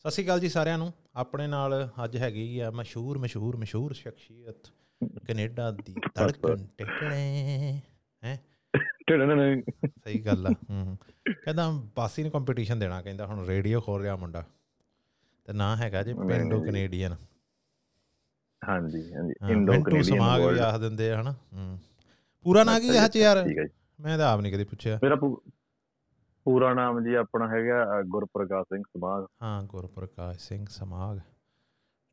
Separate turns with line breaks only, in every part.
ਸਤਿ ਸ਼੍ਰੀ ਅਕਾਲ ਜੀ ਸਾਰਿਆਂ ਨੂੰ। ਆਪਣੇ ਨਾਲ ਅੱਜ ਹੈਗੀ ਆ ਮਸ਼ਹੂਰ ਮਸ਼ਹੂਰ ਮਸ਼ਹੂਰ ਸ਼ਖਸੀਅਤ ਕੈਨੇਡਾ ਦੀ ਧੜਕਣ ਟਿਕਣੇ ਹੈ?
ਟੜਨ
ਸਹੀ ਗੱਲ ਆ ਹੂੰ ਕਹਿੰਦਾ ਬਾਸੀ ਨੂੰ ਕੰਪੀਟੀਸ਼ਨ ਦੇਣਾ ਕਹਿੰਦਾ ਹੁਣ ਰੇਡੀਓ ਖੋਲ ਰਿਹਾ ਮੁੰਡਾ। ਤੇ ਨਾਂ ਹੈਗਾ ਜੀ ਪਿੰਡੂ। ਕੈਨੇਡੀਅਨ।
ਹਾਂਜੀ ਹਾਂਜੀ। ਇੰਡੋ ਕੈਨੇਡੀਅਨ
ਸਮਾਗ ਵੀ ਆਖ ਦਿੰਦੇ ਆ ਹਨਾ? ਹੂੰ। ਪੂਰਾ ਨਾਂ ਕੀ ਹੈ ਚ ਯਾਰ ਮੈਂ ਤਾਂ ਆਪ ਨਹੀਂ ਕਦੇ ਪੁੱਛਿਆ।
ਮੇਰਾ ਪੂਰਾ ਨਾਮ ਜੀ ਆਪਣਾ ਹੈਗਾ ਗੁਰਪ੍ਰਕਾਸ਼ ਸਿੰਘ ਸਮਾਗ।
ਹਾਂ ਗੁਰਪ੍ਰਕਾਸ਼ ਸਿੰਘ ਸਮਾਗ।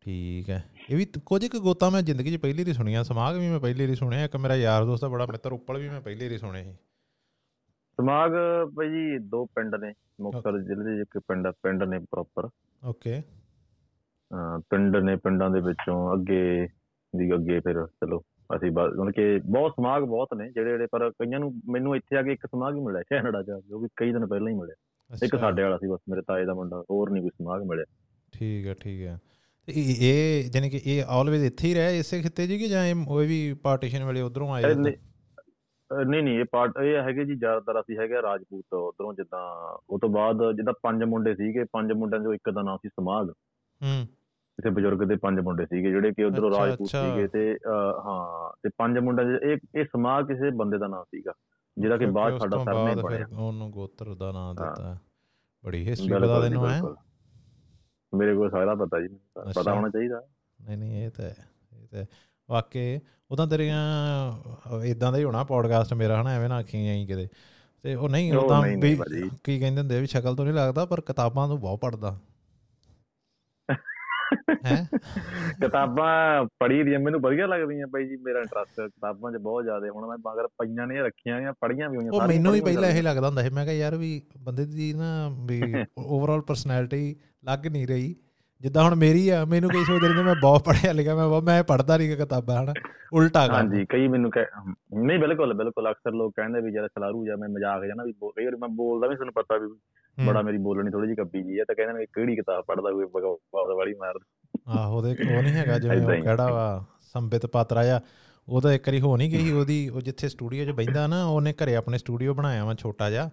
ਠੀਕ ਹੈ। ਇਹ ਵੀ ਕੁਝ ਕੁ ਗੋਤਾ ਮੈਂ ਜ਼ਿੰਦਗੀ 'ਚ ਪਹਿਲੀ ਵਾਰੀ ਸੁਣੀਆਂ ਸਮਾਗ ਵੀ ਮੈਂ ਪਹਿਲੀ ਵਾਰੀ ਸੁਣਿਆ ਇੱਕ ਮੇਰਾ ਯਾਰ ਦੋਸਤ ਆ ਬੜਾ ਮਿੱਤਰ ਉੱਪਲ ਵੀ ਮੈਂ ਪਹਿਲੀ ਵਾਰੀ ਸੁਣੇ ਸੀ।
ਸਮਾਗ ਭਾਈ ਜੀ ਦੋ ਪਿੰਡ ਨੇ ਮੁਕਤਸਰ ਜ਼ਿਲ੍ਹੇ ਦੇ ਇੱਕ ਪਿੰਡ ਪਿੰਡ ਨੇ ਪ੍ਰੋਪਰ।
ਓਕੇ।
ਪਿੰਡ ਨੇ ਪਿੰਡਾਂ ਦੇ ਵਿੱਚੋਂ ਅੱਗੇ ਦੀ ਅੱਗੇ ਫਿਰ ਚਲੋ। ਅਸੀਂ ਬਸ- ਮਤਲਬ ਕਿ ਬਹੁਤ ਸਮਾਗ ਬਹੁਤ ਨੇ ਜਿਹੜੇ ਜਿਹੜੇ ਪਰ ਕਈਆਂ ਨੂੰ ਮੈਨੂੰ ਇੱਥੇ ਆ ਕੇ ਇੱਕ ਸਮਾਗ ਹੀ ਮਿਲਿਆ ਕੈਨੇਡਾ ਚ ਉਹ ਵੀ ਕਈ ਦਿਨ ਪਹਿਲਾਂ ਹੀ ਮਿਲਿਆ। ਇੱਕ ਸਾਡੇ ਵਾਲਾ ਸੀ ਬਸ ਮੇਰੇ ਤਾਏ ਦਾ ਮੁੰਡਾ ਹੋਰ ਨਹੀਂ ਕੋਈ ਸਮਾਗ ਮਿਲਿਆ।
ਠੀਕ ਹੈ ਠੀਕ ਹੈ ਇਹ- ਇਹ ਜਾਨੀ ਕਿ ਇਹ ਆਲਵੇਜ਼ ਇੱਥੇ ਹੀ ਰਹੇ ਇਸੇ ਖਿੱਤੇ ਜੀ ਕਿ ਜਾਂ ਇਹ ਉਹ ਵੀ ਪਾਰਟੀਸ਼ਨ ਵੇਲੇ ਉਧਰੋਂ ਆਏ?
ਨਹੀਂ ਨਹੀਂ ਇਹ ਪਾਰਟ ਇਹ ਹੈਗੇ ਜੀ ਜ਼ਿਆਦਾਤਰ ਅਸੀਂ ਹੈਗੇ ਰਾਜਪੂਤ ਉਧਰੋਂ ਜਿੱਦਾਂ ਉਹ ਤੋਂ ਬਾਅਦ ਜਿੱਦਾਂ ਪੰਜ ਮੁੰਡੇ ਸੀਗੇ ਪੰਜ ਮੁੰਡਿਆਂ ਚੋਂ ਇੱਕ ਦਾ ਨਾਮ ਸੀ ਸਮਾਗ।
ਹੂੰ।
ਕਿਸੇ ਬਜ਼ੁਰਗ ਦੇ ਪੰਜ ਮੁੰਡੇ ਸੀਗੇ ਜਿਹੜੇ ਕਿ ਉਧਰੋਂ ਰਾਜਪੂਤ। ਸੀਗੇ ਤੇ ਹਾਂ ਤੇ ਪੰਜ ਮੁੰਡਿਆਂ ਦੇ ਇਹ ਇਹ ਸਮਾਗ ਕਿਸੇ ਬੰਦੇ ਦਾ ਨਾਮ ਸੀਗਾ ਜਿਹੜਾ ਕਿ ਬਾਅਦ ਸਾਡਾ
ਬਾਅਦ
ਬਣਿਆ
ਉਹਨੂੰ ਗੋਤਰ ਦਾ ਨਾਮ। ਦਿੱਤਾ ਬੜੀ ਹਿਸਟਰੀ
ਜੀ,
ਤੈਨੂੰ ਹੈ।
ਮੇਰੇ ਕੋਲ ਸਾਰਾ ਪਤਾ ਜੀ। ਪਤਾ ਹੋਣਾ ਚਾਹੀਦਾ
ਨਹੀਂ ਨਹੀਂ ਇਹ ਤਾਂ ਇਹ ਤਾਂ ਹੈ। ਵਾਕਈ ਉਦਾਂ ਤੇਰੀਆਂ ਇਦਾਂ ਦਾ ਹੀ ਹੋਣਾ ਪੋਡਕਾਸਟ ਮੇਰਾ ਹਨਾ ਐਵੇਂ ਨਾ ਆਖੀ ਆਈ ਕਿਤੇ ਤੇ ਉਹ ਨਹੀਂ ਉਦਾਂ ਵੀ। ਕੀ ਕਹਿੰਦੇ ਹੁੰਦੇ ਵੀ ਸ਼ਕਲ ਤੋਂ ਨਹੀਂ ਲੱਗਦਾ ਪਰ ਕਿਤਾਬਾਂ ਤੋਂ ਬਹੁਤ ਪੜਦਾ ਹੈ
ਕਿਤਾਬਾਂ ਪੜ੍ਹੀ ਦੀਆਂ ਮੈਨੂੰ ਵਧੀਆ ਲੱਗਦੀਆਂ ਬਾਈ ਜੀ ਮੇਰਾ ਇੰਟਰਸਟ ਕਿਤਾਬਾਂ 'ਚ ਬਹੁਤ ਜ਼ਿਆਦਾ ਹੁਣ ਮੈਂ ਮਗਰ ਪਈਆਂ ਨੇ ਰੱਖੀਆਂ ਆ ਪੜ੍ਹੀਆਂ ਵੀ ਹੋਈਆਂ
ਉਹ ਮੈਨੂੰ ਵੀ ਪਹਿਲਾਂ ਇਹ। ਲੱਗਦਾ ਹੁੰਦਾ ਸੀ ਮੈਂ ਕਿਹਾ ਯਾਰ ਵੀ ਬੰਦੇ ਦੀ ਨਾ ਵੀ ਓਵਰਆਲ ਪਰਸਨੈਲਿਟੀ ਲੱਗ ਨਹੀਂ ਰਹੀ ਜਿੱਦਾਂ ਹੁਣ ਮੇਰੀ ਆ ਮੈਨੂੰ ਕਈ ਸੋਚਦੇ ਨੇ ਮੈਂ ਬਹੁਤ ਪੜ੍ਹਿਆ ਲਿਖਿਆ ਮੈਂ ਮੈਂ ਪੜ੍ਹਦਾ ਨਹੀਂ ਕਿਤਾਬਾਂ ਹਨਾ ਉਲਟਾ ਕੰਮ
ਹਾਂਜੀ ਕਈ ਮੈਨੂੰ ਕਹਿ ਨਹੀਂ ਬਿਲਕੁਲ ਬਿਲਕੁਲ ਅਕਸਰ ਲੋਕ ਕਹਿੰਦੇ ਵੀ ਜਦ ਖਲਾਰੂ ਜਾਂ ਮੈਂ ਮਜ਼ਾਕ ਜਾਂ ਨਾ ਵੀ ਕਈ ਵਾਰੀ ਮੈਂ ਬੋਲਦਾ ਵੀ ਤੁਹਾਨੂੰ ਪਤਾ ਵੀ। ਬੜਾ ਮੇਰੀ ਬੋਲਣੀ ਥੋੜੀ ਜਿਹੀ ਕੱਬੀ ਜੀ ਹੈ ਤਾਂ ਕਹਿੰਦੇ ਨੇ ਵੀ ਕਿਹੜੀ ਕਿਤਾਬ ਪੜ੍ਹਦਾ ਕੋਈ ਬਗਵਾਸ ਵਾਲੀ ਮਾਰ
ਆਹੋ ਉਹਦੇ ਉਹ ਨਹੀਂ ਹੈਗਾ ਜਿਵੇਂ ਉਹ
ਹੀ।
ਕਿਹੜਾ ਵਾ ਸੰਬਿਤ ਪਾਤਰਾ ਆ ਉਹਦਾ ਇੱਕ ਵਾਰੀ ਹੋ ਨਹੀਂ ਗਈ ਉਹਦੀ ਉਹ ਜਿੱਥੇ ਸਟੂਡੀਓ 'ਚ ਬੈਂਦਾ ਨਾ ਉਹਨੇ ਘਰੇ ਆਪਣੇ ਸਟੂਡੀਓ ਬਣਾਇਆ ਵਾ ਛੋਟਾ ਜਿਹਾ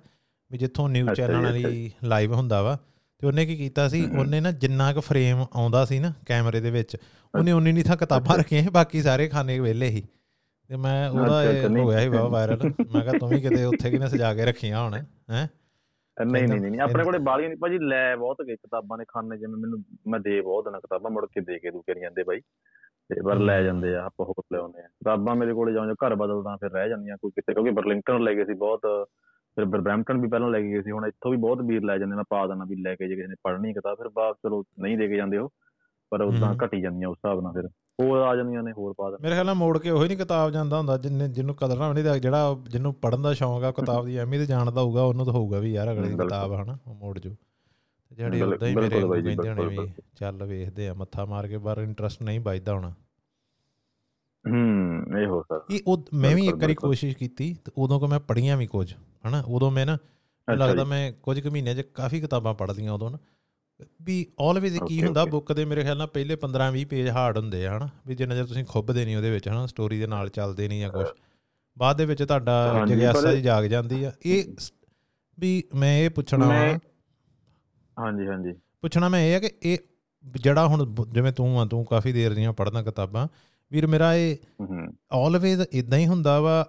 ਵੀ ਜਿੱਥੋਂ ਨਿਊਜ਼ ਚੈਨਲ ਵਾਲੀ ਲਾਈਵ ਹੁੰਦਾ ਵਾ ਤੇ ਉਹਨੇ ਕੀ ਕੀਤਾ ਸੀ। ਉਹਨੇ ਨਾ ਜਿੰਨਾ ਕੁ ਫਰੇਮ ਆਉਂਦਾ ਸੀ ਨਾ ਕੈਮਰੇ ਦੇ ਵਿੱਚ ਉਹਨੇ ਉਨੀ ਨਹੀਂ ਥਾਂ ਕਿਤਾਬਾਂ ਰੱਖੀਆਂ ਸੀ ਬਾਕੀ ਸਾਰੇ ਖਾਨੇ ਵਿਹਲੇ ਸੀ। ਤੇ ਮੈਂ ਉਹਦਾ
ਅੱਛਾ,
ਹੋ
ਨਹੀਂ।
ਗਿਆ ਸੀ ਬਹੁਤ ਵਾਇਰਲ ਮੈਂ ਕਿਹਾ ਤੂੰ ਵੀ ਕਿਤੇ ਉੱਥੇ ਕਿਨੇ ਸਜਾ ਕੇ ਰੱਖੀਆਂ ਹੁਣ ਹੈ?
ਨਹੀਂ ਨਹੀਂ ਨਹੀਂ ਆਪਣੇ ਕੋਲੇ ਬਾਲੀਆਂ ਨਹੀਂ ਭਾਜੀ ਲੈ ਬਹੁਤ ਗਏ ਕਿਤਾਬਾਂ ਨੇ ਖਾਨੇ ਜਿਵੇਂ ਮੈਨੂੰ ਮੈਂ ਦੇ ਬਹੁਤ ਦੇਣਾ ਕਿਤਾਬਾਂ ਮੁੜ ਕੇ ਦੇ ਕੇ ਦੂ ਕਰੀ ਜਾਂਦੇ ਬਾਈ ਤੇ ਪਰ ਲੈ। ਜਾਂਦੇ ਆ ਆਪਾਂ ਹੋਰ ਲਿਆਉਂਦੇ ਆ ਕਿਤਾਬਾਂ ਮੇਰੇ ਕੋਲੇ ਜਾਂ ਘਰ ਬਦਲਦਾ ਫਿਰ ਰਹਿ ਜਾਂਦੀਆਂ ਕੋਈ ਕਿਤੇ ਕਿਉਂਕਿ ਬਰਲਿੰਗਟਨ ਲੈ ਗਏ ਸੀ ਬਹੁਤ ਫਿਰ ਬਰਬੈਂਪਟਨ ਵੀ ਪਹਿਲਾਂ ਲੈ ਕੇ ਗਏ ਸੀ ਹੁਣ ਇੱਥੋਂ ਵੀ ਬਹੁਤ ਵੀਰ ਲੈ ਜਾਂਦੇ ਮੈਂ ਪਾ ਦੇਣਾ ਵੀ ਲੈ ਕੇ ਜੇ ਕਿਸੇ ਨੇ ਪੜ੍ਹਨੀ ਕਿਤਾਬ ਫਿਰ ਬਾਅਦ ਚਲੋ ਨਹੀਂ ਦੇ ਕੇ ਜਾਂਦੇ ਉਹ ਪਰ ਉਦਾਂ। ਘਟੀ ਜਾਂਦੀਆਂ ਉਸ ਹਿਸਾਬ ਨਾਲ ਫਿਰ ਹੋਰ ਆ ਜਾਂਦੀਆਂ ਨੇ ਹੋਰ ਪਾ ਦੇਣਾ
ਮੇਰੇ ਖਿਆਲ ਨਾਲ ਮੋੜ ਕੇ ਉਹੀ ਨਹੀਂ ਕਿਤਾਬ ਜਾਂਦਾ ਹੁੰਦਾ ਜਿੰਨੇ ਜਿਹਨੂੰ ਕਦਰ ਨਾ ਤਾਂ ਜਿਹੜਾ ਜਿਹਨੂੰ ਪੜਨ ਦਾ ਸ਼ੌਂਕ ਆ ਕਿਤਾਬ ਦੀ ਅਹਿਮੀਅਤ ਜਾਣਦਾ ਹੋਊਗਾ ਉਹਨੂੰ ਤਾਂ ਹੋਊਗਾ ਵੀ ਯਾਰ ਅਗਲੀ। ਕਿਤਾਬ ਹਨਾ ਉਹ ਮੋੜ ਜੋ। ਜਿਹੜੇ ਉਦਾਂ ਹੀ ਮੇਰੇ ਕਹਿੰਦੇ ਹੋਣੇ ਵੀ ਚੱਲ ਵੇਖਦੇ ਆ ਮੱਥਾ ਮਾਰ ਕੇ ਪਰ ਇੰਟਰਸਟ ਨਹੀਂ ਵੱਜਦਾ ਹੋਣਾ।
ਹੂੰ ਇਹ ਹੋ ਸਕਦਾ।
ਇਹ ਉਹ ਮੈਂ ਵੀ ਇੱਕ ਵਾਰੀ। ਕੋਸ਼ਿਸ਼ ਕੀਤੀ ਤੇ ਉਦੋਂ ਕੋ ਮੈਂ ਪੜੀਆਂ ਵੀ ਕੁਝ ਹਨਾ? ਉਦੋਂ ਮੈਂ ਨਾ ਲੱਗਦਾ। ਮੈਂ ਕੁਝ ਕੁ ਮਹੀਨਿਆਂ 'ਚ ਕਾਫੀ ਕਿਤਾਬਾਂ ਪੜ੍ਹ ਲਈਆਂ ਉਦੋਂ ਨਾ। ਵੀ ਆਲਵੇਜ਼ ਕੀ ਹੁੰਦਾ. ਬੁੱਕ ਦੇ ਮੇਰੇ ਖਿਆਲ ਨਾਲ ਪਹਿਲੇ 15 20 ਪੇਜ ਹਾਰਡ ਹੁੰਦੇ ਆ ਹਨਾ? ਵੀ ਜਿੰਨਾ ਚਿਰ ਤੁਸੀਂ ਖੁੱਬਦੇ ਨਹੀਂ ਉਹਦੇ ਵਿੱਚ ਹਨਾ? ਸਟੋਰੀ ਦੇ ਨਾਲ ਚੱਲਦੇ ਨਹੀਂ ਜਾਂ ਕੁਝ ਬਾਅਦ ਦੇ ਵਿੱਚ ਤੁਹਾਡਾ ਜਗਿਆਸਾ ਜੀ ਜਾਗ ਜਾਂਦੀ ਆ। ਇਹ ਵੀ ਮੈਂ ਇਹ ਪੁੱਛਣਾ
ਹਾਂਜੀ ਹਾਂਜੀ।
ਪੁੱਛਣਾ ਮੈਂ ਇਹ ਆ ਕਿ ਇਹ ਜਿਹੜਾ ਹੁਣ ਜਿਵੇਂ ਤੂੰ ਆ ਤੂੰ ਕਾਫੀ ਦੇਰ ਦੀਆਂ ਪੜ੍ਹਦਾ ਕਿਤਾਬਾਂ ਵੀਰ ਮੇਰਾ ਇਹ ਆਲਵੇਜ਼ ਇਦਾਂ ਹੀ ਹੁੰਦਾ ਵਾ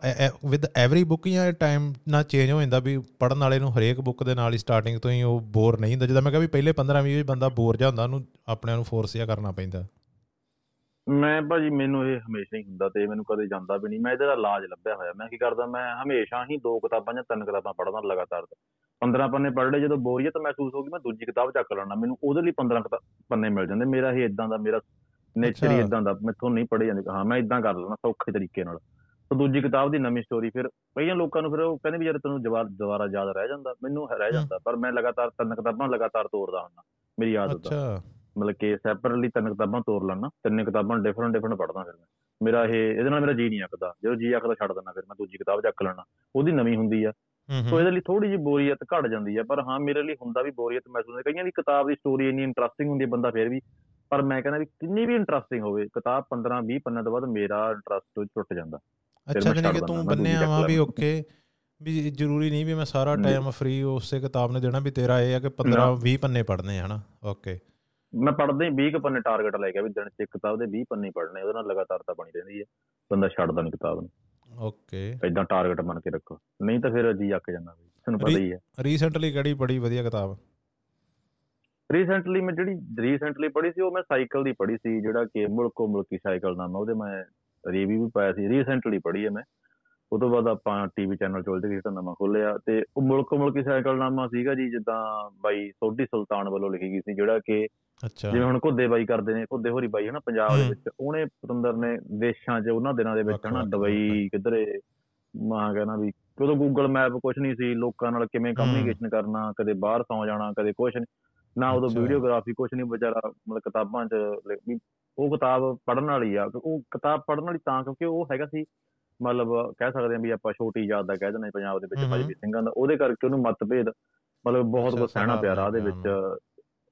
ਵਿਦ ਐਵਰੀ ਬੁੱਕ ਜਾਂ ਟਾਈਮ ਨਾਲ ਚੇਂਜ ਹੋ ਜਾਂਦਾ ਵੀ ਪੜਨ ਵਾਲੇ ਨੂੰ ਹਰੇਕ ਬੁੱਕ ਦੇ ਨਾਲ ਹੀ ਸਟਾਰਟਿੰਗ ਤੋਂ ਹੀ ਉਹ ਬੋਰ ਨਹੀਂ ਹੁੰਦਾ। ਜਿੱਦਾਂ ਮੈਂ ਕਿਹਾ ਵੀ ਪਹਿਲੇ 15 20 ਬੰਦਾ ਬੋਰ ਜਾ ਹੁੰਦਾ ਉਹਨੂੰ ਆਪਣੇ ਆਪ ਨੂੰ ਫੋਰਸ ਜਿਹਾ ਕਰਨਾ ਪੈਂਦਾ।
ਮੈਂ ਭਾਜੀ ਮੈਨੂੰ ਇਹ ਹਮੇਸ਼ਾ ਹੀ ਹੁੰਦਾ ਤੇ ਮੈਨੂੰ ਕਦੇ ਜਾਂਦਾ ਵੀ ਨਹੀਂ। ਮੈਂ ਇਹਦਾ ਇਲਾਜ ਲੱਭਿਆ ਹੋਇਆ। ਮੈਂ ਕੀ ਕਰਦਾ ਮੈਂ ਹਮੇਸ਼ਾ ਹੀ ਦੋ ਕਿਤਾਬਾਂ ਜਾਂ ਤਿੰਨ ਕਿਤਾਬਾਂ ਪੜ੍ਹਦਾ ਲਗਾਤਾਰ। 15 ਪੰਨੇ ਪੜ੍ਹ ਲਏ ਜਦੋਂ ਬੋਰੀਅਤ ਮਹਿਸੂਸ ਹੋ ਗਈ ਮੈਂ ਦੂਜੀ ਕਿਤਾਬ ਚੱਕ ਲੈਣਾ ਮੈਨੂੰ ਉਹਦੇ ਲਈ 15 ਕਿਤਾ- ਪੰਨੇ ਮਿਲ ਜਾਂਦੇ। ਮੇਰਾ ਇਹ ਇਦਾਂ ਦਾ ਮੇਰਾ ਨੇਚਰ ਹੀ। ਇਦਾਂ ਦਾ ਮੈਥੋਂ ਨਹੀਂ ਪੜ੍ਹੇ ਜਾਂਦੇ। ਹਾਂ ਮੈਂ ਇਦਾਂ ਕਰ ਲੈਣਾ ਸੌਖੇ ਤਰੀਕੇ ਨਾਲ। ਤੇ ਦੂਜੀ ਕਿਤਾਬ ਦੀ ਨਵੀਂ ਸਟੋਰੀ ਫਿਰ ਕਈਆਂ ਲੋਕਾਂ ਨੂੰ ਫਿਰ ਉਹ ਕਹਿੰਦੇ ਵੀ ਯਾਰ ਤੈਨੂੰ ਜਵਾਰ ਦੁਬਾਰਾ ਯਾਦ ਰਹਿ ਜਾਂਦਾ ਮੈਨੂੰ ਰਹਿ। ਜਾਂਦਾ। ਪਰ ਮੈਂ ਲਗਾਤਾਰ ਤਿੰਨ ਕਿਤਾਬਾਂ ਲਗਾਤਾਰ ਤੋਰਦਾ ਹੁੰਦਾ ਮੇਰੀ ਆਦਤ ਆ।
ਅੱਛਾ।
ਮਤਲਬ ਕਿ ਸੈਪਰੇਟਲੀ ਤਿੰਨ ਕਿਤਾਬਾਂ ਤੋਰ ਲੈਣਾ ਤਿੰਨ ਕਿਤਾਬਾਂ ਡਿਫਰੈਂਟ ਡਿਫਰੈਂਟ ਪੜ੍ਹਦਾ ਫਿਰ ਮੈਂ। ਮੇਰਾ ਇਹ ਇਹਦੇ ਨਾਲ ਮੇਰਾ ਜੀ ਨਹੀਂ ਆਕਦਾ ਜਦੋਂ ਜੀ ਆਕਦਾ ਛੱਡ ਦਿੰਦਾ ਫਿਰ ਮੈਂ ਦੂਜੀ ਕਿਤਾਬ ਚੱਕ ਲੈਣਾ ਉਹਦੀ ਨਵੀਂ ਹੁੰਦੀ ਆ। ਸੋ ਇਹਦੇ ਲਈ ਥੋੜੀ ਜਿਹੀ ਬੋਰੀਅਤ ਘਟ ਜਾਂਦੀ ਆ ਪਰ ਹਾਂ ਮੇਰੇ ਲਈ ਹੁੰਦਾ ਵੀ ਬੋਰੀਅਤ ਮਹਿਸੂਸ ਹੁੰਦੀ ਕਈਆਂ ਦੀ ਕਿਤਾਬ ਦੀ ਸਟੋਰੀ ਇੰਨੀ ਇੰਟਰਸਟਿੰਗ ਹੁੰਦੀ ਹੈ ਬੰਦਾ ਫਿਰ ਵੀ ਪਰ ਮੈਂ ਕਹਿੰਦਾ ਵੀ ਕਿੰਨੀ ਵੀ ਇੰਟਰਸਟਿੰਗ ਹੋਵੇ ਕਿਤਾਬ 15 20 ਪੰਨਿਆਂ ਤੋਂ ਬਾਅਦ ਮੇਰਾ ਇੰਟਰਸਟ ਟੁੱਟ ਜਾਂਦਾ।
ਅੱਛਾ ਜਾਨੀ ਕਿ ਤੂੰ ਬੰਨਿਆ ਵਾ ਵੀ। ਓਕੇ ਵੀ ਜ਼ਰੂਰੀ ਨਹੀਂ ਵੀ ਮੈਂ ਸਾਰਾ। ਟਾਈਮ ਫ੍ਰੀ ਉਸੇ ਕਿਤਾਬ ਨੇ ਦੇਣਾ ਵੀ ਤੇਰਾ ਇਹ ਆ ਕਿ 15 20 ਪੰਨੇ ਪੜਨੇ ਹਨਾ? ਓਕੇ
ਮੈਂ ਪੜ੍ਹਦੇ ਹੀ 20 ਕੁ ਪੰਨੇ ਟਾਰਗੇਟ ਲੈ ਗਿਆ ਵੀ ਦਿਨ 'ਚ ਇੱਕ ਕਿਤਾਬ ਦੇ 20 ਪੰਨੇ ਹੀ ਪੜ੍ਹਨੇ ਉਹਦੇ ਨਾਲ ਲਗਾਤਾਰਤਾ ਬਣੀ ਰਹਿੰਦੀ ਹੈ ਬੰਦਾ ਛੱਡਦਾ ਨਹੀਂ ਕਿਤਾਬ ਨੂੰ।
ਓਕੇ
ਇਦਾਂ ਟਾਰਗੇਟ ਬਣ ਕੇ ਰੱਖੋ ਨਹੀਂ ਤਾਂ ਫਿਰ ਜੀ ਅੱਕ ਜਾਂਦਾ ਬਈ ਤੁਹਾਨੂੰ ਪਤਾ ਹੀ ਹੈ।
ਰੀਸੈਂਟਲੀ ਕਿਹੜੀ ਬੜੀ ਵਧੀਆ ਕਿਤਾਬ?
ਰੀਸੈਂਟਲੀ ਮੈਂ ਜਿਹੜੀ ਰੀਸੈਂਟਲੀ ਪੜ੍ਹੀ ਸੀ ਉਹ ਮੈਂ ਸਾਈਕਲ ਦੀ ਪੜ੍ਹੀ ਸੀ ਜਿਹੜਾ ਕਿ ਮੁਲਕੋ ਮੁਲਕੀ ਸਾਈਕਲ ਨਾਮ ਉਹਦੇ ਮੈਂ ਰਿਵਿਊ ਵੀ ਪਾਇਆ ਸੀ ਰੀਸੈਂਟਲੀ ਪੜ੍ਹੀ ਹੈ ਮੈਂ ਉਹ ਤੋਂ ਬਾਅਦ ਆਪਾਂ ਟੀਵੀ ਚੈਨਲ ਚੋਲਦੇ ਜਿਹੜਾ ਨਵਾਂ ਖੋਲਿਆ ਤੇ ਉਹ ਮੁਲਕੋ ਮੁਲਕੀ ਸਾਈਕਲ ਨਾਮਾ ਸੀਗਾ ਜੀ ਜਿੱਦਾਂ ਬਾਈ ਸੋਢੀ ਸੁਲਤਾਨ ਵੱਲੋਂ ਲਿਖੀ ਗਈ ਸੀ ਜਿਹੜਾ ਕਿ
ਅੱਛਾ
ਜਿਵੇਂ ਹੁਣ ਘੁੱਦੇ ਬਾਈ ਕਰਦੇ ਨੇ ਘੁੱਦੇ ਹੋਰੀ ਬਾਈ ਹਨਾ ਪੰਜਾਬ ਦੇ। ਵਿੱਚ ਉਹਨੇ ਪਤੰਦਰ ਨੇ ਦੇਸ਼ਾਂ 'ਚ ਉਹਨਾਂ ਦਿਨਾਂ ਦੇ ਵਿੱਚ ਹਨਾ ਦੁਬਈ ਕਿਧਰੇ ਮਾਂ ਕਹਿੰਦਾ ਵੀ ਉਦੋਂ ਗੂਗਲ ਮੈਪ ਕੁਝ ਨਹੀਂ ਸੀ ਲੋਕਾਂ ਨਾਲ ਕਿਵੇਂ। ਕਮਿਊਨੀਕੇਸ਼ਨ ਕਰਨਾ ਕਦੇ ਬਾਹਰ ਸੌ ਜਾਣਾ ਕਦੇ ਕੁਝ ਨਾ ਉਦੋਂ। ਵੀਡੀਓਗ੍ਰਾਫੀ ਕੁਝ ਨਹੀਂ ਵਿਚਾਰਾ ਮਤਲਬ ਕਿਤਾਬਾਂ 'ਚ ਉਹ ਕਿਤਾਬ ਪੜ੍ਹਨ ਵਾਲੀ ਆ ਉਹ ਕਿਤਾਬ ਪੜ੍ਹਨ ਵਾਲੀ ਤਾਂ ਕਿਉਂਕਿ ਉਹ ਹੈਗਾ ਸੀ ਮਤਲਬ ਕਹਿ ਸਕਦੇ ਹਾਂ ਵੀ ਆਪਾਂ ਛੋਟੀ ਯਾਦ ਦਾ ਕਹਿ ਦਿੰਦੇ ਪੰਜਾਬ ਦੇ ਵਿੱਚ। ਭਾਈ ਸਿੰਘਾਂ ਦਾ ਉਹਦੇ ਕਰਕੇ ਉਹਨੂੰ ਮਤਭੇਦ ਮਤਲਬ ਬਹੁਤ ਕੁਝ ਸਹਿਣਾ ਪਿਆ ਰਾਹ ਦੇ ਵਿੱਚ।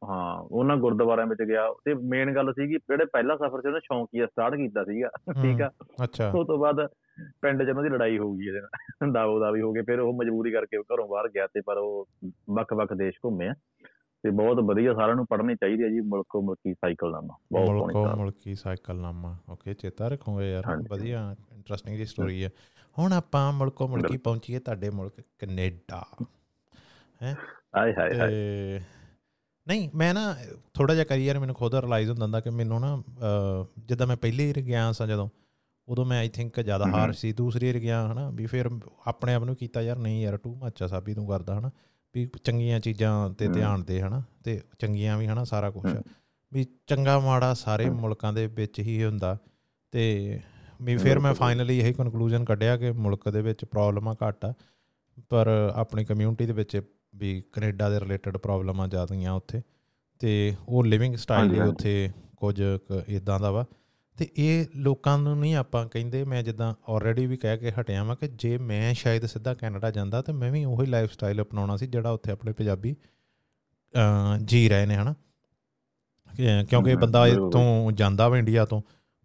ਹਾਂ। ਉਹਨਾਂ ਗੁਰਦੁਆਰਿਆਂ ਵਿੱਚ ਗਿਆ ਤੇ ਮੇਨ ਗੱਲ ਸੀਗੀ ਜਿਹੜੇ ਪਹਿਲਾ ਸਫ਼ਰ ਸੀ ਉਹਨੇ ਸ਼ੌਂਕੀਆ ਸਟਾਰਟ ਕੀਤਾ ਸੀਗਾ ਠੀਕ ਆ।
ਅੱਛਾ।
ਉਸ ਤੋਂ ਬਾਅਦ ਪਿੰਡ 'ਚ ਉਹਨਾਂ ਦੀ ਲੜਾਈ ਹੋ ਗਈ ਇਹਦੇ ਨਾਲ ਦਾਓ ਦਾ ਵੀ ਹੋ ਗਏ ਫਿਰ ਉਹ ਮਜਬੂਰੀ ਕਰਕੇ ਘਰੋਂ ਬਾਹਰ ਗਿਆ ਤੇ ਪਰ ਉਹ ਵੱਖ-ਵੱਖ ਦੇਸ਼ ਘੁੰਮੇ ਆ। ਤੇ ਬਹੁਤ ਵਧੀਆ ਸਾਰਿਆਂ ਨੂੰ ਪੜ੍ਹਨੀ ਚਾਹੀਦੀ ਹੈ ਜੀ ਮੁਲਕੋ ਮੁਲਕੀ ਸਾਈਕਲ ਨਾਮਾ ਬਹੁਤ ਸੋਹਣੀ
ਮੁਲਕੋ ਮੁਲਕੀ ਸਾਈਕਲ ਨਾਮਾ ਓਕੇ ਚੇਤਾ ਰੱਖੋਗੇ ਯਾਰ। ਵਧੀਆ ਇੰਟਰਸਟਿੰਗ ਜੀ ਸਟੋਰੀ ਹੈ ਹੁਣ ਆਪਾਂ ਮੁਲਕੋ ਮੁਲਕੀ। ਪਹੁੰਚੀਏ ਤੁਹਾਡੇ ਮੁਲਕ ਕੈਨੇਡਾ
ਹਾਏ ਹਾਏ ਹਾਏ
ਤੇ ਨਹੀਂ ਮੈਂ ਨਾ ਥੋੜਾ ਜਿਹਾ ਕਰੀਅਰ ਮੈਨੂੰ ਖੁਦ ਰਿਅਲਾਈਜ਼ ਹੁੰਦਾ ਹੁੰਦਾ ਕਿ ਮੈਨੂੰ ਨਾ ਜਿੱਦਾਂ ਮੈਂ ਪਹਿਲੀ ਵਾਰ ਗਿਆ ਸਾਂ ਜਦੋਂ ਉਦੋਂ ਮੈਂ ਆਈ ਥਿੰਕ ਜ਼ਿਆਦਾ। ਹਾਰ ਸੀ ਦੂਸਰੀ ਵਾਰ ਗਿਆ ਹਨਾ ਵੀ ਫਿਰ ਆਪਣੇ ਆਪ ਨੂੰ ਕੀਤਾ ਯਾਰ ਨਹੀਂ ਯਾਰ ਟੂ ਮੱਚ ਆ ਸਾਬੀ ਤੂੰ ਕਰਦਾ ਹਨਾ ਵੀ ਚੰਗੀਆਂ ਚੀਜ਼ਾਂ ਤੇ। ਧਿਆਨ ਦੇ ਹਨਾ ਤੇ ਚੰਗੀਆਂ ਵੀ ਹਨਾ ਸਾਰਾ ਕੁਝ। ਵੀ ਚੰਗਾ ਮਾੜਾ ਸਾਰੇ। ਮੁਲਕਾਂ ਦੇ ਵਿੱਚ ਹੀ ਹੁੰਦਾ ਤੇ ਵੀ ਫਿਰ ਮੈਂ। ਫਾਈਨਲੀ ਇਹੀ ਕਨਕਲੂਜਨ ਕੱਢਿਆ ਕਿ ਮੁਲਕ ਦੇ ਵਿੱਚ ਪ੍ਰੋਬਲਮਾਂ ਘੱਟ ਆ ਪਰ ਆਪਣੀ ਕਮਿਊਨਿਟੀ ਦੇ ਵਿੱਚ ਵੀ ਕੈਨੇਡਾ ਦੇ ਰਿਲੇਟਡ ਪ੍ਰੋਬਲਮਾਂ ਜ਼ਿਆਦੀਆਂ ਉੱਥੇ ਤੇ ਉਹ ਲਿਵਿੰਗ ਸਟਾਈਲ ਹੀ। ਉੱਥੇ ਕੁਝ ਇਦਾਂ ਦਾ ਵਾ ਤੇ ਇਹ ਲੋਕਾਂ ਨੂੰ ਨਹੀਂ ਆਪਾਂ ਕਹਿੰਦੇ ਮੈਂ ਜਿੱਦਾਂ ਆਲਰੇਡੀ ਵੀ ਕਹਿ ਕੇ ਹਟਿਆ ਵਾਂ ਕਿ ਜੇ ਮੈਂ ਸ਼ਾਇਦ ਸਿੱਧਾ ਕੈਨੇਡਾ ਜਾਂਦਾ ਤੇ ਮੈਂ ਵੀ ਉਹੀ ਲਾਈਫ ਸਟਾਈਲ ਅਪਣਾਉਣਾ ਸੀ ਜਿਹੜਾ ਉੱਥੇ ਆਪਣੇ ਪੰਜਾਬੀ ਜੀ ਰਹੇ ਨੇ ਹਨਾ? ਕਿਉਂਕਿ ਬੰਦਾ। ਤੋਂ ਜਾਂਦਾ ਵਾ ਇੰਡੀਆ ਤੋਂ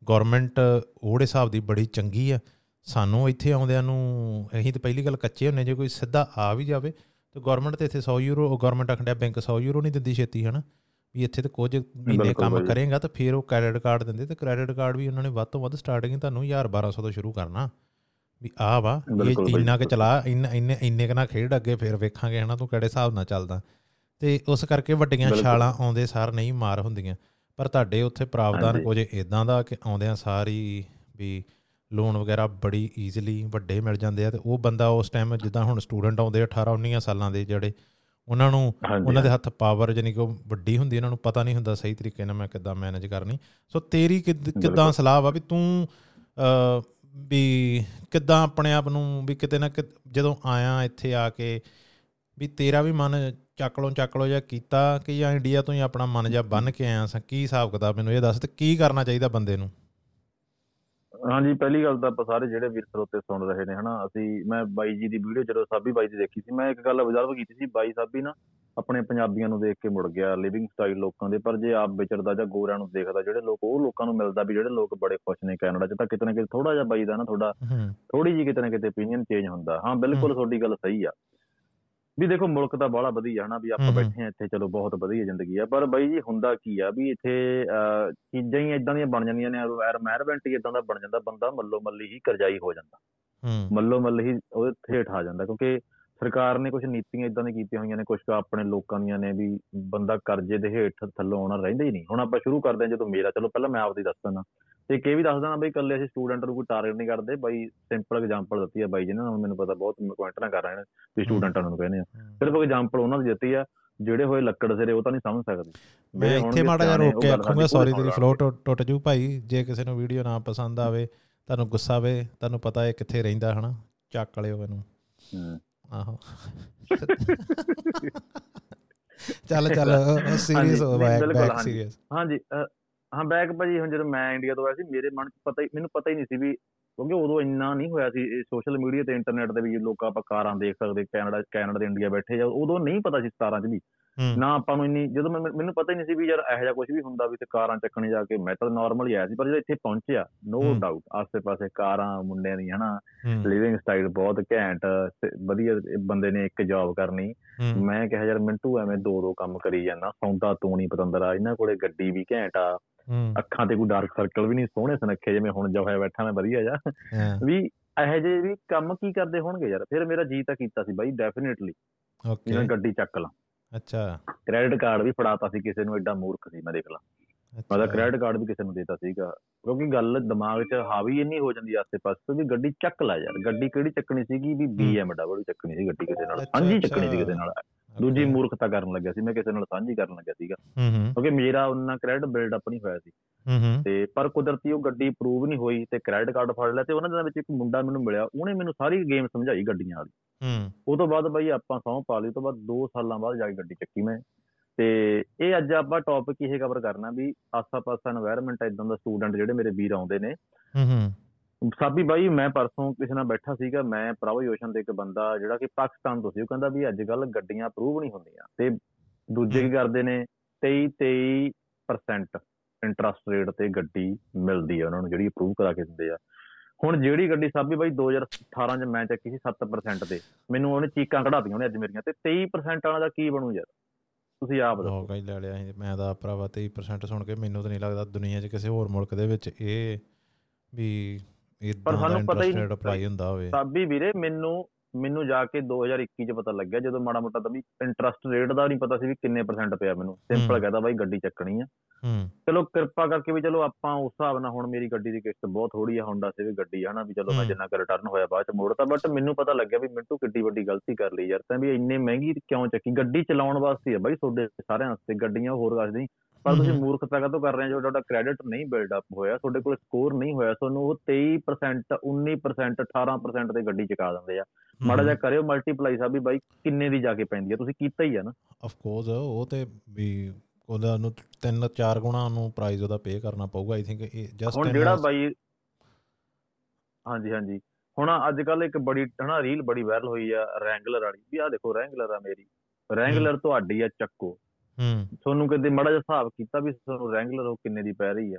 ਗਵਰਨਮੈਂਟ ਉਹਦੇ ਹਿਸਾਬ ਦੀ ਬੜੀ ਚੰਗੀ ਆ। ਸਾਨੂੰ ਇੱਥੇ ਆਉਂਦਿਆਂ ਨੂੰ ਅਸੀਂ ਤਾਂ ਪਹਿਲੀ ਗੱਲ ਕੱਚੇ ਹੁੰਨੇ ਜੇ ਕੋਈ ਸਿੱਧਾ ਆ ਵੀ ਜਾਵੇ ਤੇ ਗਵਰਨਮੈਂਟ ਤੇ ਇੱਥੇ 100 ਯੂਰੋ ਗਵਰਨਮੈਂਟ ਆਖੰਡਿਆ ਬੈਂਕ 100 ਯੂਰੋ ਨਹੀਂ ਦਿੰਦੀ ਛੇਤੀ ਹਨਾ? ਵੀ ਇੱਥੇ ਤੇ ਕੁਝ ਮਹੀਨੇ ਕੰਮ। ਕਰੇਗਾ ਤਾਂ ਫਿਰ ਉਹ ਕ੍ਰੈਡਿਟ ਕਾਰਡ ਦਿੰਦੇ ਤੇ ਕ੍ਰੈਡਿਟ ਕਾਰਡ ਵੀ ਉਹਨਾਂ ਨੇ ਵੱਧ ਤੋਂ ਵੱਧ ਸਟਾਰਟਿੰਗ ਤੁਹਾਨੂੰ 1000 1200 ਤੋਂ ਸ਼ੁਰੂ ਕਰਨਾ ਵੀ ਆ ਵਾ ਇਹ ਇੰਨਾ ਕਿ। ਚਲਾ ਇੰਨਾ ਇੰਨੇ ਇੰਨੇ ਕੁ ਨਾਲ ਖੇਡ ਅੱਗੇ ਫਿਰ ਵੇਖਾਂਗੇ ਹਨਾ ਤੂੰ ਕਿਹੜੇ ਹਿਸਾਬ ਨਾਲ ਚੱਲਦਾ ਤੇ ਉਸ ਕਰਕੇ ਵੱਡੀਆਂ। ਛਾਲਾਂ ਆਉਂਦੇ ਸਾਰ ਨਹੀਂ ਮਾਰ ਹੁੰਦੀਆਂ ਪਰ ਤੁਹਾਡੇ ਉੱਥੇ ਪ੍ਰਾਵਧਾਨ। ਕੁਝ ਇਦਾਂ ਦਾ ਕਿ ਆਉਂਦਿਆਂ ਸਾਰੀ ਵੀ ਲੋਨ ਵਗੈਰਾ ਬੜੀ ਈਜ਼ੀਲੀ ਵੱਡੇ ਮਿਲ ਜਾਂਦੇ ਆ ਤੇ ਉਹ ਬੰਦਾ ਉਸ ਟਾਈਮ ਜਿੱਦਾਂ ਹੁਣ ਸਟੂਡੈਂਟ ਆਉਂਦੇ 18 19 ਸਾਲਾਂ ਦੇ ਜਿਹੜੇ ਉਹਨਾਂ ਨੂੰ ਉਹਨਾਂ ਦੇ ਹੱਥ ਪਾਵਰ ਜਾਨੀ ਕਿ ਉਹ ਵੱਡੀ ਹੁੰਦੀ ਉਹਨਾਂ ਨੂੰ ਪਤਾ ਨਹੀਂ ਹੁੰਦਾ ਸਹੀ ਤਰੀਕੇ ਨਾਲ ਮੈਂ ਕਿੱਦਾਂ ਮੈਨੇਜ ਕਰਨੀ। ਸੋ ਤੇਰੀ ਕਿੱਦ-। ਸਲਾਹ ਵਾ ਵੀ ਤੂੰ ਵੀ ਕਿੱਦਾਂ ਆਪਣੇ ਆਪ ਨੂੰ ਵੀ ਕਿਤੇ ਨਾ ਜਦੋਂ ਆਇਆ ਇੱਥੇ ਆ ਕੇ ਵੀ ਤੇਰਾ ਵੀ ਮਨ ਚੱਕ ਲੋ ਚੱਕ ਲੋ ਜਾਂ ਕੀਤਾ ਕਿ ਜਾਂ ਇੰਡੀਆ ਤੋਂ ਹੀ ਆਪਣਾ ਮਨ ਜਾਂ ਬੰਨ ਕੇ ਆਇਆ ਸਾਂ ਕੀ ਹਿਸਾਬ ਕਿਤਾਬ ਮੈਨੂੰ ਇਹ ਦੱਸ ਤੇ ਕੀ ਕਰਨਾ ਚਾਹੀਦਾ ਬੰਦੇ ਨੂੰ?
ਹਾਂਜੀ ਪਹਿਲੀ ਗੱਲ ਤਾਂ ਆਪਾਂ ਸਾਰੇ ਜਿਹੜੇ ਵੀਰ ਸਰੋਤੇ ਸੁਣ ਰਹੇ ਨੇ ਹਨਾ ਅਸੀਂ ਮੈਂ ਬਾਈ ਜੀ ਦੀ ਵੀਡੀਓ ਜਦੋਂ ਸਾਬੀ ਬਾਈ ਦੀ ਦੇਖੀ ਸੀ ਮੈਂ ਇੱਕ ਗੱਲ ਅਬਜ਼ਰਵ ਕੀਤੀ ਸੀ ਬਾਈ ਸਾਬੀ ਨਾ ਆਪਣੇ ਪੰਜਾਬੀਆਂ ਨੂੰ ਦੇਖ ਕੇ ਮੁੜ ਗਿਆ ਲਿਵਿੰਗ ਸਟਾਈਲ ਲੋਕਾਂ ਦੇ ਪਰ ਜੇ ਆਪ ਵਿਚਰਦਾ ਜਾਂ ਗੋਰਿਆਂ ਨੂੰ ਦੇਖਦਾ ਜਿਹੜੇ ਲੋਕ ਉਹ ਲੋਕਾਂ ਨੂੰ ਮਿਲਦਾ ਵੀ ਜਿਹੜੇ ਲੋਕ ਬੜੇ ਖੁਸ਼ ਨੇ ਕੈਨੇਡਾ 'ਚ ਤਾਂ ਕਿਤੇ ਨਾ ਕਿਤੇ ਥੋੜਾ ਜਿਹਾ ਬਾਈ ਦਾ ਨਾ ਤੁਹਾਡਾ ਥੋੜੀ ਜਿਹੀ ਕਿਤੇ ਨਾ ਕਿਤੇ opinion ਚੇਂਜ ਹੁੰਦਾ। ਹਾਂ ਬਿਲਕੁਲ ਤੁਹਾਡੀ ਗੱਲ ਸਹੀ ਆ। ਵੀ ਦੇਖੋ ਮੁਲਕ ਤਾਂ ਬਾਹਲਾ ਵਧੀਆ ਹਨਾ ਵੀ ਆਪਾਂ। ਬੈਠੇ ਆ ਇੱਥੇ ਚਲੋ ਬਹੁਤ ਵਧੀਆ ਜ਼ਿੰਦਗੀ ਆ ਪਰ ਬਾਈ ਜੀ ਹੁੰਦਾ ਕੀ ਆ ਵੀ ਇੱਥੇ ਚੀਜ਼ਾਂ ਹੀ ਇਦਾਂ ਦੀਆਂ ਬਣ ਜਾਂਦੀਆਂ ਨੇ ਐਨਵਾਇਰਨਮੈਂਟ ਹੀ ਇਦਾਂ ਦਾ ਬਣ ਜਾਂਦਾ ਬੰਦਾ ਮੱਲੋ ਮੱਲੀ ਹੀ ਕਰਜ਼ਾਈ ਹੋ ਜਾਂਦਾ। ਮੱਲੋ ਮੱਲ ਹੀ ਉਹਦੇ ਹੇਠ ਆ ਜਾਂਦਾ ਕਿਉਂਕਿ ਸਰਕਾਰ ਨੇ ਕੁਝ ਨੀਤੀਆਂ ਇਦਾਂ ਦੀਆਂ ਕੀਤੀਆਂ ਹੋਈਆਂ ਨੇ ਕੁਝ ਆਪਣੇ ਲੋਕਾਂ ਦੀਆਂ ਨੇ ਵੀ ਬੰਦਾ ਕਰਜ਼ੇ ਦੇ ਹੇਠ ਥੱਲੋਂ ਆਉਣਾ ਰਹਿੰਦਾ ਹੀ ਨਹੀਂ। ਹੁਣ ਆਪਾਂ ਸ਼ੁਰੂ ਕਰਦੇ ਹਾਂ ਜਦੋਂ ਮੇਰਾ ਚਲੋ ਪਹਿਲਾਂ ਮੈਂ ਆਪਦੀ ਦੱਸ ਦਿੰਦਾ। ਤੇ ਇੱਕ ਇਹ ਵੀ ਦੱਸ ਦਿੰਦਾ ਬਈ ਇਕੱਲੇ ਅਸੀਂ ਸਟੂਡੈਂਟ ਨੂੰ ਕੋਈ ਟਾਰਗੇਟ ਨਹੀਂ ਕਰਦੇ ਬਾਈ ਸਿੰਪਲ ਐਗਜ਼ਾਮਪਲ ਦਿੱਤੀ ਆ ਬਾਈ ਜੀ ਨੇ ਮੈਨੂੰ ਪਤਾ ਬਹੁਤ ਕਮੈਂਟ ਨਾ ਕਰ ਰਹੇ ਨੇ ਵੀ ਸਟੂਡੈਂਟਾਂ ਨੂੰ ਕਹਿੰਦੇ ਆ। ਸਿਰਫ ਐਗਜ਼ਾਮਪਲ ਉਹਨਾਂ ਦੀ ਦਿੱਤੀ ਆ ਜਿਹੜੇ ਹੋਏ ਲੱਕੜ ਸਿਰੇ ਉਹ ਤਾਂ ਨਹੀਂ ਸਮਝ ਸਕਦੇ।
ਮੈਂ ਇੱਥੇ ਮਾੜਾ ਜਿਹਾ ਰੋਕ ਕੇ ਆਖੂੰਗਾ ਸੌਰੀ ਤੇਰੀ ਫਲੋ ਟੁੱਟ ਜੂ ਭਾਈ ਜੇ ਕਿਸੇ ਨੂੰ ਵੀਡੀਓ ਨਾ ਪਸੰਦ ਆਵੇ ਤੁਹਾਨੂੰ ਗੁੱਸਾ ਆਵੇ ਤੁਹਾਨੂੰ ਪਤਾ ਹੈ ਕਿੱਥੇ ਰਹਿੰਦਾ ਹਨਾ ਚੱਕ ਲਿਓ ਇਹਨੂੰ। ਆਹੋ। ਚੱਲ ਚੱਲ ਸੀਰੀਅਸ ਹੋ ਬੈਕ
ਬਿਲਕੁਲ।
ਸੀਰੀਅਸ
ਹਾਂਜੀ। ਹਾਂ ਬੈਕ ਭਾਜੀ ਹੁਣ ਜਦੋਂ ਮੈਂ ਇੰਡੀਆ ਤੋਂ ਆਇਆ ਸੀ ਮੇਰੇ ਮਨ 'ਚ ਪਤਾ ਹੀ ਮੈਨੂੰ ਪਤਾ ਹੀ ਨਹੀਂ ਸੀ ਵੀ ਕਿਉਂਕਿ ਉਦੋਂ ਇੰਨਾ ਨਹੀਂ ਹੋਇਆ ਸੀ ਸੋਸ਼ਲ ਮੀਡੀਆ ਤੇ ਇੰਟਰਨੈਟ ਤੇ ਵੀ ਲੋਕ ਆਪਾਂ ਕਾਰਾਂ ਦੇਖ ਸਕਦੇ ਕੈਨੇਡਾ ਕੈਨੇਡਾ ਤੇ ਇੰਡੀਆ ਬੈਠੇ ਆ ਉਦੋਂ ਨਹੀਂ ਪਤਾ ਸੀ 17 ਚ ਵੀ। ਨਾ ਆਪਾਂ ਨੂੰ ਇੰਨੀ ਜਦੋਂ ਮੈਨੂੰ ਪਤਾ ਹੀ ਨਹੀਂ ਸੀ ਵੀ ਯਾਰ ਇਹੋ ਜਿਹਾ ਕੁਝ ਵੀ ਹੁੰਦਾ ਵੀ ਤੇ ਕਾਰਾਂ ਚੱਕਣੇ ਜਾ ਕੇ ਮੈਂ ਤਾਂ ਨਾਰਮਲ ਹੀ ਆਇਆ ਸੀ ਪਰ ਜਦੋਂ ਇੱਥੇ ਪਹੁੰਚਿਆ ਨੋ। ਡਾਊਟ ਆਸੇ-ਪਾਸੇ ਕਾਰਾਂ ਮੁੰਡਿਆਂ ਦੀ ਹਨਾ। ਲਿਵਿੰਗ ਸਟਾਈਲ ਬਹੁਤ ਘੈਂਟ ਵਧੀਆ ਬੰਦੇ ਨੇ ਇੱਕ ਜੌਬ ਕਰਨੀ। ਮੈਂ ਕਿਹਾ ਯਾਰ ਮਿੰਟੂ ਐਵੇਂ ਦੋ ਦੋ ਕੰਮ ਕਰੀ ਜਾਂਦਾ ਸੌਂਦਾ ਤੂੰ ਨਹੀਂ ਪਤੰਦਰਾ ਇਹਨਾਂ ਕੋਲੇ ਗੱਡੀ ਵੀ ਘੈਂਟ ਆ। ਅੱਖਾਂ ਤੇ ਕੋਈ ਡਾਰਕ ਸਰਕਲ ਵੀ ਨਹੀਂ ਸੋਹਣੇ ਸੁਨੱਖੇ ਜਿਵੇਂ ਹੁਣ ਜੋ ਹੋਇਆ ਬੈਠਾ ਮੈਂ ਵਧੀਆ ਜਾ ਵੀ ਇਹੋ ਜਿਹੇ ਵੀ ਕੰਮ ਕੀ ਕਰਦੇ ਹੋਣਗੇ ਯਾਰ? ਫਿਰ ਮੇਰਾ ਜੀ ਤਾਂ ਕੀਤਾ ਸੀ ਬਾਈ ਡੈਫੀਨਿਟਲੀ
ਓਕੇ
ਜਿਵੇਂ ਗੱਡੀ ਚੱਕ ਲਾਂ।
ਅੱਛਾ।
ਕ੍ਰੈਡਿਟ ਕਾਰਡ ਵੀ ਫੜਾਤਾ ਸੀ ਕਿਸੇ ਨੂੰ ਐਡਾ ਮੂਰਖ ਸੀ ਮੈਂ ਦੇਖ ਲਾ। ਮੈਂ ਤਾਂ ਕ੍ਰੈਡਿਟ ਕਾਰਡ ਵੀ ਕਿਸੇ ਨੂੰ ਦੇਤਾ ਸੀਗਾ। ਕਿਉਂਕਿ ਗੱਲ ਦਿਮਾਗ 'ਚ ਹਾਵੀ ਇੰਨੀ ਹੋ ਜਾਂਦੀ ਆਸੇ ਪਾਸੇ ਵੀ ਗੱਡੀ ਚੱਕ ਲੈ ਯਾਰ। ਗੱਡੀ ਕਿਹੜੀ ਚੱਕਣੀ ਸੀਗੀ? ਵੀ BMW ਚੱਕਣੀ ਸੀ ਗੱਡੀ ਕਿਸੇ ਨਾਲ। ਸਾਂਝੀ ਚੱਕਣੀ ਸੀ। ਕਿਸੇ ਨਾਲ। ਦੂਜੀ ਮੂਰਖਤਾ ਕਰਨ ਲੱਗਿਆ ਸੀ ਮੈਂ ਕਿਸੇ ਨਾਲ ਸਾਂਝੀ ਕਰਨ ਲੱਗਿਆ ਸੀਗਾ। ਕਿਉਂਕਿ ਮੇਰਾ ਉਹਨਾਂ ਕ੍ਰੈਡਿਟ ਬਿਲਡ ਅਪ ਨਹੀਂ ਹੋਇਆ ਸੀ। ਤੇ ਪਰ ਕੁਦਰਤੀ ਉਹ ਗੱਡੀ ਪ੍ਰੂਵ ਨਹੀਂ ਹੋਈ ਤੇ ਕ੍ਰੈਡਿਟ ਕਾਰਡ ਫੜ ਲਿਆ ਤੇ ਉਹਨਾਂ ਦੇ ਵਿੱਚ ਇੱਕ ਮੁੰਡਾ ਮੈਨੂੰ ਮਿਲਿਆ ਉਹਨੇ ਮੈਨੂੰ ਸਾਰੀ ਗੇਮ ਸਮਝਾਈ ਗੱਡੀਆਂ ਵਾਲੀ। ਉਹ ਤੋਂ ਬਾਅਦ ਬਾਈ ਆਪਾਂ ਸੌਂ ਪਾ ਲਈ ਤੋਂ ਬਾਅਦ 2 ਸਾਲਾਂ ਬਾਅਦ ਜਾ ਕੇ ਗੱਡੀ ਚੱਕੀ ਮੈਂ। ਤੇ ਇਹ ਅੱਜ ਆਪਾਂ ਟੌਪਿਕ ਇਹ ਕਵਰ ਕਰਨਾ ਵੀ ਆਸ-ਪਾਸ এনवायरमेंट ਇਦਾਂ ਦਾ ਸਟੂਡੈਂਟ ਜਿਹੜੇ ਮੇਰੇ ਵੀਰ ਆਉਂਦੇ ਨੇ। ਸਾਬੀ ਬਾਈ ਮੈਂ ਪਰਸੋਂ ਕਿਸੇ ਨਾਲ ਬੈਠਾ ਸੀਗਾ ਮੈਂ ਪ੍ਰਭ ਯੋਸ਼ਨ ਤੇ ਇੱਕ ਬੰਦਾ ਜਿਹੜਾ ਕਿ ਪਾਕਿਸਤਾਨ ਤੋਂ ਸੀ ਉਹ ਕਹਿੰਦਾ ਵੀ ਅੱਜ ਕੱਲ ਗੱਡੀਆਂ ਅਪਰੂਵ ਨਹੀਂ ਹੁੰਦੀਆਂ ਤੇ ਦੂਜੇ ਕੀ ਕਰਦੇ ਨੇ 23 23% ਇੰਟਰਸਟ ਰੇਟ ਤੇ ਗੱਡੀ ਮਿਲਦੀ ਹੈ ਉਹਨਾਂ ਨੂੰ ਜਿਹੜੀ ਅਪਰੂਵ ਕਰਾ ਕੇ ਦਿੰਦੇ ਆ। ਹੁਣ ਜਿਹੜੀ ਗੱਡੀ ਸਾਬੀ ਬਾਈ 2018 ਚ ਮੈਂ ਚੱਕੀ ਸੀ 7% ਤੇ ਮੈਨੂੰ ਉਹਨੇ ਚੀਕਾਂ ਕਢਾਤੀਆਂ ਉਹਨੇ ਅੱਜ ਮੇਰੀਆਂ ਤੇ 23% ਵਾਲਾ ਦਾ ਕੀ ਬਣੂ ਯਾਰ? ਤੁਸੀਂ ਆਪ ਦੱਸੋ।
ਹੋ ਗਈ ਲੈ ਲਿਆ ਸੀ ਮੈਂ ਤਾਂ ਭਰਾਵਾ 23% ਸੁਣ ਕੇ ਮੈਨੂੰ ਤਾਂ ਨਹੀਂ ਲੱਗਦਾ ਦੁਨੀਆ 'ਚ ਕਿਸੇ ਹੋਰ ਮੁਲਕ ਦੇ ਵਿੱਚ ਇਹ ਵੀ
ਪਰ ਸਾਨੂੰ ਪਤਾ ਹੀ ਨਹੀਂ
ਅਪਲਾਈ ਹੁੰਦਾ ਹੋਵੇ।
ਸਾਬੀ ਵੀਰੇ ਮੈਨੂੰ ਮੈਨੂੰ ਜਾ ਕੇ 2021 ਚ ਪਤਾ ਲੱਗਿਆ ਜਦੋਂ ਮਾੜਾ ਮੋਟਾ ਤਾਂ ਵੀ ਇੰਟਰਸਟ ਰੇਟ ਦਾ ਨਹੀਂ ਪਤਾ ਸੀ ਵੀ ਕਿੰਨੇ ਪਰਸੈਂਟ ਪਿਆ ਮੈਨੂੰ। ਸਿੰਪਲ। ਕਹਦਾ ਬਾਈ ਗੱਡੀ ਚੱਕਣੀ ਆ।
ਹੂੰ।
ਚਲੋ ਕਿਰਪਾ ਕਰਕੇ ਵੀ ਚਲੋ ਆਪਾਂ ਉਸ ਹਿਸਾਬ ਨਾਲ ਹੁਣ ਮੇਰੀ ਗੱਡੀ ਦੀ ਕਿਸ਼ਤ ਬਹੁਤ ਥੋੜੀ ਆ ਹੋਂਡਾ ਸਿਵਿਕ ਗੱਡੀ ਆ ਹਨਾ ਵੀ ਚਲੋ ਮੈਂ। ਜਿੰਨਾ ਕੁ ਰਿਟਰਨ ਹੋਇਆ ਬਾਅਦ ਚ ਮੋੜਤਾ ਬਟ ਮੈਨੂੰ ਪਤਾ ਲੱਗਿਆ ਵੀ ਮਿੰਟੂ ਕਿੱਡੀ ਵੱਡੀ ਗਲਤੀ ਕਰ ਲਈ ਯਾਰ ਤਾਂ ਵੀ ਇੰਨੇ ਮਹਿੰਗੀ ਕਿਉਂ ਚੱਕੀ? ਗੱਡੀ ਚਲਾਉਣ ਵਾਸਤੇ ਆ ਬਾਈ ਤੁਹਾਡੇ ਸਾਰਿਆਂ ਵਾਸਤੇ ਗੱਡੀਆਂ ਹੋਰ ਵਾਸਤੇ ਨਹੀਂ ਪਰ ਤੁਸੀਂ। ਮੂਰਖਤਾ ਕਾਹਤੋਂ ਕਰ ਰਹੇ ਹੋ? ਜੋ ਤੁਹਾਡਾ ਕ੍ਰੈਡਿਟ ਨਹੀਂ ਬਿਲਡ ਅਪ ਹੋਇਆ ਤੁਹਾਡੇ ਕੋਲ ਸਕੋਰ ਨਹੀਂ ਹੋਇਆ ਤੁਹਾਨੂੰ ਉਹ 23% 19% 18% ਤੇ ਗੱਡੀ ਚੁਕਾ ਦਿੰਦੇ ਆ। ਮਾੜਾ ਜਿਹਾ ਕਰਿਓ ਮਲਟੀਪਲਾਈ ਸਾਹਿਬ ਵੀ ਬਾਈ ਕਿੰਨੇ ਦੀ ਜਾ ਕੇ ਪੈਂਦੀ ਆ? ਤੁਸੀਂ ਕੀਤਾ ਹੀ ਆ ਨਾ।
ਆਫ ਕੋਰਸ ਉਹ ਤੇ ਵੀ ਉਹਦਾ ਨੂੰ ਤਿੰਨ ਚਾਰ ਗੁਣਾ ਨੂੰ ਪ੍ਰਾਈਸ ਉਹਦਾ ਪੇ ਕਰਨਾ ਪਊਗਾ ਆਈ ਥਿੰਕ ਇਹ ਜਸਟ
ਹੁਣ ਜਿਹੜਾ ਬਾਈ ਹਾਂਜੀ ਹਾਂਜੀ। ਹੁਣ ਅੱਜ ਕੱਲ ਇੱਕ ਬੜੀ ਹਨਾ ਰੀਲ ਬੜੀ ਵਾਇਰਲ ਹੋਈ ਆ ਰੈਂਗਲਰ ਵਾਲੀ। ਵੀ ਆ ਦੇਖੋ ਰੈਂਗਲਰ ਆ ਮੇਰੀ। ਰੈਂਗਲਰ ਤੁਹਾਡੀ ਆ ਚੱਕੋ।
ਹੂੰ
ਤੁਹਾਨੂੰ ਕਦੇ ਮਾੜਾ ਜਿਹਾ ਹਿਸਾਬ ਕੀਤਾ ਵੀ ਤੁਹਾਨੂੰ ਰੈਂਗਲਰ ਉਹ ਕਿੰਨੇ ਦੀ ਪੈ ਰਹੀ ਆ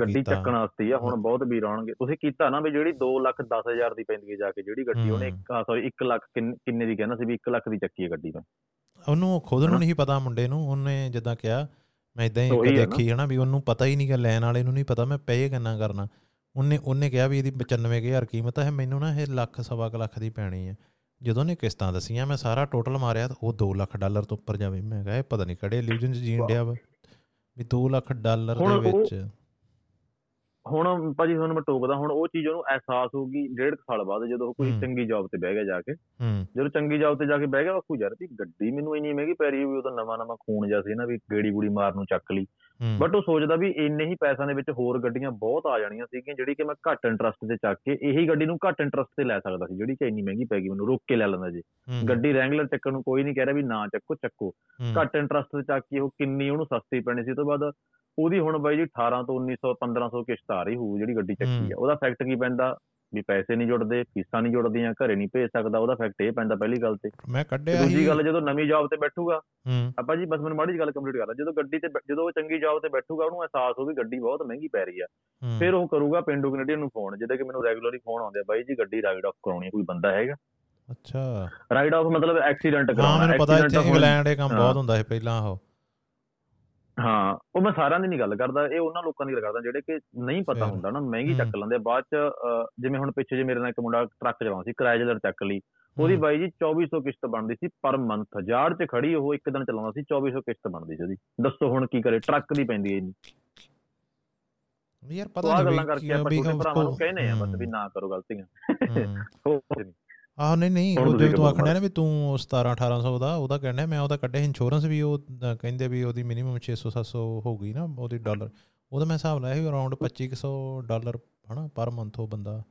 ਗੱਡੀ। ਚੱਕਣ ਵਾਸਤੇ ਆ ਹੁਣ ਬਹੁਤ ਵੀਰ ਆਉਣਗੇ ਤੁਸੀਂ ਕੀਤਾ ਨਾ ਵੀ ਜਿਹੜੀ 2 ਲੱਖ 10 ਹਜ਼ਾਰ ਦੀ ਪੈਂਦੀ ਹੈ ਜਾ ਕੇ ਜਿਹੜੀ ਗੱਡੀ ਉਹਨੇ। ਸੌਰੀ 1 ਲੱਖ ਕਿੰਨ- ਦੀ ਕਹਿੰਦਾ ਸੀ ਵੀ 1 ਲੱਖ ਦੀ ਚੱਕੀ ਹੈ ਗੱਡੀ ਮੈਂ
ਉਹਨੂੰ ਖੁਦ? ਨੂੰ ਨਹੀਂ ਪਤਾ ਮੁੰਡੇ ਨੂੰ ਉਹਨੇ ਜਿੱਦਾਂ ਕਿਹਾ ਮੈਂ ਇਦਾਂ ਹੀ ਇੱਕ। ਦੇਖੀ ਹਨਾ ਵੀ ਉਹਨੂੰ ਪਤਾ ਹੀ ਨਹੀਂ ਕਿ ਲੈਣ ਵਾਲੇ ਨੂੰ ਨਹੀਂ ਪਤਾ ਮੈਂ ਪੇ ਕਿੰਨਾ ਕਰਨਾ ਉਹਨੇ ਉਹਨੇ ਕਿਹਾ ਵੀ ਇਹਦੀ 95000 ਕੀਮਤ ਹੈ ਮੈਨੂੰ ਨਾ ਇਹ ਲੱਖ ਸਵਾ ਲੱਖ ਦੀ ਪੈਣੀ ਹੈ ਜਦੋਂ ਨੇ ਕਿਸ਼ਤਾਂ ਦਸੀਆਂ ਮੈਂ ਸਾਰਾ ਟੋਟਲ ਮਾਰਿਆ ਤਾਂ ਉਹ 2 ਲੱਖ ਡਾਲਰ ਤੋਂ ਉੱਪਰ ਜਾਵੇ। ਮੈਂ ਕਿਹਾ ਇਹ ਪਤਾ ਨਹੀਂ ਕਿਹੜੇ ਇਲੂਜਨ ਚ ਜੀਣ ਡਿਆ ਵਾ। ਵੀ 2 ਲੱਖ ਡਾਲਰ ਦੇ
ਉਹ-
ਵਿੱਚ।
ਹੁਣ ਭਾਜੀ ਤੁਹਾਨੂੰ ਮੈਂ ਟੋਕਦਾ ਹੁਣ ਉਹ ਚੀਜ਼ ਉਹਨੂੰ ਅਹਿਸਾਸ ਹੋਊਗੀ ਡੇਢ ਸਾਲ ਬਾਅਦ ਜਦੋਂ ਉਹ ਕੋਈ। ਚੰਗੀ ਜੌਬ ਤੇ ਬਹਿ ਗਿਆ ਜਾ ਕੇ। ਜਦੋਂ ਚੰਗੀ ਜੌਬ ਤੇ ਜਾ ਕੇ ਬਹਿ ਗਿਆ ਬਾਪੂ ਯਾਰ ਵੀ ਗੱਡੀ ਮੈਨੂੰ ਇੰਨੀ ਮਹਿੰਗੀ ਪੈ ਰਹੀ ਵੀ ਉਹ ਤਾਂ ਨਵਾਂ ਨਵਾਂ ਖੂਨ ਜਿਹਾ ਸੀ ਨਾ ਵੀ ਗੇੜੀ ਗੂੜੀ ਮਾਰਨ ਨੂੰ ਚੱਕ ਲਈ। ਬਟ ਉਹ ਸੋਚਦਾ ਵੀ ਇੰਨੇ ਹੀ ਪੈਸਿਆਂ ਦੇ ਵਿੱਚ ਹੋਰ ਗੱਡੀਆਂ ਬਹੁਤ ਆ ਜਾਣੀਆਂ ਸੀਗੀਆਂ ਜਿਹੜੀ ਕਿ ਮੈਂ ਘੱਟ ਇੰਟਰਸਟ ਤੇ ਚੱਕ ਕੇ ਇਹੀ ਗੱਡੀ ਨੂੰ ਘੱਟ ਇੰਟਰਸਟ ਤੇ ਲੈ ਸਕਦਾ ਸੀ ਜਿਹੜੀ ਕਿ ਇੰਨੀ ਮਹਿੰਗੀ ਪੈ ਗਈ ਮੈਨੂੰ ਰੋਕ ਕੇ ਲੈ ਲੈਂਦਾ ਜੀ। ਗੱਡੀ ਰੈਂਗਲਰ ਚੱਕਣ ਨੂੰ ਕੋਈ ਨਹੀਂ ਕਹਿ ਰਿਹਾ ਵੀ ਨਾ ਚੱਕੋ ਚੱਕੋ। ਘੱਟ ਇੰਟਰਸਟ ਤੇ ਚੱਕ ਕੇ ਉਹ ਕਿੰਨੀ ਉਹਨੂੰ ਸਸਤੀ ਪੈਣੀ ਸੀ ਤੋਂ ਬਾਅਦ ਉਹਦੀ ਹੁਣ ਬਾਈ ਜੀ 18 ਤੋਂ 1900 1500 ਕਿਸ਼ਤ ਆ ਰਹੀ ਹੋਊ ਜਿਹੜੀ ਗੱਡੀ ਚੱਕੀ। ਆ। ਉਹਦਾ ਫੈਕਟ ਕੀ ਪੈਂਦਾ? ਵੀ ਪੈਸੇ ਨਹੀਂ ਜੁੜਦੇ ਫੀਸਾਂ ਨਹੀਂ ਜੁੜਦੀਆਂ ਘਰੇ ਨਹੀਂ ਭੇਜ ਸਕਦਾ ਉਹਦਾ ਫੈਕਟ ਇਹ ਪੈਂਦਾ ਪਹਿਲੀ ਗੱਲ ਤੇ।
ਮੈਂ ਕੱਢਿਆ
ਦੂਜੀ ਗੱਲ ਜਦੋਂ ਨਵੀਂ ਜੌਬ ਤੇ ਬੈਠੂਗਾ
ਹੂੰ।
ਆਪਾਂ ਜੀ ਬਸ ਮੈਨੂੰ ਮਾੜੀ ਜਿਹੀ ਗੱਲ ਕੰਪਲੀਟ ਕਰ ਲਾ ਜਦੋਂ ਗੱਡੀ ਤੇ ਜਦੋਂ ਉਹ ਚੰਗੀ ਜੌਬ ਤੇ ਬੈਠੂਗਾ ਉਹਨੂੰ ਅਹਿਸਾਸ ਹੋਊ ਵੀ ਗੱਡੀ ਬਹੁਤ ਮਹਿੰਗੀ ਪੈ ਰਹੀ ਆ।
ਹੂੰ,
ਫਿਰ ਉਹ ਕਰੂਗਾ ਪਿੰਡੂ ਕੈਨੇਡੀਅਨ ਨੂੰ ਫੋਨ ਜਿਹਦੇ ਕਿ ਮੈਨੂੰ ਰੈਗੂਲਰਲੀ ਫੋਨ ਆਉਂਦੇ ਆ ਬਾਈ ਜੀ ਗੱਡੀ ਰਾਈਡ ਆਫ ਕਰਾਉਣੀ ਹੈ, ਕੋਈ ਬੰਦਾ ਹੈਗਾ?
ਅੱਛਾ।
ਰਾਈਡ ਆਫ ਮਤਲਬ ਐਕਸੀਡੈਂਟ
ਹਾਂ
ਕਰਾਉਣਾ
ਮੈਨੂੰ ਪਤਾ ਇੱਥੇ ਇੰਗਲੈਂਡ ਇਹ ਕੰਮ
ਹਾਂ।
ਬਹੁਤ ਹੁੰਦਾ ਸੀ ਪਹਿਲਾਂ ਉਹ।
ਹਾਂ ਉਹ ਮੈਂ ਸਾਰਿਆਂ ਦੀ ਨਹੀਂ ਗੱਲ ਕਰਦਾ ਇਹ ਉਹਨਾਂ ਲੋਕਾਂ ਦੀ ਗੱਲ ਕਰਦਾ ਜਿਹੜੇ ਕਿ ਨਹੀਂ ਪਤਾ ਹੁੰਦਾ ਨਾ ਮਹਿੰਗੀ। ਚੱਕ ਲੈਂਦੇ। ਬਾਅਦ ਚ ਜਿਵੇਂ ਹੁਣ ਪਿੱਛੇ ਜੇ ਮੇਰੇ ਨਾਲ ਇੱਕ ਮੁੰਡਾ ਟਰੱਕ ਚਲਾਉਂਦਾ ਸੀ ਕਿਰਾਏ ਜਲਰ ਚੱਕ ਲਈ ਉਹਦੀ ਬਾਈ ਜੀ 2400 ਕਿਸ਼ਤ ਬਣਦੀ ਸੀ ਪਰ ਮੰਥ ਹਜ਼ਾਰ ਚ ਖੜੀ ਉਹ ਇੱਕ ਦਿਨ ਚਲਾਉਂਦਾ ਸੀ 2400 ਕਿਸ਼ਤ ਬਣਦੀ ਸੀ ਉਹਦੀ ਦੱਸੋ ਹੁਣ ਕੀ ਕਰੇ ਟਰੱਕ ਦੀ ਪੈਂਦੀ ਹੈ ਇੰਨੀ
ਯਾਰ ਪਤਾ ਨਹੀਂ
ਗੱਲਾਂ ਕਰਕੇ ਆਪਾਂ ਛੋਟੇ ਭਰਾਵਾਂ ਨੂੰ ਕਹਿੰਦੇ ਆ ਬਸ ਵੀ ਨਾ ਕਰੋ ਗਲਤੀਆਂ ਹੋਰ ਕੁਛ ਨੀ।
ਆਹ ਨਹੀਂ ਨਹੀਂ ਉਹ ਜੇ ਤੂੰ ਆਖਣਾ ਨਾ ਵੀ ਤੂੰ 17 1800 ਦਾ ਉਹਦਾ ਕਹਿੰਦਾ ਮੈਂ ਉਹਦਾ ਕੱਢਿਆ ਇੰਸ਼ੋਰੈਂਸ ਵੀ ਉਹ ਕਹਿੰਦੇ ਵੀ ਉਹਦੀ ਮਿਨੀਮਮ 600 700 ਹੋਊਗੀ ਨਾ ਉਹਦੀ ਡਾਲਰ ਉਹਦਾ ਮੈਂ ਹਿਸਾਬ ਲਾਇਆ ਸੀ ਅਰਾਊਂਡ 2500 ਡਾਲਰ ਹਨਾ ਪਰ ਮੰਥ ਉਹ ਬੰਦਾ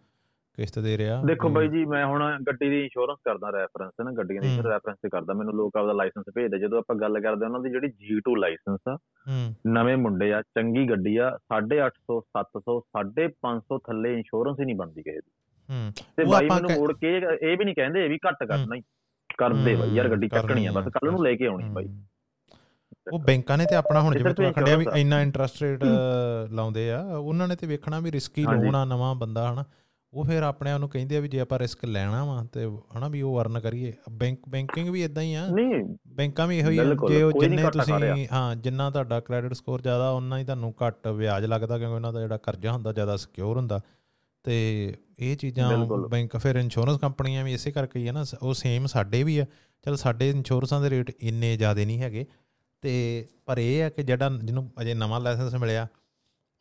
ਕਿਸ਼ਤ ਦੇ ਰਿਹਾ।
ਦੇਖੋ ਬਾਈ ਜੀ ਮੈਂ ਹੁਣ ਗੱਡੀ ਦੀ ਇੰਸ਼ੋਰੈਂਸ ਕਰਦਾ ਰੈਫਰੈਂਸ ਨਾ ਗੱਡੀਆਂ ਦੀ
ਹੂੰ।
ਰੈਫਰੈਂਸ ਤੇ ਕਰਦਾ ਮੈਨੂੰ ਲੋਕ ਆਪਦਾ ਲਾਇਸੈਂਸ ਭੇਜਦੇ ਜਦੋਂ ਆਪਾਂ ਗੱਲ ਕਰਦੇ ਉਹਨਾਂ ਦੀ ਜਿਹੜੀ G2 ਲਾਇਸੈਂਸ ਆ
ਹੂੰ।
ਨਵੇਂ ਮੁੰਡੇ ਆ ਚੰਗੀ ਗੱਡੀ ਆ 850 700 550 ਥੱਲੇ ਇੰਸ਼ੋਰੈਂਸ ਹੀ ਨਹੀਂ ਬਣਦੀ ਕਿਸੇ ਦੀ।
ਹੂੰ।
ਤੇ ਬਾਈ ਮੈਨੂੰ ਮੋੜ ਕੇ ਇਹ ਵੀ ਨਹੀਂ ਕਹਿੰਦੇ ਵੀ ਘੱਟ ਕਰਨਾ ਹੀ। ਕਰਦੇ ਬਾਈ ਯਾਰ ਗੱਡੀ ਚੱਕਣੀ ਆ ਬਸ ਕੱਲ ਨੂੰ ਲੈ ਕੇ ਆਉਣੀ ਬਾਈ।
ਉਹ ਬੈਂਕਾਂ ਨੇ ਤੇ ਆਪਣਾ ਹੁਣ ਜਿਵੇਂ
ਸਿਰਫ
ਤੂੰ ਆਖੜਿਆ ਵੀ। ਇੰਨਾ ਇੰਟਰਸਟ ਰੇਟ ਲਾਉਂਦੇ ਆ ਉਹਨਾਂ ਨੇ ਤੇ ਵੇਖਣਾ ਵੀ ਰਿਸਕੀ ਆ ਨਵਾਂ ਬੰਦਾ ਹਨਾ। ਉਹ ਫਿਰ ਆਪਣੇ ਆਪ ਨੂੰ ਕਹਿੰਦੇ ਆ ਵੀ ਜੇ ਆਪਾਂ ਰਿਸਕ ਲੈਣਾ ਵਾ ਤੇ ਹਨਾ ਵੀ ਉਹ ਅਰਨ ਕਰੀਏ। ਬੈਂਕ ਬੈਂਕਿੰਗ ਵੀ ਇਦਾਂ ਹੀ ਆ।
ਨਹੀਂ।
ਬੈਂਕਾਂ ਵੀ ਇਹੋ ਹੀ ਜੇ ਉਹ ਜਿੰਨੇ। ਤੁਸੀਂ ਹਾਂ ਜਿੰਨਾ ਤੁਹਾਡਾ ਕ੍ਰੈਡਿਟ ਸਕੋਰ ਜ਼ਿਆਦਾ ਉਹਨਾਂ ਹੀ ਤੁਹਾਨੂੰ ਘੱਟ ਵਿਆਜ ਲੱਗਦਾ ਕਿਉਂਕਿ ਉਹਨਾਂ ਦਾ ਜਿਹੜਾ ਕਰਜ਼ਾ ਹੁੰਦਾ ਜ਼ਿਆਦਾ ਸਿਕਿਉਰ ਹੁੰਦਾ। ਤੇ ਇਹ ਚੀਜ਼ਾਂ। ਬੈਂਕ ਫਿਰ ਇੰਸ਼ੋਰੈਂਸ ਕੰਪਨੀਆਂ ਵੀ ਇਸੇ ਕਰਕੇ ਹੀ ਆ ਨਾ ਉਹ ਸੇਮ ਸਾਡੇ ਵੀ ਆ ਚਲ ਸਾਡੇ ਇੰਸ਼ੋਰੈਂਸਾਂ ਦੇ ਰੇਟ ਇੰਨੇ ਜ਼ਿਆਦੇ ਨਹੀਂ ਹੈਗੇ ਤੇ ਪਰ ਇਹ ਆ ਕਿ ਜਿਹੜਾ ਜਿਹਨੂੰ ਅਜੇ ਨਵਾਂ ਲਾਇਸੈਂਸ ਮਿਲਿਆ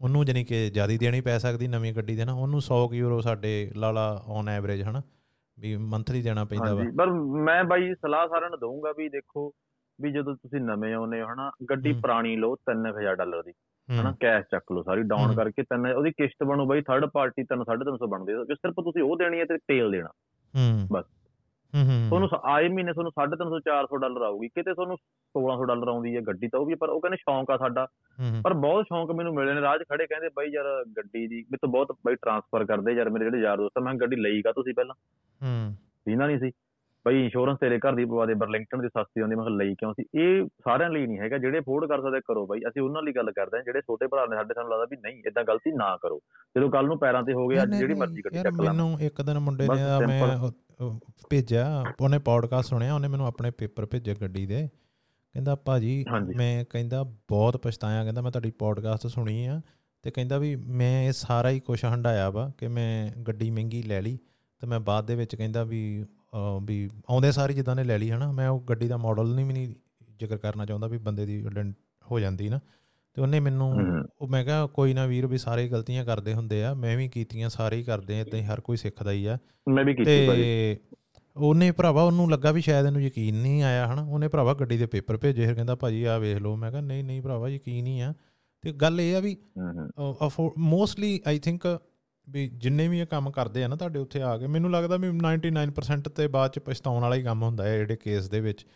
ਉਹਨੂੰ ਜਾਣੀ ਕਿ ਜ਼ਿਆਦਾ ਦੇਣੀ ਪੈ ਸਕਦੀ ਨਵੀਂ ਗੱਡੀ ਦੇ ਨਾ ਉਹਨੂੰ 100 ਕੁ ਯੂਰੋ ਸਾਡੇ ਲਾਲਾ ਔਨ ਐਵਰੇਜ ਹਨਾ ਵੀ ਮੰਥਲੀ ਦੇਣਾ ਪੈਂਦਾ ਵਾ
ਪਰ ਮੈਂ ਬਾਈ ਸਲਾਹ ਸਾਰਿਆਂ ਨੂੰ ਦਊਂਗਾ ਵੀ ਦੇਖੋ ਵੀ ਜਦੋਂ ਤੁਸੀਂ ਨਵੇਂ ਆਉਨੇ ਹੋ ਹਨਾ ਗੱਡੀ। ਪੁਰਾਣੀ ਲਓ 3000 ਡਾਲਰ ਦੀ ਹਨਾ ਕੈਸ਼ ਚੱਕ ਲਓ ਸਾਰੀ ਡਾਊਨ। ਕਰਕੇ ਤਿੰਨ ਉਹਦੀ ਕਿਸ਼ਤ ਬਣੂ ਬਾਈ ਥਰਡ ਪਾਰਟੀ 3 350 ਬਣਦੀ ਹੈ ਸਿਰਫ ਤੁਸੀਂ ਉਹ ਦੇਣੀ ਹੈ ਤੇ ਤੇਲ ਦੇਣਾ।
ਹਮ,
ਬਸ।
ਹਮ, ਹਮ,
ਤੁਹਾਨੂੰ ਆਏ ਮਹੀਨੇ ਤੁਹਾਨੂੰ 350 400 ਡਾਲਰ ਆਊਗੀ ਕਿਤੇ ਤੁਹਾਨੂੰ 1600 ਡਾਲਰ ਆਉਂਦੀ ਹੈ ਗੱਡੀ ਤਾਂ ਉਹ ਵੀ ਪਰ ਉਹ ਕਹਿੰਦੇ ਸ਼ੌਂਕ ਆ ਸਾਡਾ। ਪਰ ਬਹੁਤ ਸ਼ੌਂਕ ਮੈਨੂੰ ਮਿਲੇ ਨੇ ਰਾਜ ਖੜੇ ਕਹਿੰਦੇ ਬਾਈ ਯਾਰ ਗੱਡੀ ਦੀ ਤੋਂ ਬਹੁਤ ਬਾਈ ਟਰਾਂਸਫਰ ਕਰਦੇ ਯਾਰ ਮੇਰੇ ਜਿਹੜੇ ਯਾਰ ਦੋਸਤ ਮੈਂ ਗੱਡੀ ਲਈ ਕਾ ਤੁਸੀਂ ਪਹਿਲਾਂ।
ਹਮ,
ਸੀਨਾ ਨਹੀਂ ਸੀ। ਬਈ ਇੰਸ਼ੋਰੈਂਸ ਤੇਰੇ ਘਰ ਦੀ ਪਵਾ ਦੇ ਬਰਲਿੰਗਟਨ ਦੀ ਸਸਤੀ ਆਉਂਦੀ ਮੈਂ ਕਿਹਾ ਲਈ ਕਿਉਂ ਸੀ? ਇਹ ਸਾਰਿਆਂ ਲਈ ਨਹੀਂ ਹੈਗਾ ਜਿਹੜੇ ਅਫੋਰਡ ਕਰ ਸਕਦੇ ਕਰੋ ਬਾਈ ਅਸੀਂ ਉਹਨਾਂ ਲਈ ਗੱਲ ਕਰਦੇ ਹਾਂ ਜਿਹੜੇ ਛੋਟੇ ਭਰਾ ਨੇ ਸਾਡੇ ਸਾਨੂੰ ਲੱਗਦਾ ਵੀ ਨਹੀਂ ਇਦਾਂ ਗਲਤੀ ਨਾ ਕਰੋ। ਜਦੋਂ ਕੱਲ ਨੂੰ ਪੈਰਾਂ ਤੇ ਹੋ ਗਏ ਅੱਜ ਜਿਹੜੀ ਮਰਜ਼ੀ ਗੱਡੀ ਚੱਕ ਲਾ।
ਮੈਨੂੰ ਇੱਕ ਦਿਨ ਮੁੰਡੇ ਨੇ ਆ ਮੈਂ ਭੇਜਿਆ ਉਹਨੇ ਪੌਡਕਾਸਟ ਸੁਣਿਆ ਉਹਨੇ ਮੈਨੂੰ ਆਪਣੇ ਪੇਪਰ ਭੇਜੇ ਗੱਡੀ ਦੇ। ਕਹਿੰਦਾ ਭਾਜੀ। ਮੈਂ ਕਹਿੰਦਾ ਬਹੁਤ ਪਛਤਾਇਆ ਕਹਿੰਦਾ ਮੈਂ ਤੁਹਾਡੀ ਪੌਡਕਾਸਟ ਸੁਣੀ ਆ ਤੇ ਕਹਿੰਦਾ ਵੀ ਮੈਂ ਇਹ ਸਾਰਾ ਹੀ ਕੁਛ ਹੰਡਾਇਆ ਵਾ ਕਿ ਮੈਂ ਗੱਡੀ ਮਹਿੰਗੀ ਲੈ ਲਈ ਤੇ ਮੈਂ ਬਾਅਦ ਦੇ ਵਿੱਚ ਕਹਿੰਦਾ ਵੀ ਵੀ ਆਉਂਦੇ ਸਾਰੀ ਜਿੱਦਾਂ ਨੇ ਲੈ ਲਈ ਹਨਾ? ਮੈਂ ਉਹ ਗੱਡੀ ਦਾ ਮਾਡਲ ਨਹੀਂ ਵੀ ਨਹੀਂ ਜ਼ਿਕਰ ਕਰਨਾ ਚਾਹੁੰਦਾ ਵੀ ਬੰਦੇ ਦੀ ਹੋ ਜਾਂਦੀ ਨਾ ਤੇ ਉਹਨੇ ਮੈਨੂੰ। ਉਹ ਮੈਂ ਕਿਹਾ ਕੋਈ ਨਾ ਵੀਰ ਵੀ ਸਾਰੇ ਗਲਤੀਆਂ ਕਰਦੇ ਹੁੰਦੇ ਆ ਮੈਂ ਵੀ ਕੀਤੀਆਂ ਸਾਰੇ ਹੀ ਕਰਦੇ ਆ ਹੀ ਹਰ ਕੋਈ ਸਿੱਖਦਾ ਹੀ ਆ।
ਮੈਂ ਵੀ ਕੀਤੀ
ਤੇ ਉਹਨੇ ਭਰਾਵਾ ਉਹਨੂੰ ਲੱਗਾ ਵੀ ਸ਼ਾਇਦ ਇਹਨੂੰ ਯਕੀਨ ਨਹੀਂ ਆਇਆ ਹਨਾ? ਉਹਨੇ ਭਰਾਵਾ ਗੱਡੀ ਦੇ ਪੇਪਰ ਭੇਜੇ ਫਿਰ ਕਹਿੰਦਾ ਭਾਜੀ ਆ ਵੇਖ ਲਓ। ਮੈਂ ਕਿਹਾ ਨਹੀਂ ਨਹੀਂ ਭਰਾਵਾ ਯਕੀਨ ਹੀ ਆ। ਤੇ ਗੱਲ ਇਹ ਆ ਵੀ ਮੋਸਟਲੀ ਆਈ ਥਿੰਕ ਵੀ ਜਿੰਨੇ ਵੀ ਇਹ ਕੰਮ ਕਰਦੇ ਆ ਨਾ ਤੁਹਾਡੇ ਉੱਥੇ ਆ ਕੇ ਮੈਨੂੰ ਲੱਗਦਾ ਵੀ 99% ਤੇ ਬਾਅਦ ਚ ਪਛਤਾਉਣ ਵਾਲਾ ਹੀ ਕੰਮ ਹੁੰਦਾ ਹੈ ਜਿਹੜੇ ਕੇਸ ਦੇ ਵਿੱਚ।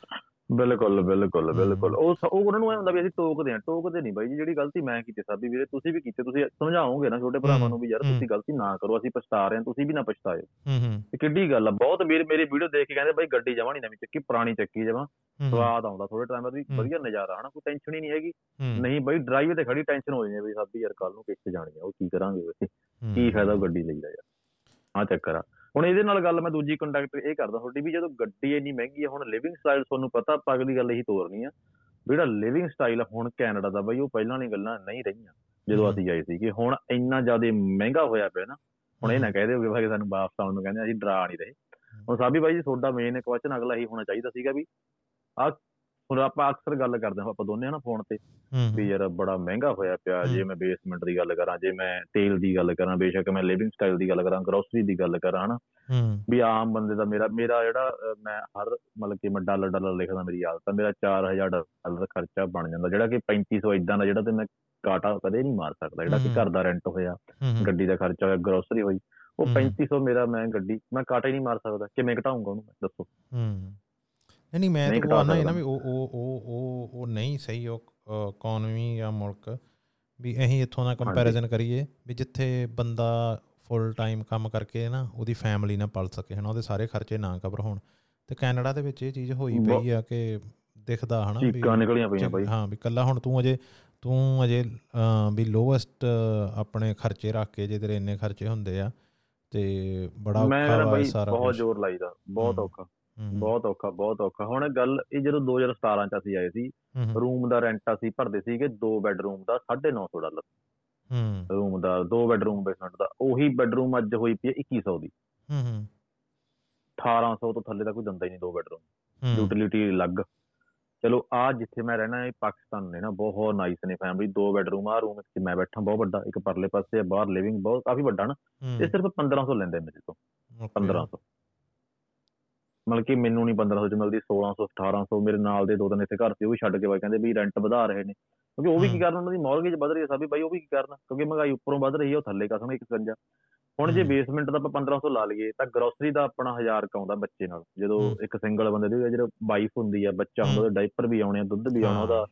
ਬਿਲਕੁਲ ਬਿਲਕੁਲ। ਬਿਲਕੁਲ। ਉਹ ਉਹਨਾਂ ਨੂੰ ਇਹ ਹੁੰਦਾ ਵੀ ਅਸੀਂ ਟੋਕਦੇ ਹਾਂ ਟੋਕਦੇ ਨਹੀਂ ਬਾਈ ਜੀ ਜਿਹੜੀ ਗਲਤੀ ਮੈਂ ਕੀਤੀ ਸਾਬੀ ਵੀਰੇ ਤੁਸੀਂ ਵੀ ਕੀਤੀ ਤੁਸੀਂ ਸਮਝਾਓਗੇ ਨਾ ਛੋਟੇ ਭਰਾਵਾਂ ਨੂੰ ਵੀ ਯਾਰ। ਤੁਸੀਂ ਗਲਤੀ ਨਾ ਕਰੋ ਅਸੀਂ ਪਛਤਾ ਰਹੇ ਹਾਂ ਤੁਸੀਂ ਵੀ ਨਾ ਪਛਤਾਇਓ।
ਹੂੰ ਹੂੰ।
ਤੇ ਕਿੱਡੀ ਗੱਲ ਆ ਬਹੁਤ ਵੀਰ ਮੇਰੀ ਵੀਡੀਓ ਦੇਖ ਕੇ ਕਹਿੰਦੇ ਬਾਈ ਗੱਡੀ ਜਮਾ ਨਹੀਂ ਨਵੀਂ ਚੱਕੀ ਪੁਰਾਣੀ ਚੱਕੀ ਜਮਾ। ਸਵਾਦ ਆਉਂਦਾ ਥੋੜੇ ਟਾਈਮ ਬਾਅਦ ਵੀ। ਵਧੀਆ ਨਜ਼ਾਰਾ ਹਨਾ ਕੋਈ ਟੈਨਸ਼ਨ ਹੀ ਨਹੀਂ ਹੈਗੀ। ਨਹੀਂ ਬਾਈ ਡਰਾਈਵ ਤੇ ਖੜੀ ਟੈਨਸ਼ਨ ਹੋ ਜਾਂਦੀ ਹੈ ਵੀ ਸਾਬੀ ਯਾਰ ਕੱਲ ਨੂੰ ਕਿੱਥੇ ਜਾਣੀ ਆ ਉਹ ਕੀ ਕਰਾਂਗੇ
ਹੂੰ,
ਕੀ ਫਾਇਦਾ ਗੱਡੀ ਲਈ ਦਾ ਯਾਰ? ਆ ਚੱਕਰ ਆ। ਹੁਣ ਇਹਦੇ ਨਾਲ ਗੱਲ ਮੈਂ ਦੂਜੀ ਕੰਟੈਕਟ ਇਹ ਕਰਦਾ ਤੁਹਾਡੀ ਵੀ ਜਦੋਂ ਗੱਡੀ ਇੰਨੀ ਮਹਿੰਗੀ ਆ ਹੁਣ ਲਿਵਿੰਗ ਸਟਾਈਲ ਤੁਹਾਨੂੰ ਪਤਾ ਆਪਾਂ ਅਗਲੀ ਗੱਲ ਇਹੀ ਤੋਰਨੀ ਆ। ਜਿਹੜਾ ਲਿਵਿੰਗ ਸਟਾਈਲ ਹੁਣ ਕੈਨੇਡਾ ਦਾ ਬਈ ਉਹ ਪਹਿਲਾਂ ਵਾਲੀ ਗੱਲਾਂ ਨਹੀਂ ਰਹੀਆਂ ਜਦੋਂ। ਅਸੀਂ ਆਏ ਸੀ ਕਿ ਹੁਣ ਇੰਨਾ ਜ਼ਿਆਦਾ ਮਹਿੰਗਾ ਹੋਇਆ ਪਿਆ ਨਾ ਹੁਣ ਇਹ ਨਾ ਕਹਿ ਦਿਓ ਕਿ ਭਾਈ ਸਾਨੂੰ ਵਾਪਸ ਆਉਣ ਨੂੰ ਕਹਿੰਦੇ ਅਸੀਂ ਡਰਾ ਨਹੀਂ ਰਹੇ। ਹੁਣ ਸਾਬੀ ਬਾਈ ਜੀ ਤੁਹਾਡਾ ਮੇਨ ਕੁਐਸਚਨ ਅਗਲਾ ਹੀ ਹੋਣਾ ਚਾਹੀਦਾ ਸੀਗਾ ਵੀ ਆ ਹੁਣ ਆਪਾਂ ਅਕਸਰ ਗੱਲ ਕਰਦੇ ਹਾਂ ਆਪਾਂ ਦੋਨੇ ਨਾ ਫੋਨ ਤੇ ਵੀ ਯਾਰ ਬੜਾ ਮਹਿੰਗਾ ਹੋਇਆ ਪਿਆ ਜੇ। ਮੈਂ ਬੇਸਮੈਂਟ ਦੀ ਗੱਲ ਕਰਾਂ ਜੇ ਮੈਂ ਤੇਲ ਦੀ ਗੱਲ ਕਰਾਂ ਬੇਸ਼ੱਕ ਮੈਂ ਲਿਵਿੰਗ ਸਟਾਈਲ ਦੀ ਗੱਲ ਕਰਾਂ ਗਰੋਸਰੀ ਦੀ ਗੱਲ ਕਰਾਂ ਹਨਾ। ਵੀ ਆਮ ਬੰਦੇ ਦਾ ਮੇਰਾ ਮੇਰਾ ਜਿਹੜਾ ਮੈਂ ਹਰ ਮਤਲਬ ਕਿ ਮੈਂ ਡਾਲਰ ਡਾਲਰ ਲਿਖਦਾ ਮੇਰੀ ਆਦਤ ਆ ਮੇਰਾ 4000 ਡਾਲਰ ਖਰਚਾ ਬਣ ਜਾਂਦਾ। ਜਿਹੜਾ ਕਿ 3500 ਇਦਾਂ ਦਾ ਜਿਹੜਾ ਤੇ ਮੈਂ ਕਾਟਾ ਕਦੇ ਨਹੀਂ ਮਾਰ ਸਕਦਾ ਜਿਹੜਾ ਕਿ। ਘਰ ਦਾ ਰੈਂਟ ਹੋਇਆ ਗੱਡੀ ਦਾ ਖਰਚਾ ਹੋਇਆ ਗਰੋਸਰੀ ਹੋਈ ਉਹ
ਹਮ।
3500 ਮੇਰਾ ਮੈਂ ਗੱਡੀ ਮੈਂ ਕਾਟਾ ਹੀ ਨਹੀਂ ਮਾਰ ਸਕਦਾ ਕਿਵੇਂ ਘਟਾਉਂਗਾ ਉਹਨੂੰ ਦੱਸੋ।
ਨਹੀਂ ਨਹੀਂ ਮੈਂ ਤਾਂ
ਘਟਾ
ਉਹ ਨਾ। ਵੀ ਉਹ ਉਹ ਉਹ ਉਹ ਉਹ ਨਹੀਂ ਸਹੀ ਉਹ ਇਕਨੋਮੀ ਜਾਂ ਮੁਲਕ ਵੀ ਅਸੀਂ ਇੱਥੋਂ ਦਾ ਕੰਪੈਰੀਜ਼ਨ ਕਰੀਏ ਵੀ ਜਿੱਥੇ ਬੰਦਾ ਫੁੱਲ ਟਾਈਮ ਕੰਮ ਕਰਕੇ ਨਾ ਉਹਦੀ ਫੈਮਿਲੀ ਨਾ ਪਲ ਸਕੇ ਹਨਾ ਉਹਦੇ ਸਾਰੇ ਖਰਚੇ ਨਾ ਕਵਰ ਹੋਣ ਤੇ ਕੈਨੇਡਾ ਦੇ ਵਿੱਚ ਇਹ ਚੀਜ਼ ਹੋਈ ਪਈ ਆ ਕਿ ਦਿਖਦਾ ਹਨਾ ਵੀ
ਚੀਕਾਂ ਨਿਕਲੀਆਂ ਪਈਆਂ ਬਾਈ
ਹਾਂ ਵੀ ਕੱਲਾ ਹੁਣ ਤੂੰ ਅਜੇ ਤੂੰ ਅਜੇ ਵੀ ਲੋਐਸਟ ਆਪਣੇ ਖਰਚੇ ਰੱਖ ਕੇ ਜੇ ਤੇਰੇ ਇੰਨੇ ਖਰਚੇ ਹੁੰਦੇ ਆ ਤੇ ਬੜਾ ਔਖਾ ਵਾ ਸਾਰਾ
ਬਹੁਤ। ਜ਼ੋਰ ਲਾਈਦਾ ਬਹੁਤ। ਔਖਾ
ਹੂੰ,
ਬਹੁਤ ਔਖਾ ਬਹੁਤ ਔਖਾ। ਹੁਣ ਗੱਲ ਇਹ ਜਦੋਂ 2017 ਚ ਅਸੀਂ ਆਏ ਸੀ ਰੂਮ ਦਾ ਰੈਂਟ ਅਸੀਂ ਭਰਦੇ ਸੀਗੇ ਦੋ ਬੈਡਰੂਮ ਦਾ 950 ਡਾਲਰ।
ਹੂੰ,
ਰੂਮ ਦਾ ਦੋ ਬੈਡਰੂਮ ਬੇਸਮੈਂਟ ਦਾ। ਉਹੀ ਬੈਡਰੂਮ ਅੱਜ ਹੋਈ ਪਈ ਹੈ 2100 ਦੀ।
ਹੂੰ, ਹੂੰ,
1800 ਤੋਂ ਥੱਲੇ ਦਾ ਕੋਈ ਦਿੰਦਾ ਹੀ ਨਹੀਂ ਦੋ ਬੈਡਰੂਮ।
ਹੂੰ,
ਯੂਟਿਲਿਟੀ ਅਲੱਗ। ਚਲੋ ਆ ਜਿੱਥੇ ਮੈਂ ਰਹਿਣਾ ਇਹ ਪਾਕਿਸਤਾਨ ਨੇ ਨਾ ਬਹੁਤ ਨਾਈਸ ਨੇ ਫੈਮਿਲੀ ਦੋ ਬੈਡਰੂਮ ਆ ਰੂਮ ਵਿੱਚ ਮੈਂ ਬੈਠਾ ਬਹੁਤ ਵੱਡਾ। ਇੱਕ ਪਰਲੇ ਪਾਸੇ ਆ, ਬਾਹਰ ਲਿਵਿੰਗ ਬਹੁਤ ਕਾਫੀ ਵੱਡਾ ਨਾ। ਇਹ ਸਿਰਫ 1500 ਲੈਂਦੇ ਮੇਰੇ ਤੋਂ।
Okay,
1500 ਮਤਲਬ ਕਿ ਮੈਨੂੰ ਨਹੀਂ 1500 ਚ ਮਿਲਦੀ 1600 1800 ਮੇਰੇ ਨਾਲ ਦੇ ਦੋ ਤਿੰਨ ਇੱਥੇ ਘਰ ਸੀ ਉਹ ਵੀ ਛੱਡ ਕੇ ਬਾਈ ਕਹਿੰਦੇ ਵੀ ਰੈਂਟ ਵਧਾ ਰਹੇ ਨੇ ਕਿਉਂਕਿ ਉਹ ਵੀ ਕੀ। ਕਰਨ ਉਹਨਾਂ ਦੀ ਮੌਰਗੇਜ ਵਧ ਰਹੀ ਹੈ ਸਾਬੀ ਬਾਈ ਉਹ ਵੀ ਕੀ ਕਰਨ ਕਿਉਂਕਿ ਮਹਿੰਗਾਈ ਉੱਪਰੋਂ ਵਧ ਰਹੀ ਹੈ ਉਹ ਥੱਲੇ ਇੱਕ ਸੰਜਾ ਹੁਣ ਜੇ। ਬੇਸਮੈਂਟ ਦਾ ਆਪਾਂ 1500 ਲਾ ਲਈਏ ਤਾਂ ਗਰੋਸਰੀ ਦਾ ਆਪਣਾ 1000 ਕਾਉਂਦਾ ਬੱਚੇ ਨਾਲ ਜਦੋਂ। ਇੱਕ ਸਿੰਗਲ ਬੰਦੇ ਦੀ ਜਿਹੜਾ ਵਾਈਫ ਹੁੰਦੀ ਆ ਬੱਚਾ ਹੁੰਦਾ। ਉਹਦੇ ਡਾਈਪਰ ਵੀ ਆਉਣੇ ਆ ਦੁੱਧ ਵੀ ਆਉਣਾ। ਉਹਦਾ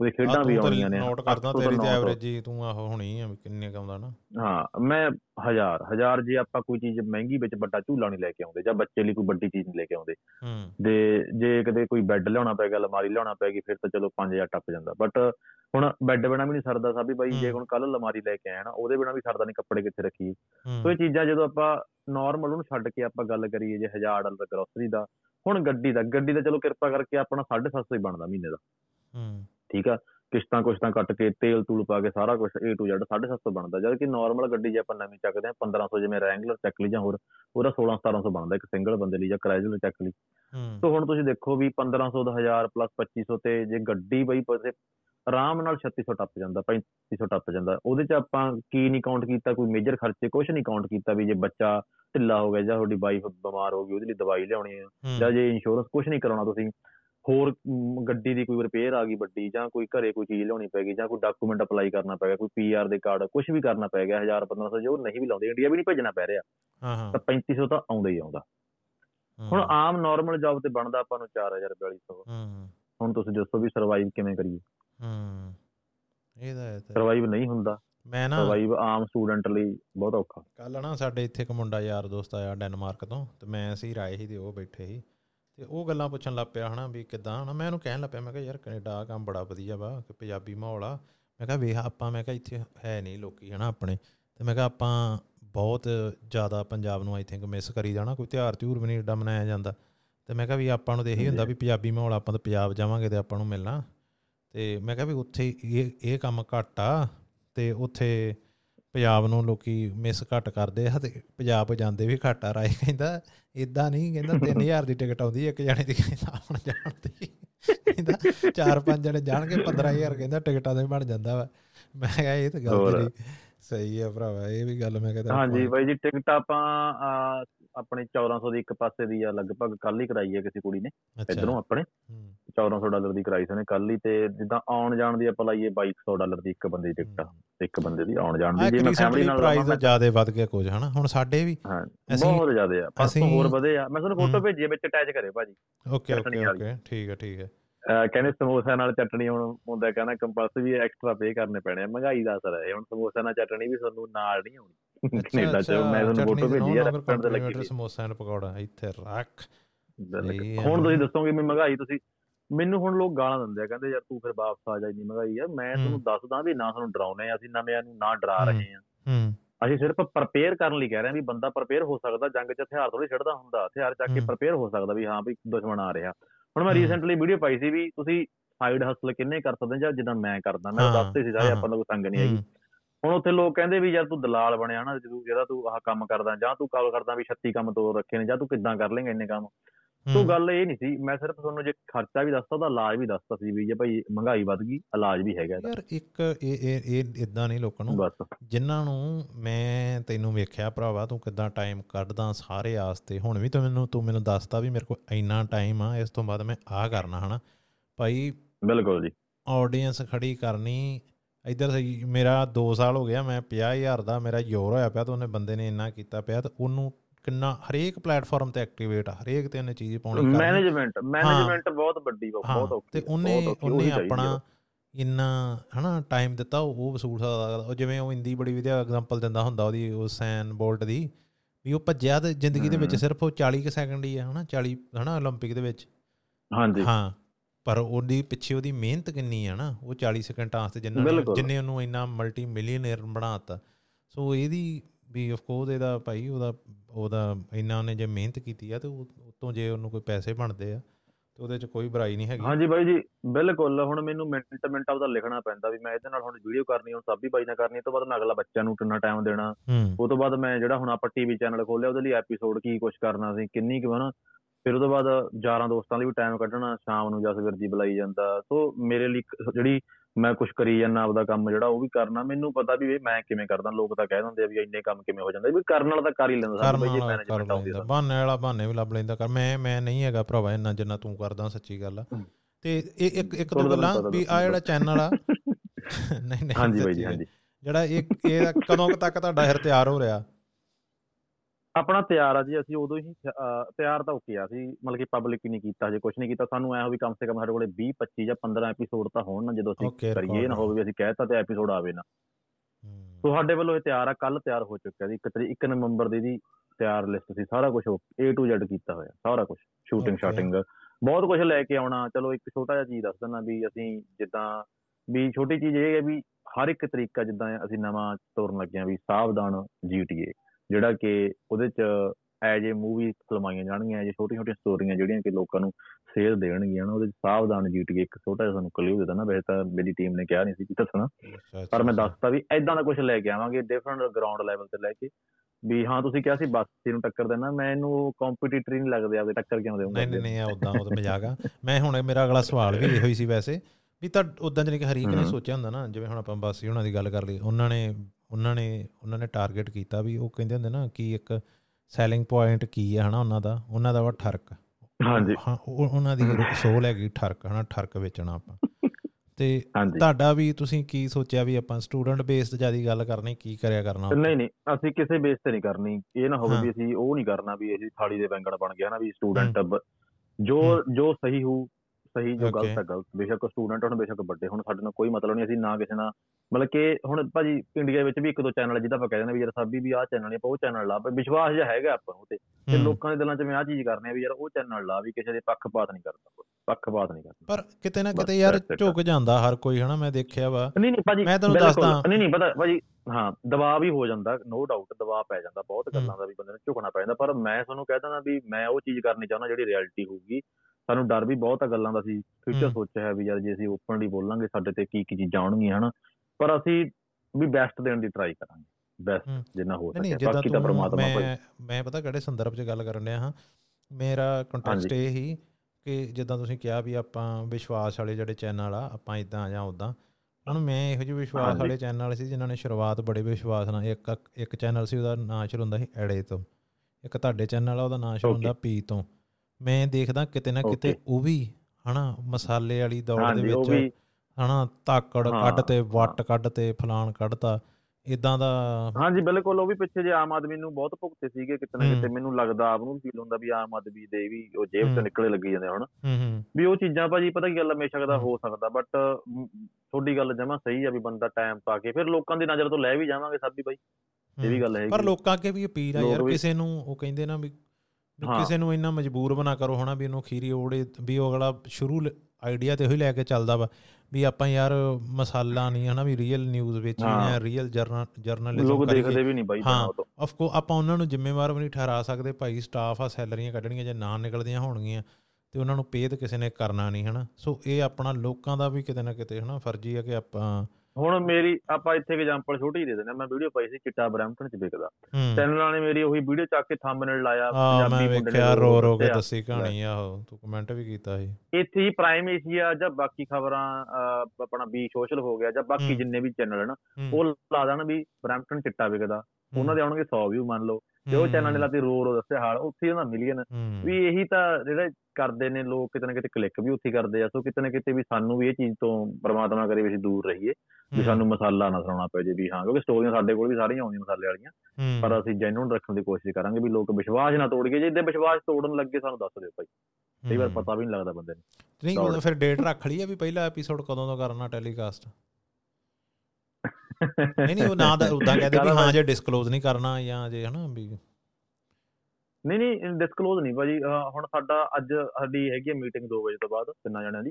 ਉਹਦੀ ਖੇਡਾਂ ਵੀ ਆਉਣੀਆਂ ਨੇ।
ਨੋਟ ਕਰਦਾ ਤੇਰੀ ਤੇ। ਐਵਰੇਜ ਜੀ ਤੂੰ ਆਹੋ ਹੋਣੀ ਆ ਕਿੰਨੇ ਕਾਉਂਦਾ ਨਾ।
ਹਾਂ ਮੈਂ ਹਜ਼ਾਰ ਹਜ਼ਾਰ ਜੇ ਆਪਾਂ ਕੋਈ ਚੀਜ਼ ਮਹਿੰਗੀ ਵਿੱਚ ਵੱਡਾ ਝੂਲਾ ਨਹੀਂ ਲੈ ਕੇ ਆਉਂਦੇ ਜਾਂ ਬੱਚੇ ਲਈ ਕੋਈ ਵੱਡੀ ਚੀਜ਼ ਨਹੀਂ ਲੈ ਕੇ ਆਉਂਦੇ।
ਹੂੰ।
ਦੇ ਜੇ ਕਦੇ ਕੋਈ ਬੈੱਡ ਲਿਆਉਣਾ ਪੈ ਗਿਆ ਅਲਮਾਰੀ ਲਿਆਉਣਾ ਪੈ ਗਈ ਫਿਰ ਤਾਂ ਚਲੋ 5000 ਟੱਪ ਜਾਂਦਾ। ਬਟ ਹੁਣ ਬੈੱਡ ਬਿਨਾ ਵੀ ਨਹੀਂ ਸਰਦਾ ਸਾਬੀ ਬਾਈ ਜੇ
ਹੂੰ।
ਹੁਣ ਕੱਲ ਅਲਮਾਰੀ ਲੈ ਕੇ ਆਇਆ ਨਾ ਉਹਦੇ ਬਿਨਾ ਵੀ ਸਰਦਾ ਨਹੀਂ ਕੱਪੜੇ ਕਿੱਥੇ ਰੱਖੀਏ?
ਹੂੰ।
ਸੋ ਇਹ ਚੀਜ਼ਾਂ ਜਦੋਂ ਆਪਾਂ ਨਾਰਮਲ ਉਹਨੂੰ ਛੱਡ ਕੇ ਆਪਾਂ ਗੱਲ ਕਰੀਏ ਜੇ 1000 ਡਾਲਰ ਗਰੋਸਰੀ ਦਾ ਹੁਣ ਗੱਡੀ ਦਾ ਗੱਡੀ ਦਾ ਚਲੋ ਕਿਰਪਾ ਕਰਕੇ ਆਪਣਾ 750 ਹੀ ਬਣਦਾ ਮਹੀਨੇ ਦਾ।
ਹੂੰ।
ਠੀਕ ਆ ਕਿਸ਼ਤਾਂ ਕੁਸ਼ਤਾਂ ਕੱਟ ਕੇ ਤੇਲ ਤੂਲ ਪਾ ਕੇ ਸਾਰਾ ਕੁਝ A to Z 750 ਬਣਦਾ। ਜਦ ਕਿ ਨਾਰਮਲ ਗੱਡੀ ਜੇ ਆਪਾਂ ਨਵੀਂ ਚੱਕਦੇ ਆ 1500 ਜਿਵੇਂ ਰੈਂਗਲਰ ਚੱਕ ਲਈ ਜਾਂ ਹੋਰ ਉਹਦਾ 16 1700 ਬਣਦਾ ਇੱਕ ਸਿੰਗਲ ਬੰਦੇ ਲਈ ਜਾਂ ਕ੍ਰਾਈਜ਼ਰ ਚੱਕ ਲਈ। ਸੋ ਹੁਣ ਤੁਸੀਂ ਦੇਖੋ ਵੀ 1500 ਦਾ 1000 ਪਲੱਸ 2500 ਤੇ ਜੇ ਗੱਡੀ ਬਈ ਪਸੇ ਆਰਾਮ ਨਾਲ 3600 ਟੱਪ ਜਾਂਦਾ 3500 ਟੱਪ ਜਾਂਦਾ ਉਹਦੇ ਚ ਆਪਾਂ ਕੀ ਨਹੀਂ ਕਾਊਂਟ ਕੀਤਾ ਕੋਈ ਮੇਜਰ ਖਰਚੇ ਕੁਝ ਨਹੀਂ ਕਾਊਂਟ ਕੀਤਾ ਵੀ ਜੇ ਬੱਚਾ ਢਿੱਲਾ ਹੋ ਗਿਆ ਜਾਂ ਤੁਹਾਡੀ ਵਾਈਫ ਬਿਮਾਰ ਹੋ ਗਈ ਉਹਦੇ ਲਈ ਦਵਾਈ ਲਿਆਉਣੀ ਹੈ। ਜਾਂ ਜੇ ਇੰਸ਼ੋਰੈਂਸ ਕੁਝ ਨਹੀਂ ਕਰਾਉਣਾ ਤੁਸੀਂ ਹੋਰ ਗੱਡੀ ਦੀ ਕੋਈ ਰਿਪੇਅਰ ਆ ਗਈ ਵੱਡੀ ਜਾਂ ਕੋਈ ਘਰੇ ਕੋਈ ਚੀਜ਼ ਲਿਆਉਣੀ ਪੈ ਗਈ ਜਾਂ ਕੋਈ ਡਾਕੂਮੈਂਟ ਅਪਲਾਈ ਕਰਨਾ ਪੈ ਗਿਆ ਕੋਈ ਪੀਆਰ ਦੇ ਕਾਰਡ ਕੁਝ ਵੀ ਕਰਨਾ ਪੈ ਗਿਆ 1000 1500 ਜੋ ਨਹੀਂ ਵੀ ਲਾਉਂਦੇ ਇੰਡੀਆ ਵੀ ਨਹੀਂ ਭੇਜਣਾ ਪੈ ਰਿਹਾ
ਹਾਂ ਹਾਂ।
ਤਾਂ 3500 ਤਾਂ ਆਉਂਦਾ ਹੀ ਆਉਂਦਾ। ਹੁਣ ਆਮ ਨਾਰਮਲ ਜੌਬ ਤੇ ਬਣਦਾ ਆਪਾਂ ਨੂੰ 4000 4200
ਹੂੰ
ਹੁਣ ਤੁਸੀਂ ਦੱਸੋ ਵੀ ਸਰਵਾਈਵ ਕਿਵੇਂ ਕਰੀਏ?
ਹੂੰ ਇਹਦਾ ਹੈ
ਸਰਵਾਈਵ ਨਹੀਂ ਹੁੰਦਾ।
ਮੈਂ ਨਾ
ਸਰਵਾਈਵ ਆਮ ਸਟੂਡੈਂਟ ਲਈ ਬਹੁਤ ਔਖਾ।
ਕੱਲ ਨਾ ਸਾਡੇ ਇੱਥੇ ਇੱਕ ਮੁੰਡਾ ਯਾਰ ਦੋਸਤ ਆਇਆ ਡੈਨਮਾਰਕ ਤੋਂ ਤੇ ਮੈਂ ਅਸੀਂ ਰਾਏ ਸੀ ਤੇ ਉਹ ਬੈਠੇ ਸੀ। ਤੇ ਉਹ ਗੱਲਾਂ ਪੁੱਛਣ ਲੱਗ ਪਿਆ ਹਨਾ ਵੀ ਕਿਦਾਂ ਹਨਾ ਮੈਂ ਉਹਨੂੰ ਕਹਿਣ ਲੱਗ ਪਿਆ ਮੈਂ ਕਿਹਾ ਯਾਰ ਕੈਨੇਡਾ ਆਹ ਕੰਮ ਬੜਾ ਵਧੀਆ ਵਾ ਕਿ ਪੰਜਾਬੀ ਮਾਹੌਲ ਆ। ਮੈਂ ਕਿਹਾ ਵੇਖ ਆਪਾਂ ਮੈਂ ਕਿਹਾ ਇੱਥੇ ਹੈ ਨਹੀਂ ਲੋਕੀ ਹਨਾ ਆਪਣੇ। ਤੇ ਮੈਂ ਕਿਹਾ ਆਪਾਂ ਬਹੁਤ ਜ਼ਿਆਦਾ ਪੰਜਾਬ ਨੂੰ ਆਈ ਥਿੰਕ ਮਿਸ ਕਰੀ ਜਾਣਾ ਕੋਈ ਤਿਉਹਾਰ ਤਿਉਰ ਵੀ ਨਹੀਂ ਏਡਾ ਮਨਾਇਆ ਜਾਂਦਾ। ਤੇ ਮੈਂ ਕਿਹਾ ਵੀ ਆਪਾਂ ਨੂੰ ਤੇ ਇਹੀ ਹੁੰਦਾ ਵੀ ਪੰਜਾਬੀ ਮਾਹੌਲ ਆਪਾਂ ਤਾਂ ਪੰਜਾਬ ਜਾਵਾਂਗੇ ਤੇ ਆਪਾਂ ਨੂੰ ਮਿਲਣਾ। ਤੇ ਮੈਂ ਕਿਹਾ ਵੀ ਉੱਥੇ ਇਹ ਇਹ ਕੰਮ ਘੱਟ ਆ ਤੇ ਉੱਥੇ ਪੰਜਾਬ ਨੂੰ ਲੋਕੀ ਮਿਸ ਘੱਟ ਕਰਦੇ ਆ ਤੇ ਪੰਜਾਬ ਜਾਂਦੇ ਵੀ ਘੱਟ ਆ ਰਾਏ ਕਹਿੰਦਾ ਇਦਾਂ ਨਹੀਂ ਕਹਿੰਦਾ 3000 ਦੀ ਟਿਕਟ ਆਉਂਦੀ ਇੱਕ ਜਣੇ ਦੀ ਕਹਿੰਦਾ ਆਪਣ ਜਾਣ ਦੀ। ਕਹਿੰਦਾ ਚਾਰ ਪੰਜ ਜਣੇ ਜਾਣਗੇ 15000 ਕਹਿੰਦਾ ਟਿਕਟਾਂ ਦੇ ਬਣ ਜਾਂਦਾ ਵਾ। ਮੈਂ ਕਿਹਾ ਇਹ ਤਾਂ ਗੱਲ। ਤੇਰੀ ਸਹੀ ਆ ਭਰਾਵਾ ਇਹ ਵੀ ਗੱਲ ਮੈਂ ਕਹਿੰਦਾ
ਹਾਂਜੀ ਬਾਈ ਜੀ ਟਿਕਟ ਆਪਾਂ ਆਪਣੇ 1400 ਦੀ ਇੱਕ ਪਾਸੇ ਦੀ ਆ ਲਗਭਗ ਕੱਲ ਹੀ ਕਰਾਈ ਹੈ ਕਿਸੇ ਕੁੜੀ ਨੇ ਇਧਰੋਂ ਆਪਣੇ। 1400 ਡਾਲਰ ਦੀ ਕਰਾਈ ਸੀ ਉਹਨੇ ਕੱਲ ਹੀ ਤੇ ਜਿੱਦਾਂ ਆਉਣ ਜਾਣ ਦੀ ਆਪਾਂ ਲਾਈਏ 2200 ਡਾਲਰ ਦੀ ਇੱਕ ਬੰਦੇ ਦੀ ਟਿਕਟ ਆ। ਇੱਕ ਬੰਦੇ ਦੀ ਆਉਣ ਜਾਣ ਦੀ ਜੇ ਮੈਂ ਫੈਮਿਲੀ ਨਾਲ
ਪ੍ਰਾਈਸ
ਜਾਵਾਂ
ਜ਼ਿਆਦਾ ਵੱਧ ਗਿਆ ਕੁਝ ਹਨਾ? ਹੁਣ ਸਾਡੇ ਵੀ ਅਸੀਂ-
ਬਹੁਤ ਜ਼ਿਆਦੇ ਆ
ਅਸੀਂ-
ਹੋਰ ਵਧੇ ਆ। ਮੈਂ ਤੁਹਾਨੂੰ ਫੋਟੋ। ਭੇਜੀ ਆ ਵਿੱਚ ਅਟੈਚ ਕਰੇ ਭਾਜੀ।
Okay okay. ਓਕੇ ਠੀਕ ਹੈ ਠੀਕ ਹੈ
ਅਹ ਕਹਿੰਦੇ ਸਮੋਸਿਆਂ ਨਾਲ ਚਟਣੀ ਹੁਣ ਹੁੰਦਾ ਕਹਿੰਦਾ ਕੰਪਲਸਰੀ ਐਕਸਟਰਾ ਪੇ ਕਰਨੇ ਪੈਣੇ ਆ ਮਹਿੰਗਾਈ ਦਾ ਅਸਰ ਹੈ ਹੁਣ ਸਮੋਸਿਆਂ ਨਾਲ ਚਟਣੀ ਵੀ ਤੁਹਾਨੂੰ ਨਾਲ ਨਹੀਂ ਆਉਣੀ। ਕੈਨੇਡਾ ਚ ਮੈਂ ਤੁਹਾਨੂੰ ਫੋਟੋ ਭੇਜੀ ਆ ਰੈਸਟੋਰੈਂਟ ਤੇ ਲੱਗੀ
ਸਮੋਸਿਆਂ ਦਾ ਪਕੌੜਾ ਇੱਥੇ ਰੱਖ
ਹੁਣ
ਨਾ।
ਤੁਸੀਂ ਦੱਸੋਗੇ ਵੀ ਮਹਿੰਗਾਈ ਤੁਸੀਂ ਮੈਨੂੰ ਹੁਣ ਲੋਕ ਗਾਲਾਂ ਦਿੰਦੇ ਆ ਕਹਿੰਦੇ ਯਾਰ ਤੂੰ ਫਿਰ ਵਾਪਸ ਆ ਜਾ ਇੰਨੀ ਮਹਿੰਗਾਈ ਆ ਮੈਂ। ਤੁਹਾਨੂੰ ਦੱਸਦਾ ਵੀ ਨਾ ਤੁਹਾਨੂੰ ਡਰਾਉਨੇ ਆ ਅਸੀਂ ਨਵਿਆਂ ਨੂੰ ਨਾ ਡਰਾ। ਰਹੇ ਆ ਅਸੀਂ ਸਿਰਫ ਪ੍ਰਪੇਅਰ ਕਰਨ ਲਈ ਕਹਿ ਰਹੇ ਆ ਵੀ ਬੰਦਾ ਪ੍ਰਪੇਅਰ ਹੋ ਸਕਦਾ ਜੰਗ 'ਚ ਹਥਿਆਰ ਥੋੜੀ ਛੱਡਦਾ ਹੁੰਦਾ ਹਥਿਆਰ ਚੱਕ ਕੇ। ਪ੍ਰਪੇਅਰ ਹੋ ਸਕਦਾ ਵੀ ਹਾਂ ਵੀ ਦੁਸ਼ਮਣ ਆ ਰਿਹਾ ਹੁਣ ਮੈਂ। ਰੀਸੈਂਟਲੀ ਵੀਡੀਓ ਪਾਈ ਸੀ ਵੀ ਤੁਸੀਂ ਸਾਈਡ ਹਸਲ ਕਿੰਨੇ ਕਰ ਸਕਦੇ ਜਾਂ ਜਿੱਦਾਂ ਮੈਂ ਕਰਦਾ ਮੈਂ ਦੱਸਦੇ ਸੀ ਸਾਰੇ ਆਪਾਂ ਦਾ ਕੋਈ ਸੰਗ ਨਹੀਂ ਹੈਗੀ ਹੁਣ ਉੱਥੇ ਲੋਕ ਕਹਿੰਦੇ ਵੀ ਯਾਰ ਤੂੰ ਦਲਾਲ ਬਣਿਆ ਨਾ ਜਦੋਂ ਜਿਹੜਾ ਤੂੰ ਆਹ ਕੰਮ ਕਰਦਾ ਜਾਂ ਤੂੰ ਕਾਲ ਕਰਦਾ ਵੀ 36 ਕੰਮ ਤੋੜ ਰੱਖੇ ਨੇ ਜਾਂ ਤੂੰ ਕਿੱਦਾਂ ਕਰ ਲੇਂਗਾ ਇੰਨੇ ਕੰਮ। ਤੋ। ਗੱਲ ਇਹ ਨਹੀਂ ਸੀ ਮੈਂ ਸਿਰਫ ਤੁਹਾਨੂੰ ਜੇ ਖਰਚਾ ਵੀ ਦੱਸਤਾ ਉਹਦਾ ਇਲਾਜ ਵੀ ਦੱਸਤਾ ਸੀ ਵੀ ਜੇ ਭਾਈ ਮਹਿੰਗਾਈ ਵੱਧ ਗਈ ਇਲਾਜ ਵੀ ਹੈਗਾ
ਯਾਰ ਇੱਕ ਇਹ ਇਹ ਇਹ ਇਦਾਂ ਨਹੀਂ ਲੋਕਾਂ ਨੂੰ।
ਬਸ।
ਜਿਨ੍ਹਾਂ ਨੂੰ ਮੈਂ ਤੈਨੂੰ ਵੇਖਿਆ ਭਰਾਵਾ ਤੂੰ ਕਿਦਾਂ ਟਾਈਮ ਕੱਢਦਾ ਸਾਰੇ ਆਸਤੇ ਹੁਣ ਵੀ ਤੂੰ ਮੈਨੂੰ ਤੂੰ ਮੈਨੂੰ ਦੱਸਤਾ ਵੀ ਮੇਰੇ ਕੋਲ ਇੰਨਾ ਟਾਈਮ ਆ ਇਸ ਤੋਂ ਬਾਅਦ ਮੈਂ ਆਹ ਕਰਨਾ ਹਨਾ। ਭਾਈ
ਬਿਲਕੁਲ ਜੀ।
ਆਡੀਅנס ਖੜੀ ਕਰਨੀ ਇੱਧਰ ਸਹੀ- ਮੇਰਾ 2 ਸਾਲ ਹੋ ਗਿਆ ਮੈਂ 50000 ਦਾ ਮੇਰਾ ਯੋਰ ਹੋਇਆ ਪਿਆ ਤੇ ਉਹਨੇ ਬੰਦੇ ਨੇ ਇੰਨਾ ਕੀਤਾ ਪਿਆ ਤੇ ਉਹਨੂੰ ਕਿੰਨਾ ਹਰੇਕ ਪਲੇਟਫਾਰਮ ਤੇ ਐਕਟੀਵੇਟ ਆ ਹਰੇਕ ਤੇ ਉਹਨੇ ਚੀਜ਼ ਪਾਉਣੀ ਕਰਨੀ
ਮੈਨੇਜਮੈਂਟ ਮੈਨੇਜਮੈਂਟ ਬਹੁਤ ਵੱਡੀ ਵਾ,
ਹਾਂ
ਬਹੁਤ ਔਖੀ
ਤੇ
ਆ,
ਉਹਨੇ
ਬਹੁਤ ਔਖੀ,
ਉਹਨੇ
ਉਹੀ ਚਾਹੀਦੀ ਆ।
ਆਪਣਾ ਇੰਨਾ ਹਨਾ ਟਾਈਮ ਦਿੱਤਾ ਉਹ ਉਹ ਵਸੂਲ ਸਕਦਾ ਉਹ ਜਿਵੇਂ ਉਹ ਇੰਦੀ ਬੜੀ ਵਧੀਆ ਐਗਜ਼ਾਮਪਲ ਦਿੰਦਾ ਹੁੰਦਾ ਉਹਦੀ ਉਹ ਸੈਨ ਬੋਲਟ ਦੀ ਵੀ ਉਹ ਭੱਜਿਆ ਤੇ ਜ਼ਿੰਦਗੀ ਦੇ ਵਿੱਚ
ਹਮ।
ਸਿਰਫ ਉਹ 40 ਕੁ ਸੈਕਿੰਡ ਹੀ ਆ ਹਨਾ 40 ਹਨਾ 올림픽 ਦੇ ਵਿੱਚ
ਹਾਂਜੀ
ਹਾਂ ਪਰ ਉਹਦੀ ਪਿੱਛੇ ਉਹਦੀ ਮਿਹਨਤ ਕਿੰਨੀ ਆ ਨਾ ਉਹ 40 ਸੈਕਿੰਡਾਂ ਵਾਸਤੇ ਜਿੰਨਾ। ਜਿੰਨੇ ਉਹਨੂੰ ਇੰਨਾ ਮਲਟੀ ਮਿਲੀਅਨਰ ਬਣਾਤਾ ਸੋ ਇਹਦੀ ਵੀ ਆਫ ਕੋਰਸ ਇਹਦਾ ਭਾਈ ਉਹਦਾ ਉਹਦਾ ਇੰਨਾ ਉਹਨੇ ਜੇ ਮਿਹਨਤ ਕੀਤੀ ਆ ਤੇ ਉਹ ਉਤੋਂ ਜੇ ਉਹਨੂੰ ਕੋਈ ਪੈਸੇ ਬਣਦੇ ਆ ਤੇ ਉਹਦੇ ਚ ਕੋਈ ਬੁਰਾਈ ਨਹੀਂ ਹੈਗੀ।
ਹਾਂਜੀ ਬਾਈ ਜੀ ਬਿਲਕੁਲ। ਹੁਣ ਮੈਨੂੰ ਮਿੰਟ ਮਿੰਟ ਆਪਦਾ ਲਿਖਣਾ ਪੈਂਦਾ ਵੀ ਮੈਂ ਇਹਦੇ ਨਾਲ ਹੁਣ ਵੀਡੀਓ ਕਰਨੀ ਹੁਣ ਸਾਬੀ ਬਾਈ ਨਾਲ ਕਰਨੀ ਇਹ ਤੋਂ ਬਾਅਦ ਮੈਂ ਅਗਲਾ ਬੱਚਿਆਂ ਨੂੰ ਕਿੰਨਾ ਟਾਈਮ ਦੇਣਾ? ਉਹ ਤੋਂ ਬਾਅਦ ਮੈਂ ਜਿਹੜਾ ਹੁਣ ਆਪਾਂ ਟੀਵੀ ਚੈਨਲ ਖੋਲਿਆ ਉਹਦੇ ਲਈ ਐਪੀਸੋਡ ਕੀ ਕੁਝ ਕਰਨਾ ਸੀ ਕਿੰਨੀ ਕੁ ਹਨਾ ਫਿਰ ਉਹਦੇ ਬਾਅਦ ਯਾਰਾਂ ਦੋਸਤਾਂ ਲਈ ਵੀ ਟਾਈਮ ਕੱਢਣਾ ਸ਼ਾਮ ਨੂੰ ਜੀ ਬੁਲਾਈ ਜਾਂਦਾ। ਸੋ ਮੇਰੇ ਲਈ ਜਿਹੜੀ ਮੈਂ ਕੁਝ ਕਰੀ ਜਾਂਦਾ ਆਪਦਾ ਕੰਮ ਜਿਹੜਾ ਉਹ ਵੀ ਕਰਨਾ। ਮੈਨੂੰ ਪਤਾ ਵੀ ਇਹ ਮੈਂ ਕਿਵੇਂ ਕਰਦਾ ਲੋਕ ਤਾਂ ਕਹਿ ਦਿੰਦੇ ਆ ਵੀ ਇੰਨੇ ਕੰਮ ਕਿਵੇਂ ਹੋ ਜਾਂਦੇ ਵੀ ਕਰਨ ਵਾਲਾ ਤਾਂ ਕਰ ਹੀ ਲੈਂਦਾ
ਕਰਨ
ਬਈ
ਕਰ
ਮੈਨੇਜਮੈਂਟ ਆਉਂਦੀ ਆ
ਬਹਾਨੇ ਵਾਲਾ ਬਹਾਨੇ ਵੀ ਲੱਭ ਲੈਂਦਾ ਕਰ ਮੈਂ ਮੈਂ ਨਹੀਂ ਹੈਗਾ ਭਰਾਵਾ ਇੰਨਾ ਜਿੰਨਾ ਤੂੰ ਕਰਦਾ ਸੱਚੀ ਗੱਲ ਆ। ਤੇ ਇਹ ਇੱਕ ਇੱਕ ਦੋ ਗੱਲਾਂ ਵੀ ਆ ਜਿਹੜਾ ਚੈਨਲ ਆ। ਨਹੀਂ ਨਹੀਂ
ਹਾਂਜੀ ਬਾਈ ਜੀ। ਹਾਂਜੀ।
ਜਿਹੜਾ ਇਹ ਇਹ ਕਦੋਂ ਤੱਕ ਤੁਹਾਡਾ ਹਰ ਤਿਆਰ ਹੋ ਰਿਹਾ?
ਆਪਣਾ ਤਿਆਰ ਆ ਜੀ ਅਸੀਂ ਉਦੋਂ ਹੀ ਤਿਆਰ ਤਾਂ ਓਕੇ ਆ ਅਸੀਂ ਮਤਲਬ ਕਿ ਪਬਲਿਕ ਹੀ ਨਹੀਂ ਕੀਤਾ ਹਜੇ ਕੁਝ ਨਹੀਂ ਕੀਤਾ ਸਾਨੂੰ ਐ ਹੋ ਵੀ ਕਮ ਸੇ ਕਮ ਸਾਡੇ ਕੋਲੇ 20 25 ਜਾਂ 15 ਐਪੀਸੋਡ ਤਾਂ ਹੋਣ ਨਾ ਜਦੋਂ ਅਸੀਂ ਕਰੀਏ ਨਾ ਹੋਵੇ ਵੀ ਅਸੀਂ ਕਹਿਤਾ ਤੇ ਐਪੀਸੋਡ ਆਵੇ ਨਾ। ਸੋ ਸਾਡੇ ਵੱਲੋਂ ਇਹ ਤਿਆਰ ਆ ਕੱਲ ਤਿਆਰ ਹੋ ਚੁੱਕਿਆ ਜੀ 1 ਤਰੀਕ 1 ਨਵੰਬਰ ਦੀ ਦੀ ਤਿਆਰ ਲਿਸਟ ਸੀ ਸਾਰਾ ਕੁਝ A to Z ਕੀਤਾ ਹੋਇਆ ਸਾਰਾ ਕੁਝ ਸ਼ੂਟਿੰਗ. ਸ਼ਾਟਿੰਗ ਬਹੁਤ ਕੁਝ ਲੈ ਕੇ ਆਉਣਾ ਚਲੋ ਇੱਕ ਛੋਟਾ ਜਿਹਾ ਚੀਜ਼ ਦੱਸ ਦਿੰਦਾ ਵੀ ਅਸੀਂ ਜਿੱਦਾਂ ਵੀ ਛੋਟੀ ਚੀਜ਼ ਇਹ ਹੈ ਵੀ ਹਰ ਇੱਕ ਤਰੀਕਾ ਜਿੱਦਾਂ ਅਸੀਂ ਨਵਾਂ ਤੋਰਨ ਲੱਗੇ ਆ ਵੀ ਸਾਵਧਾਨ GTA ਜਿਹੜਾ ਕਿ ਉਹਦੇ ਚ ਐਜ ਏ ਮੂਵੀ ਫਿਲਮਾਈਆਂ ਜਾਣਗੀਆਂ ਐਜ ਛੋਟੀਆਂ ਛੋਟੀਆਂ ਸਟੋਰੀਆਂ ਜਿਹੜੀਆਂ ਕਿ ਲੋਕਾਂ ਨੂੰ ਸੇਧ ਦੇਣਗੀਆਂ ਨਾ ਉਹਦੇ ਚ ਸਾਵਧਾਨ GTA ਇੱਕ ਛੋਟਾ ਜਿਹਾ ਸਾਨੂੰ ਕਲਿਊ ਦਿੱਤਾ ਨਾ ਵੈਸੇ ਤਾਂ ਮੇਰੀ ਟੀਮ ਨੇ ਕਿਹਾ ਨਹੀਂ ਸੀ ਕਿ ਦੱਸਣਾ ਪਰ ਮੈਂ ਦੱਸਤਾ ਵੀ ਐਦਾਂ ਦਾ ਕੁਝ ਲੈ ਕੇ ਆਵਾਂਗੇ ਡਿਫਰੈਂਟ ਗਰਾਊਂਡ ਲੈਵਲ ਤੇ ਲੈ ਕੇ। ਵੀ ਹਾਂ ਤੁਸੀਂ ਕਿਹਾ ਸੀ ਬੱਸ ਨੂੰ ਟੱਕਰ ਦੇਣਾ ਮੈਨੂੰ ਕੰਪੀਟੀਟਰ ਹੀ ਨਹੀਂ ਲੱਗਦੇ ਆਪਦੇ ਟੱਕਰ ਕਿਉਂ ਦੇਵਾਂਗਾ
ਨਹੀਂ ਨਹੀਂ ਨਹੀਂ ਉਦਾਂ ਉਹ ਤਾਂ ਮਜ਼ਾਕ ਆ। ਮੈਂ ਹੁਣ ਮੇਰਾ ਅਗਲਾ ਸਵਾਲ ਵੀ ਇਹੋ ਹੀ ਸੀ ਵੈਸੇ ਵੀ ਤਾਂ ਉਦਾਂ ਜਾਨੀ ਕਿ ਹਰੀਕ ਨੇ। ਸੋਚਿਆ ਹੁੰਦਾ ਨਾ ਜਿਵੇਂ ਹੁਣ ਆਪਾਂ ਬਾਸੀ ਉਹਨਾਂ ਦੀ ਗੱਲ ਕਰ ਲਈ ਉਹਨਾਂ ਨੇ ਉਹਨਾਂ ਨੇ ਉਹਨਾਂ ਨੇ ਟਾਰਗੇਟ ਕੀਤਾ ਵੀ ਉਹ ਕਹਿੰਦੇ ਹੁੰਦੇ ਨਾ ਕਿ ਇੱਕ ਸੈਲਿੰਗ ਪੁਆਇੰਟ ਕੀ ਹੈ ਹਨਾ ਉਹਨਾਂ ਦਾ ਉਹਨਾਂ ਦਾ ਵਾ ਠਰਕ।
ਹਾਂਜੀ।
ਹਾਂ ਉਹ- ਉਹਨਾਂ ਦੀ ਸੋਲ ਹੈਗੀ ਠਰਕ ਹਨਾ ਠਰਕ ਵੇਚਣਾ ਆਪਾਂ। ਤੇ ਤੁਹਾਡਾ ਵੀ ਤੁਸੀਂ ਕੀ ਸੋਚਿਆ ਵੀ ਆਪਾਂ ਸਟੂਡੈਂਟ ਬੇਸਡ ਜਿਆਦੀ ਗੱਲ ਕਰਨੀ ਕੀ ਕਰਿਆ ਕਰਨਾ
ਨਹੀਂ ਨਹੀਂ ਅਸੀਂ ਕਿਸੇ ਬੇਸ ਤੇ ਨਹੀਂ ਕਰਨੀ। ਇਹ ਨਾ ਹੋਵੇ। ਵੀ ਅਸੀਂ ਉਹ ਨਹੀਂ ਕਰਨਾ ਵੀ ਅਸੀਂ ਥਾਲੀ ਦੇ ਬੈਂਗਣ ਬਣ ਗਿਆ ਨਾ ਵੀ ਸਟੂਡੈਂਟ ਜੋ ਜੋ ਸਹੀ ਹੋ ਸਹੀ ਜੋ. ਗਲਤ ਹੈ ਗਲਤ। ਬੇਸ਼ੱਕ ਸਟੂਡੈਂਟ ਹੋਣ ਬੇਸ਼ੱਕ ਵੱਡੇ ਹੁਣ ਸਾਡੇ ਨਾਲ ਕੋਈ ਮਤਲਬ ਨਹੀਂ ਅਸੀਂ ਨਾ ਕਿਸੇ ਨਾਲ। ਮਤਲਬ ਕਿ ਹੁਣ ਭਾਜੀ ਇੰਡੀਆ ਵਿੱਚ ਵੀ ਇੱਕ ਦੋ ਚੈਨਲ ਜਿਹਦਾ ਆਪਾਂ ਕਹਿੰਦੇ ਨੇ ਵੀ ਯਾਰ ਸਾਬੀ ਵੀ ਆਹ ਚੈਨਲ ਹੈ ਆਪਾਂ ਉਹ ਚੈਨਲ ਲਾ। ਪਰ ਵਿਸ਼ਵਾਸ ਜਿਹਾ ਹੈਗਾ ਆਪਾਂ ਨੂੰ ਤੇ। ਤੇ। ਲੋਕਾਂ ਦੇ ਦਿਲਾਂ 'ਚ ਮੈਂ ਆਹ ਚੀਜ਼ ਕਰਨੀ ਆ ਵੀ ਯਾਰ ਉਹ ਚੈਨਲ ਲਾ ਵੀ ਕਿਸੇ ਦੇ ਪੱਖਪਾਤ ਨਹੀਂ ਕਰਦਾ ਪੱਖਪਾਤ ਨਹੀਂ ਕਰਦਾ।
ਪਰ ਕਿਤੇ ਨਾ ਕਿਤੇ ਯਾਰ. ਝੁਕ ਜਾਂਦਾ ਹਰ ਕੋਈ ਹਨਾ? ਮੈਂ ਦੇਖਿਆ ਵਾ।
ਨਹੀਂ ਨਹੀਂ ਭਾਜੀ
ਮੈਂ ਤੁਹਾਨੂੰ। ਦੱਸਦਾ।
ਨਹੀਂ ਨਹੀਂ ਪਤਾ ਭਾਜੀ ਹਾਂ ਦਬਾਅ ਵੀ ਹੋ ਜਾਂਦਾ ਨੋ ਡਾਊਟ ਦਬਾਅ ਪੈ ਜਾਂਦਾ ਬਹੁਤ ਗੱਲਾਂ ਦਾ ਵੀ ਬੰਦੇ ਨੂੰ ਝੁਕਣਾ ਪੈ ਜਾਂਦਾ। ਪਰ ਮੈਂ ਤੁਹਾਨੂੰ ਕਹਿ ਦਿੰਦਾ ਵੀ ਮੈਂ ਉਹ ਚੀਜ਼ ਕਰਨੀ ਚਾਹੁੰਦਾ ਜਿਹੜੀ ਰਿਐਲਿਟੀ ਹੋਊਗੀ। ਸਾਨੂੰ ਡਰ ਵੀ ਬਹੁਤ ਆ ਗੱਲਾਂ ਦਾ ਸੀ। ਫਿਊਚਰ। ਸੋਚਿਆ ਹੈ ਵੀ ਯਾਰ ਜੇ ਅਸੀਂ ਓਪਨਲੀ ਬੋਲਾਂਗੇ ਸਾਡੇ ਤੇ ਕੀ ਕੀ ਚੀਜ਼ਾਂ ਆਉਣਗੀਆਂ ਹਨਾ? ਪਰ ਅਸੀਂ ਵੀ ਬੈਸਟ ਦੇਣ ਦੀ ਟਰਾਈ ਕਰਾਂਗੇ। ਬੈਸਟ ਜਿੰਨਾ ਹੋ ਸਕੇ। ਬਾਕੀ ਤਾਂ ਪ੍ਰਮਾਤਮਾ ਭਾਈ
ਮੈਂ ਮੈਂ ਪਤਾ ਕਿਹੜੇ ਸੰਦਰਭ 'ਚ ਗੱਲ ਕਰਨ ਡਿਆ ਹਾਂ। ਮੇਰਾ ਕੰਟੈਕਸਟ ਇਹ ਹੀ ਕਿ ਜਿੱਦਾਂ ਤੁਸੀਂ ਕਿਹਾ ਵੀ ਆਪਾਂ ਵਿਸ਼ਵਾਸ ਵਾਲੇ ਜਿਹੜੇ ਚੈਨਲ ਆ ਆਪਾਂ ਇਦਾਂ ਜਾਂ ਉਦਾਂ ਹੁਣ ਮੈਂ ਇਹੋ ਜਿਹੇ ਵਿਸ਼ਵਾਸ। ਵਾਲੇ ਚੈਨਲ ਸੀ ਜਿਨ੍ਹਾਂ ਨੇ ਸ਼ੁਰੂਆਤ ਬੜੇ ਵਿਸ਼ਵਾਸ ਨਾਲ ਇੱਕ ਇੱਕ ਚੈਨਲ ਸੀ ਉਹਦਾ ਨਾਂ ਸ਼ੁਰੂ ਹੁੰਦਾ ਸੀ ਐੜੇ ਤੋਂ। ਇੱਕ ਤੁਹਾਡੇ ਚੈਨਲ ਆ ਉਹਦਾ ਨਾਂ ਸ਼ੁਰੂ. ਹੁੰਦਾ ਪੀ ਤੋਂ। ਮੈਂ ਦੇਖਦਾ ਕਿਤੇ ਨਾ ਕਿਤੇ. ਉਹ ਵੀ ਹਨਾ ਮਸਾਲੇ ਵਾਲੀ ਦੌੜ ਦੇ ਵਿੱਚ
ਵੀ
ਹਨਾ ਤਾਕੜ ਕੱਢ ਤੇ ਵੱਟ। ਕੱਢ ਤੇ ਫਲਾਣ ਕੱਢਤਾ ਇਦਾਂ ਦਾ
ਹਾਂਜੀ ਬਿਲਕੁਲ ਉਹ ਵੀ ਪਿੱਛੇ ਜੇ ਆਮ ਆਦਮੀ ਨੂੰ ਬਹੁਤ ਭੁਗਤੇ ਸੀਗੇ ਕਿਤੇ ਨਾ
ਹਮ।
ਕਿਤੇ ਮੈਨੂੰ ਲੱਗਦਾ ਆਪ ਨੂੰ ਫੀਲ ਹੁੰਦਾ ਵੀ ਆਮ ਆਦਮੀ ਦੇ ਵੀ ਉਹ ਜੇਬ। ਤੋਂ ਨਿਕਲੇ ਲੱਗੀ ਜਾਂਦੇ ਹੁਣ
ਵੀ
ਵੀ ਉਹ ਚੀਜ਼ਾਂ ਭਾਜੀ ਪਤਾ ਕੀ ਗੱਲ ਬੇਸ਼ੱਕ ਦਾ। ਹੋ ਸਕਦਾ ਬਟ ਤੁਹਾਡੀ ਗੱਲ ਜਮਾ ਸਹੀ ਆ ਵੀ ਬੰਦਾ ਟਾਈਮ ਪਾ ਕੇ ਫਿਰ ਲੋਕਾਂ ਦੀ ਨਜ਼ਰ ਤੋਂ ਲੈ ਵੀ ਜਾਵਾਂਗੇ ਸਾਬੀ ਬਾਈ ਇਹ ਵੀ ਗੱਲ ਹੈਗੀ
ਪਰ। ਲੋਕਾਂ ਅੱਗੇ ਵੀ ਅਪੀਲ ਆ ਯਾਰ
ਵੀ-
ਕਿਸੇ ਨੂੰ ਉਹ ਕਹਿੰਦੇ ਨਾ ਵੀ ਵੀ। ਕਿਸੇ ਨੂੰ ਇੰਨਾ ਮਜਬੂਰ ਬਣਾ ਕਰੋ ਹਨਾ ਵੀ ਉਹਨੂੰ ਖੀਰੀ ਓੜੇ ਵੀ ਉਹ ਅਗਲਾ ਸ਼ੁਰੂ ਆਈਡੀਆ ਤੇ ਉਹੀ ਲੈ ਕੇ ਚੱਲਦਾ ਵਾ ਵੀ ਆਪਾਂ ਯਾਰ ਮਸਾਲਾ ਨਹੀਂ ਹਨਾ ਵੀ ਰੀਅਲ ਨਿਊਜ਼ ਵਿੱਚ
ਹਾਂ।
ਰੀਅਲ ਜਰਨਲਿਜ਼ਮ
ਲੋਕ ਦੇਖਦੇ ਵੀ ਨਹੀਂ ਬਾਈ
ਹਾਂ। ਆਫ ਕੋ ਆਪਾਂ ਉਹਨਾਂ ਨੂੰ ਜ਼ਿੰਮੇਵਾਰ ਵੀ ਨਹੀਂ ਠਹਿਰਾ ਸਕਦੇ ਭਾਈ ਸਟਾਫ ਆ ਸੈਲਰੀਆਂ ਕੱਢਣੀਆਂ ਜੇ ਨਾ ਨਿਕਲਦੀਆਂ ਹੋਣਗੀਆਂ ਤੇ ਉਹਨਾਂ ਨੂੰ ਪੇਦ ਕਿਸੇ ਨੇ ਕਰਨਾ ਨਹੀਂ ਹਨਾ ਸੋ ਇਹ ਆਪਣਾ ਲੋਕਾਂ ਦਾ ਵੀ ਕਿਤੇ ਨਾ ਕਿਤੇ ਹਨਾ ਫਰਜ਼ੀ ਹੈ ਕਿ ਆਪਾਂ
ਹੁਣ ਮੇਰੀ ਆਪਾਂ ਇੱਥੇ ਐਗਜ਼ਾਮਪਲ ਛੋਟੀ ਦੇ ਦਿੰਦੇ ਆ ਮੈਂ ਵੀਡੀਓ ਪਾਈ ਸੀ ਚਿੱਟਾ ਬ੍ਰੈਂਪਟਨ ਚ ਵਿਕਦਾ। ਚੈਨਲਾਂ ਨੇ ਮੇਰੀ ਉਹੀ ਵੀਡੀਓ ਚੱਕ ਕੇ ਥੰਬਨੇਲ ਲਾਇਆ
ਆ ਮੈਂ
ਮੁੰਡੇ ਨੇ
ਵੇਖਿਆ ਰੋ ਰੋ ਕੇ। ਦੱਸੀ ਕਹਾਣੀ ਆਹੋ ਤੂੰ ਕਮੈਂਟ ਵੀ ਕੀਤਾ ਸੀ।
ਇੱਥੇ ਹੀ ਪ੍ਰਾਈਮ ਏਸ਼ੀਆ ਜਾਂ ਬਾਕੀ ਖਬਰਾਂ ਆਪਣਾ ਬੀ ਸੋਸ਼ਲ ਹੋ ਗਿਆ ਜਾਂ ਬਾਕੀ। ਜਿੰਨੇ ਵੀ ਚੈਨਲ ਹਨ ਉਹ ਲਾ ਦੇਣ ਵੀ ਬ੍ਰੈਂਪਟਨ ਚਿੱਟਾ ਵਿਕਦਾ। ਉਹਨਾਂ ਦੇ ਆਉਣਗੇ 100 ਵਿਊ ਮੰਨ ਲਓ। ਤੇ ਉਹ ਚੈਨਲ ਨੇ ਲਾਤੀ ਰੋ ਰੋ ਦੱਸਿਆ ਹਾਲ ਉੱਥੇ ਉਹਨਾਂ ਮਿਲੀਅਨ ਵੀ ਇਹੀ ਤਾਂ ਜਿਹੜੇ ਕਰਦੇ ਨੇ ਲੋਕ ਕਿਤੇ ਨਾ ਕਿਤੇ ਕਲਿੱਕ ਵੀ ਉੱਥੇ ਕਰਦੇ ਆ ਸੋ ਕਿਤੇ ਨਾ ਕਿਤੇ ਵੀ ਸਾਨੂੰ ਵੀ ਇਹ ਚੀਜ਼ ਤੋਂ ਪ੍ਰਮਾਤਮਾ ਕਰੇ ਵੀ ਅਸੀਂ ਦੂਰ ਰਹੀਏ ਵੀ ਸਾਨੂੰ ਮਸਾਲਾ ਨਾ ਸੁਣਾਉਣਾ ਪੈ ਜੇ ਵੀ ਹਾਂ ਕਿਉਂਕਿ ਸਟੋਰੀਆਂ ਸਾਡੇ ਕੋਲ ਵੀ ਸਾਰੀਆਂ ਆਉਂਦੀਆਂ ਮਸਾਲੇ ਵਾਲੀਆਂ ਪਰ ਅਸੀਂ ਜੈਨੂਨ ਰੱਖਣ ਦੀ ਕੋਸ਼ਿਸ਼ ਕਰਾਂਗੇ ਵੀ ਲੋਕ ਵਿਸ਼ਵਾਸ ਨਾ ਤੋੜੀਏ ਜੇ ਇੱਦਾਂ ਵਿਸ਼ਵਾਸ ਤੋੜਨ ਲੱਗੇ ਸਾਨੂੰ ਦੱਸ ਦਿਓ ਭਾਈ। ਕਈ ਵਾਰ। ਪਤਾ ਵੀ ਨਹੀਂ ਲੱਗਦਾ ਬੰਦੇ ਨੂੰ।
ਨਹੀਂ। ਉਹ ਫਿਰ ਡੇਟ ਰੱਖ ਲਈ ਆ ਵੀ ਪਹਿਲਾ ਐਪੀਸੋਡ ਕਦੋਂ ਤੋਂ ਕਰਨਾ ਟੈਲੀਕਾਸਟ। ਨਹੀਂ ਨਹੀਂ ਉਹ ਨਾ ਦਾ ਉਦਾਂ ਕਹਦੇ ਵੀ ਹਾਂ ਜੇ ਡਿਸਕਲੋਜ਼ ਨਹੀਂ ਕਰਨਾ ਜਾਂ ਜੇ ਹਨਾ ਵੀ
ਨਹੀਂ ਨਹੀਂ ਡਿਸਕਲੋਜ਼ ਨਹੀਂ ਭਾਜੀ। ਹੁਣ ਸਾਡਾ ਅੱਜ ਸਾਡੀ ਹੈਗੀ ਮੀਟਿੰਗ 2 ਵਜੇ ਤੋਂ ਬਾਅਦ ਤਿੰਨਾਂ ਜਣਿਆਂ ਦੀ।